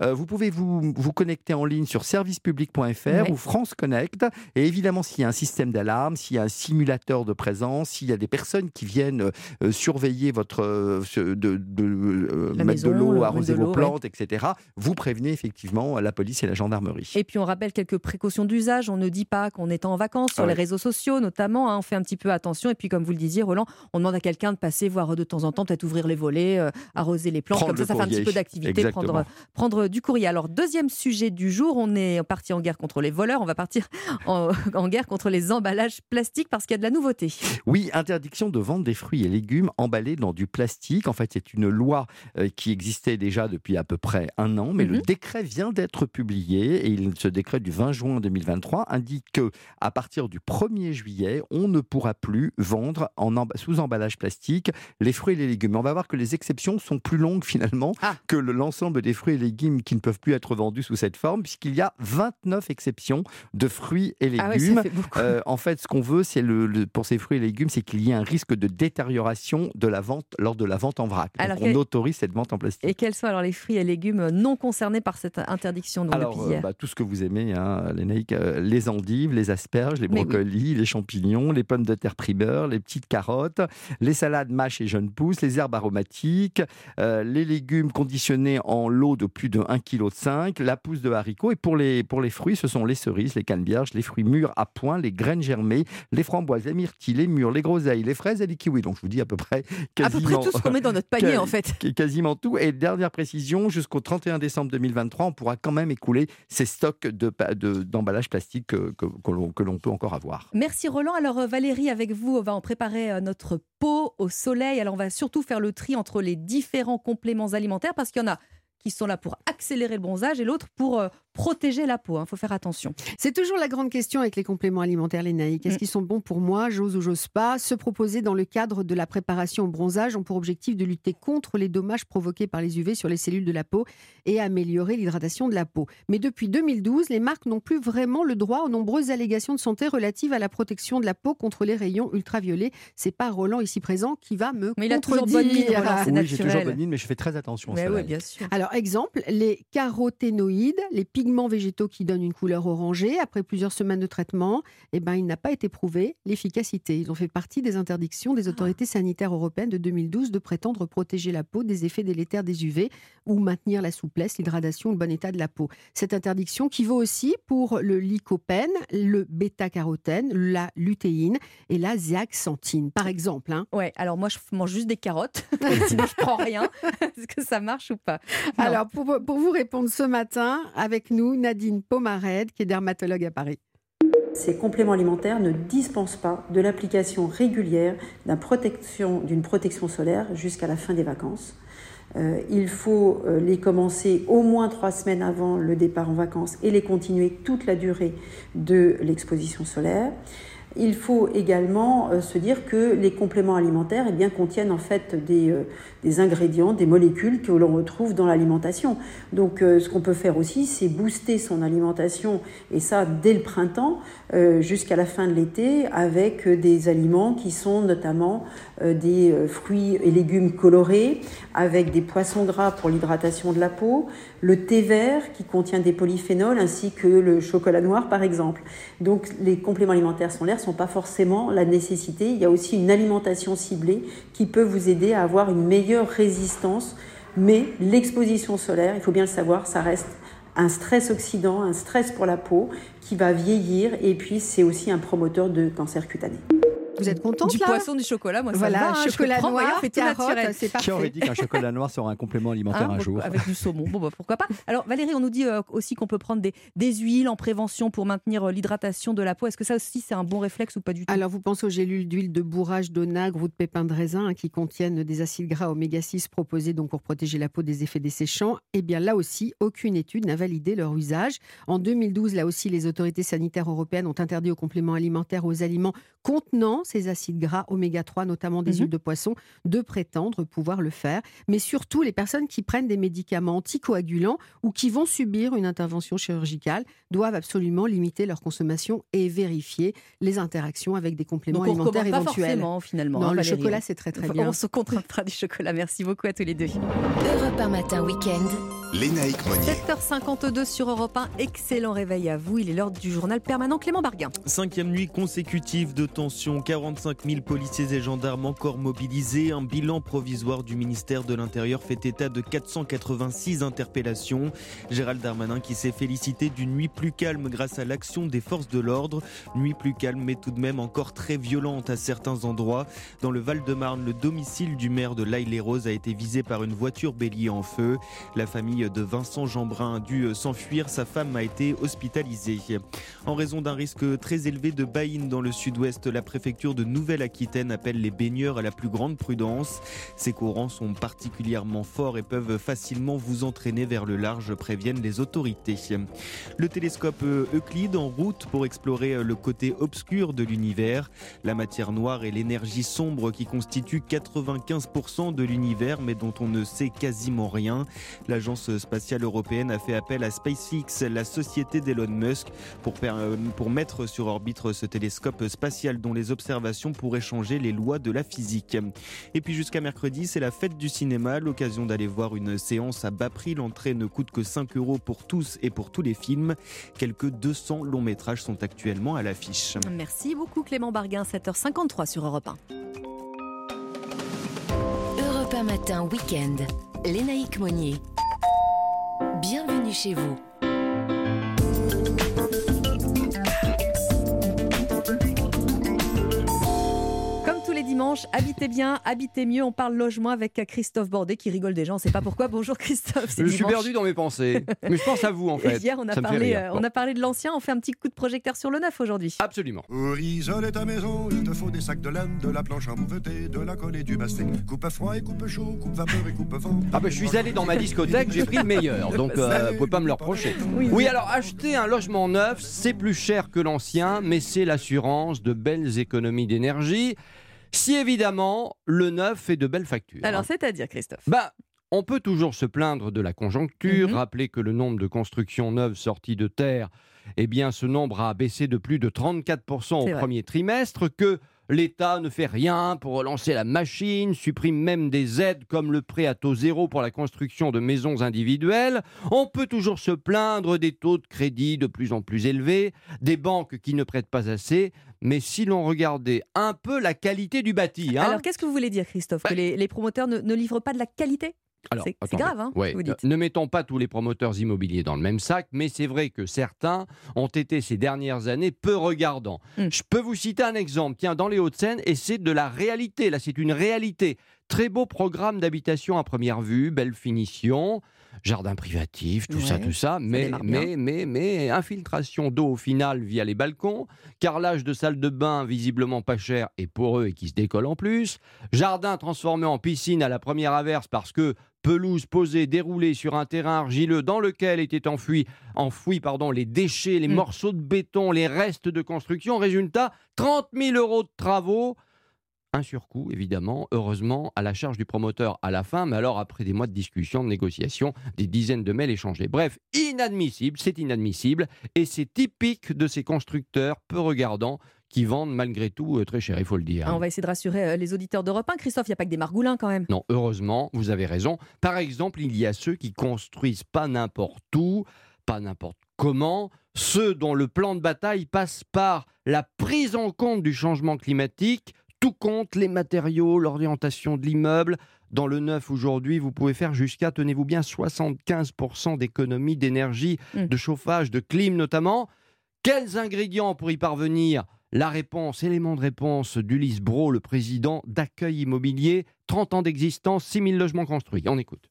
Speaker 42: Euh, vous pouvez vous, vous connecter en ligne sur servicepublic.fr ou France Connect. Et évidemment, s'il y a un système d'alarme, s'il y a un simulateur de présence, s'il y a des personnes qui viennent euh, surveiller votre euh, de, mettre de l'eau,
Speaker 2: le
Speaker 42: arroser vos
Speaker 2: ouais.
Speaker 42: plantes, etc., vous prévenez effectivement la police et la gendarmerie.
Speaker 2: Et puis on rappelle quelques précautions d'usage. On ne dit pas qu'on est en vacances sur
Speaker 42: Ah
Speaker 2: les réseaux sociaux, notamment. hein. on fait un petit peu attention. Et puis comme vous le disiez, Roland, on demande à quelqu'un de passer voir de temps en temps, peut-être ouvrir les volets, arroser les plantes.
Speaker 42: Prendre
Speaker 2: Comme ça, ça fait un petit peu d'activité, prendre, prendre du courrier. Alors, deuxième sujet du jour, on est parti en guerre contre les voleurs, on va partir en, en guerre contre les emballages plastiques parce qu'il y a de la nouveauté.
Speaker 42: Oui, interdiction de vendre des fruits et légumes emballés dans du plastique. En fait, c'est une loi euh, qui existait déjà depuis à peu près un an, mais le
Speaker 2: Mhm.
Speaker 42: décret vient d'être publié et il- ce décret du 20 juin 2023 indique que à partir du 1er juillet, on ne pourra plus vendre en sous emballage plastique les fruits et les légumes. On va voir que les exceptions sont plus longues finalement
Speaker 2: Ah.
Speaker 42: que le- l'ensemble des fruits et légumes qui ne peuvent plus être vendus sous cette forme, puisqu'il y a 29 exceptions de fruits et
Speaker 2: Ah
Speaker 42: légumes.
Speaker 2: fait.
Speaker 42: Euh, en fait, ce qu'on veut, c'est le, le- pour ces fruits et légumes, c'est qu'il y ait un risque de détérioration de la vente lors de la vente en vrac. Donc,
Speaker 2: Alors,
Speaker 42: on
Speaker 2: quel-
Speaker 42: autorise cette vente en plastique.
Speaker 2: Et quels sont alors les fruits et légumes non concernés par cette interdiction donc,
Speaker 42: Alors,
Speaker 2: depuis
Speaker 42: euh,
Speaker 2: hier
Speaker 42: bah, tout ce que vous aimez, hein, Lénaïque, euh, les endives, les asperges, les
Speaker 2: oui.
Speaker 42: brocolis, les champignons, les pommes de terre primeur, les petites carottes, les salades mâches et jeunes pousses, les herbes aromatiques, euh, les légumes conditionnés en lot de plus de 1,5 kg, la pousse de haricots. Et pour les, pour les fruits, ce sont les cerises, les canneberges, les fruits mûrs à point, les graines germées, les framboises, les myrtilles, les mûres, les groseilles, les fraises et les kiwis. Donc, je vous dis à peu près
Speaker 2: À peu
Speaker 42: quasiment...
Speaker 2: près tout ce qu'on met dans notre panier, en fait.
Speaker 42: quasiment tout. Et dernière précision, jusqu'au 31 décembre 2023, on pourra quand même écouler ces stocks de, pa- de- d'emballage plastique que, que, que l'on, que l'on peut encore avoir.
Speaker 2: Merci Roland. Alors euh, Valérie, avec vous, on va en préparer euh, notre pot au soleil. Alors on va surtout faire le tri entre les différents compléments alimentaires parce qu'il y en a qui sont là pour accélérer le bronzage et l'autre pour euh, protéger la peau. Il faut faire attention.
Speaker 43: C'est toujours la grande question avec les compléments alimentaires, les naïcs. Est-ce qu'ils sont bons pour moi? J'ose ou j'ose pas? Se proposer dans le cadre de la préparation au bronzage ont pour objectif de lutter contre les dommages provoqués par les UV sur les cellules de la peau et améliorer l'hydratation de la peau. Mais depuis 2012, les marques n'ont plus vraiment le droit aux nombreuses allégations de santé relatives à la protection de la peau contre les rayons ultraviolets. C'est pas Roland ici présent qui va me
Speaker 2: Mais il a toujours bonne mine,
Speaker 42: oui, j'ai toujours bonne mine, mais je fais très attention.
Speaker 2: Mais oui, bien sûr.
Speaker 43: Alors, exemple, les caroténoïdes, les pigments végétaux qui donnent une couleur orangée, après plusieurs semaines de traitement, eh ben, il n'a pas été prouvé l'efficacité. Ils ont fait partie des interdictions des autorités sanitaires européennes de 2012 de prétendre protéger la peau des effets délétères des UV ou maintenir la souplesse, l'hydratation, le bon état de la peau. Cette interdiction qui vaut aussi pour le lycopène, le bêta-carotène, la lutéine et la zéaxanthine, par exemple. hein.
Speaker 2: Ouais, alors moi je mange juste des carottes, sinon je prends rien. Est-ce que ça marche ou pas?
Speaker 43: Alors, pour, pour vous répondre ce matin, avec nous, Nadine Pomared, qui est dermatologue à Paris.
Speaker 49: Ces compléments alimentaires ne dispensent pas de l'application régulière protection- d'une protection, solaire jusqu'à la fin des vacances. Euh, il faut euh, les commencer au moins trois semaines avant le départ en vacances et les continuer toute la durée de l'exposition solaire. Il faut également euh, se dire que les compléments alimentaires eh bien, contiennent en fait des, euh, des ingrédients, des molécules que l'on retrouve dans l'alimentation. Donc euh, ce qu'on peut faire aussi, c'est booster son alimentation, et ça dès le printemps jusqu'à la fin de l'été, avec euh, des aliments qui sont notamment euh, des euh, fruits et légumes colorés, avec des poissons gras pour l'hydratation de la peau, le thé vert qui contient des polyphénols, ainsi que le chocolat noir par exemple. Donc les compléments alimentaires solaires ne sont pas forcément la nécessité. Il y a aussi une alimentation ciblée qui peut vous aider à avoir une meilleure résistance. Mais l'exposition solaire, il faut bien le savoir, ça reste un stress oxydant, un stress pour la peau qui va vieillir et puis c'est aussi un promoteur de cancer cutané.
Speaker 43: Vous êtes contente
Speaker 2: Du
Speaker 43: là
Speaker 2: poisson, du chocolat, moi ça
Speaker 43: Voilà,
Speaker 2: va, hein, je
Speaker 43: chocolat
Speaker 2: prends,
Speaker 43: noir,
Speaker 2: voyons,
Speaker 43: carotte, c'est
Speaker 42: Qui aurait dit qu'un chocolat noir sera un complément alimentaire
Speaker 2: Hein,
Speaker 42: un jour
Speaker 2: Avec du saumon. Bon, bah, pourquoi pas. Alors, Valérie, on nous dit euh, aussi qu'on peut prendre des, des huiles en prévention pour maintenir euh, l'hydratation de la peau. Est-ce que ça aussi, c'est un bon réflexe ou pas du tout?
Speaker 43: Alors, vous pensez aux gélules d'huile de bourrage, d'onagre ou de pépins de raisin hein, qui contiennent des acides gras oméga 6 proposés donc pour protéger la peau des effets desséchants? Eh bien, là aussi, aucune étude n'a validé leur usage. En 2012, là aussi, les autorités sanitaires européennes ont interdit aux compléments alimentaires aux aliments contenant ces acides gras oméga 3, notamment des
Speaker 2: Mhm.
Speaker 43: huiles de poisson, de prétendre pouvoir le faire. Mais surtout, les personnes qui prennent des médicaments anticoagulants ou qui vont subir une intervention chirurgicale doivent absolument limiter leur consommation et vérifier les interactions avec des compléments
Speaker 2: Donc, on
Speaker 43: alimentaires
Speaker 2: pas
Speaker 43: éventuels.
Speaker 2: forcément, finalement.
Speaker 43: Non,
Speaker 2: hein,
Speaker 43: le
Speaker 2: Valérie,
Speaker 43: chocolat, c'est très très bien.
Speaker 2: On se contentera du chocolat. Merci beaucoup à tous les deux.
Speaker 1: Europe 1 matin week-end.
Speaker 3: Lénaïque Monnier.
Speaker 2: 7h52 sur Europe 1. Excellent réveil à vous. Il est l'heure du journal permanent Clément Barguin.
Speaker 20: Cinquième nuit consécutive de tension. 45 000 policiers et gendarmes encore mobilisés. Un bilan provisoire du ministère de l'Intérieur fait état de 486 interpellations. Gérald Darmanin qui s'est félicité d'une nuit plus calme grâce à l'action des forces de l'ordre. Nuit plus calme mais tout de même encore très violente à certains endroits. Dans le Val-de-Marne, le domicile du maire de l'Aille-les-Roses a été visé par une voiture bélier en feu. La famille de Vincent Jeanbrun a dû s'enfuir. Sa femme a été hospitalisée. En raison d'un risque très élevé de baïne dans le sud-ouest, la préfecture de Nouvelle-Aquitaine appelle les baigneurs à la plus grande prudence. Ces courants sont particulièrement forts et peuvent facilement vous entraîner vers le large, préviennent les autorités. Le télescope Euclide en route pour explorer le côté obscur de l'univers. La matière noire et l'énergie sombre qui constituent 95% de l'univers mais dont on ne sait quasiment rien. L'agence spatiale européenne a fait appel à SpaceX, la société d'Elon Musk, pour, pour mettre sur orbite ce télescope spatial dont les observations pourraient changer les lois de la physique. Et puis jusqu'à mercredi, c'est la fête du cinéma, l'occasion d'aller voir une séance à bas prix. L'entrée ne coûte que 5 euros pour tous et pour tous les films. Quelques 200 longs métrages sont actuellement à l'affiche.
Speaker 2: Merci beaucoup Clément Barguin, 7h53 sur Europe 1.
Speaker 1: Europe 1 matin, week-end. Lénaïque Monnier. Bienvenue chez vous.
Speaker 2: Dimanche. Habitez bien, habitez mieux. On parle logement avec Christophe Bordet qui rigole déjà. On ne sait pas pourquoi. Bonjour Christophe.
Speaker 50: Je suis perdu dans mes pensées. Mais je pense à vous en fait.
Speaker 2: hier, on a, parlé, euh, on a parlé de l'ancien. On fait un petit coup de projecteur sur le neuf aujourd'hui.
Speaker 50: Absolument.
Speaker 51: Pour isoler ta maison, il te faut des sacs de laine, de la planche à mouveter, de la colle et du mastic. Coupe à froid et coupe chaud, coupe vapeur et coupe vent.
Speaker 50: Ah ben je suis allé dans ma discothèque, j'ai pris le meilleur. Donc euh, vous pouvez pas me le reprocher. Oui, oui alors acheter un logement neuf, c'est plus cher que l'ancien, mais c'est l'assurance de belles économies d'énergie. Si évidemment le neuf fait de belles factures.
Speaker 2: Alors, c'est-à-dire, Christophe?
Speaker 50: Bah, on peut toujours se plaindre de la conjoncture,
Speaker 2: Mhm.
Speaker 50: rappeler que le nombre de constructions neuves sorties de terre, eh bien, ce nombre a baissé de plus de 34% au
Speaker 2: vrai.
Speaker 50: premier trimestre, que l'État ne fait rien pour relancer la machine, supprime même des aides comme le prêt à taux zéro pour la construction de maisons individuelles. On peut toujours se plaindre des taux de crédit de plus en plus élevés, des banques qui ne prêtent pas assez, mais si l'on regardait un peu la qualité du bâti, hein,
Speaker 2: Alors, qu'est-ce que vous voulez dire, Christophe? Que les, les promoteurs ne, ne livrent pas de la qualité?
Speaker 50: Alors,
Speaker 2: C'est- grave, hein,
Speaker 50: Ouais,
Speaker 2: vous dites.
Speaker 50: euh, Ne mettons pas tous les promoteurs immobiliers dans le même sac, mais c'est vrai que certains ont été ces dernières années peu regardants.
Speaker 2: Hmm.
Speaker 50: Je peux vous citer un exemple, tiens, dans les Hauts-de-Seine, et c'est de la réalité, là c'est une réalité. Très beau programme d'habitation à première vue, belle finition, jardin privatif, tout ça, tout ça, mais, mais, mais, mais, infiltration d'eau au final via les balcons, carrelage de salle de bain visiblement pas cher et poreux et qui se décolle en plus, jardin transformé en piscine à la première averse parce que pelouse posée, déroulée sur un terrain argileux dans lequel étaient enfouis, enfouis pardon, les déchets, les
Speaker 2: Mm.
Speaker 50: morceaux de béton, les restes de construction. Résultat, 30 000 euros de travaux. Un surcoût, évidemment, heureusement, à la charge du promoteur à la fin, mais alors après des mois de discussion, de négociation, des dizaines de mails échangés. Bref, inadmissible, c'est inadmissible, et c'est typique de ces constructeurs peu regardants qui vendent malgré tout euh, très cher, il faut le dire.
Speaker 2: Ah, on va essayer de rassurer euh, les auditeurs d'Europe 1. Christophe, il n'y a pas que des margoulins quand même.
Speaker 50: Non, heureusement, vous avez raison. Par exemple, il y a ceux qui construisent pas n'importe où, pas n'importe comment, ceux dont le plan de bataille passe par la prise en compte du changement climatique, tout compte les matériaux, l'orientation de l'immeuble. Dans le neuf aujourd'hui, vous pouvez faire jusqu'à, tenez-vous bien, 75% d'économie d'énergie,
Speaker 2: Mm.
Speaker 50: de chauffage, de clim notamment. Quels ingrédients pour y parvenir? La réponse, élément de réponse d'Ulysse Bro, le président d'Accueil Immobilier, 30 ans d'existence, 6 000 logements construits. On écoute.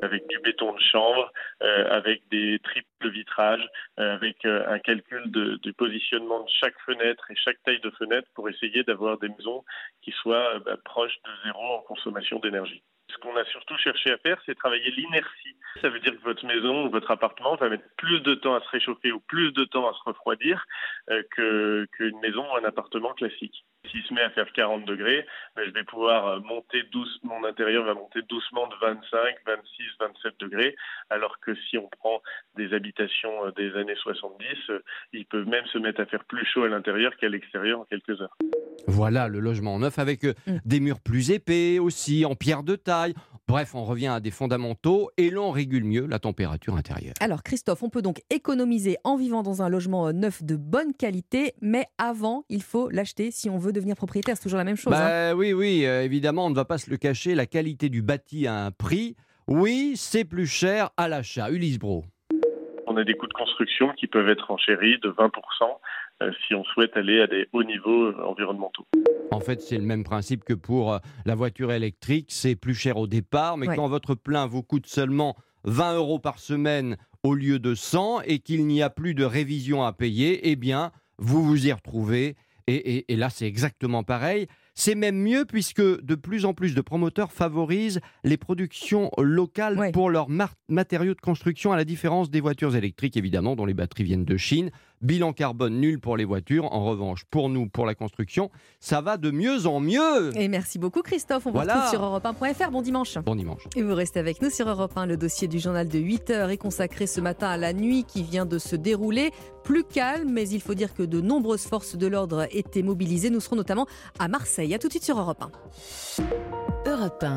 Speaker 52: avec du béton de chambre, euh, avec des triples vitrages, euh, avec euh, un calcul du positionnement de chaque fenêtre et chaque taille de fenêtre pour essayer d'avoir des maisons qui soient bah, proches de zéro en consommation d'énergie. Ce qu'on a surtout cherché à faire, c'est travailler l'inertie. Ça veut dire que votre maison ou votre appartement va mettre plus de temps à se réchauffer ou plus de temps à se refroidir euh, que- qu'une maison ou un appartement classique. S'il se met à faire 40 degrés, ben, je vais pouvoir euh, monter douce, mon intérieur va monter doucement de 25, 26, 27 degrés, alors que si on prend des habitations euh, des années 70, euh, ils peuvent même se mettre à faire plus chaud à l'intérieur qu'à l'extérieur en quelques heures.
Speaker 50: Voilà le logement neuf avec euh, des murs plus épais aussi, en pierre de taille. Bref, on revient à des fondamentaux et l'on régule mieux la température intérieure.
Speaker 2: Alors Christophe, on peut donc économiser en vivant dans un logement euh, neuf de bonne qualité, mais avant, il faut l'acheter si on veut devenir propriétaire. C'est toujours la même chose. hein.
Speaker 50: Bah, oui, oui, euh, évidemment, on ne va pas se le cacher, la qualité du bâti a un prix. Oui, c'est plus cher à l'achat. Ulysse Bro.
Speaker 52: On a des coûts de construction qui peuvent être enchéris de 20% euh, si on souhaite aller à des hauts niveaux euh, environnementaux.
Speaker 50: En fait, c'est le même principe que pour euh, la voiture électrique. C'est plus cher au départ, mais
Speaker 2: Ouais.
Speaker 50: quand votre plein vous coûte seulement 20 euros par semaine au lieu de 100 et qu'il n'y a plus de révision à payer, eh bien, vous vous y retrouvez. Et, et- et là, c'est exactement pareil. C'est même mieux puisque de plus en plus de promoteurs favorisent les productions locales pour leurs matériaux de construction, à la différence des voitures électriques, évidemment, dont les batteries viennent de Chine. Bilan carbone nul pour les voitures. En revanche, pour nous, pour la construction, ça va de mieux en mieux.
Speaker 2: Et merci beaucoup Christophe. On vous
Speaker 50: Voilà.
Speaker 2: retrouve sur europe1.fr. Bon dimanche.
Speaker 50: Bon dimanche.
Speaker 2: Et vous restez avec nous sur Europe 1. Le dossier du journal de 8 heures est consacré ce matin à la nuit qui vient de se dérouler. Plus calme, mais il faut dire que de nombreuses forces de l'ordre étaient mobilisées. Nous serons notamment à Marseille. A tout de suite sur Europe 1.
Speaker 1: Europe 1.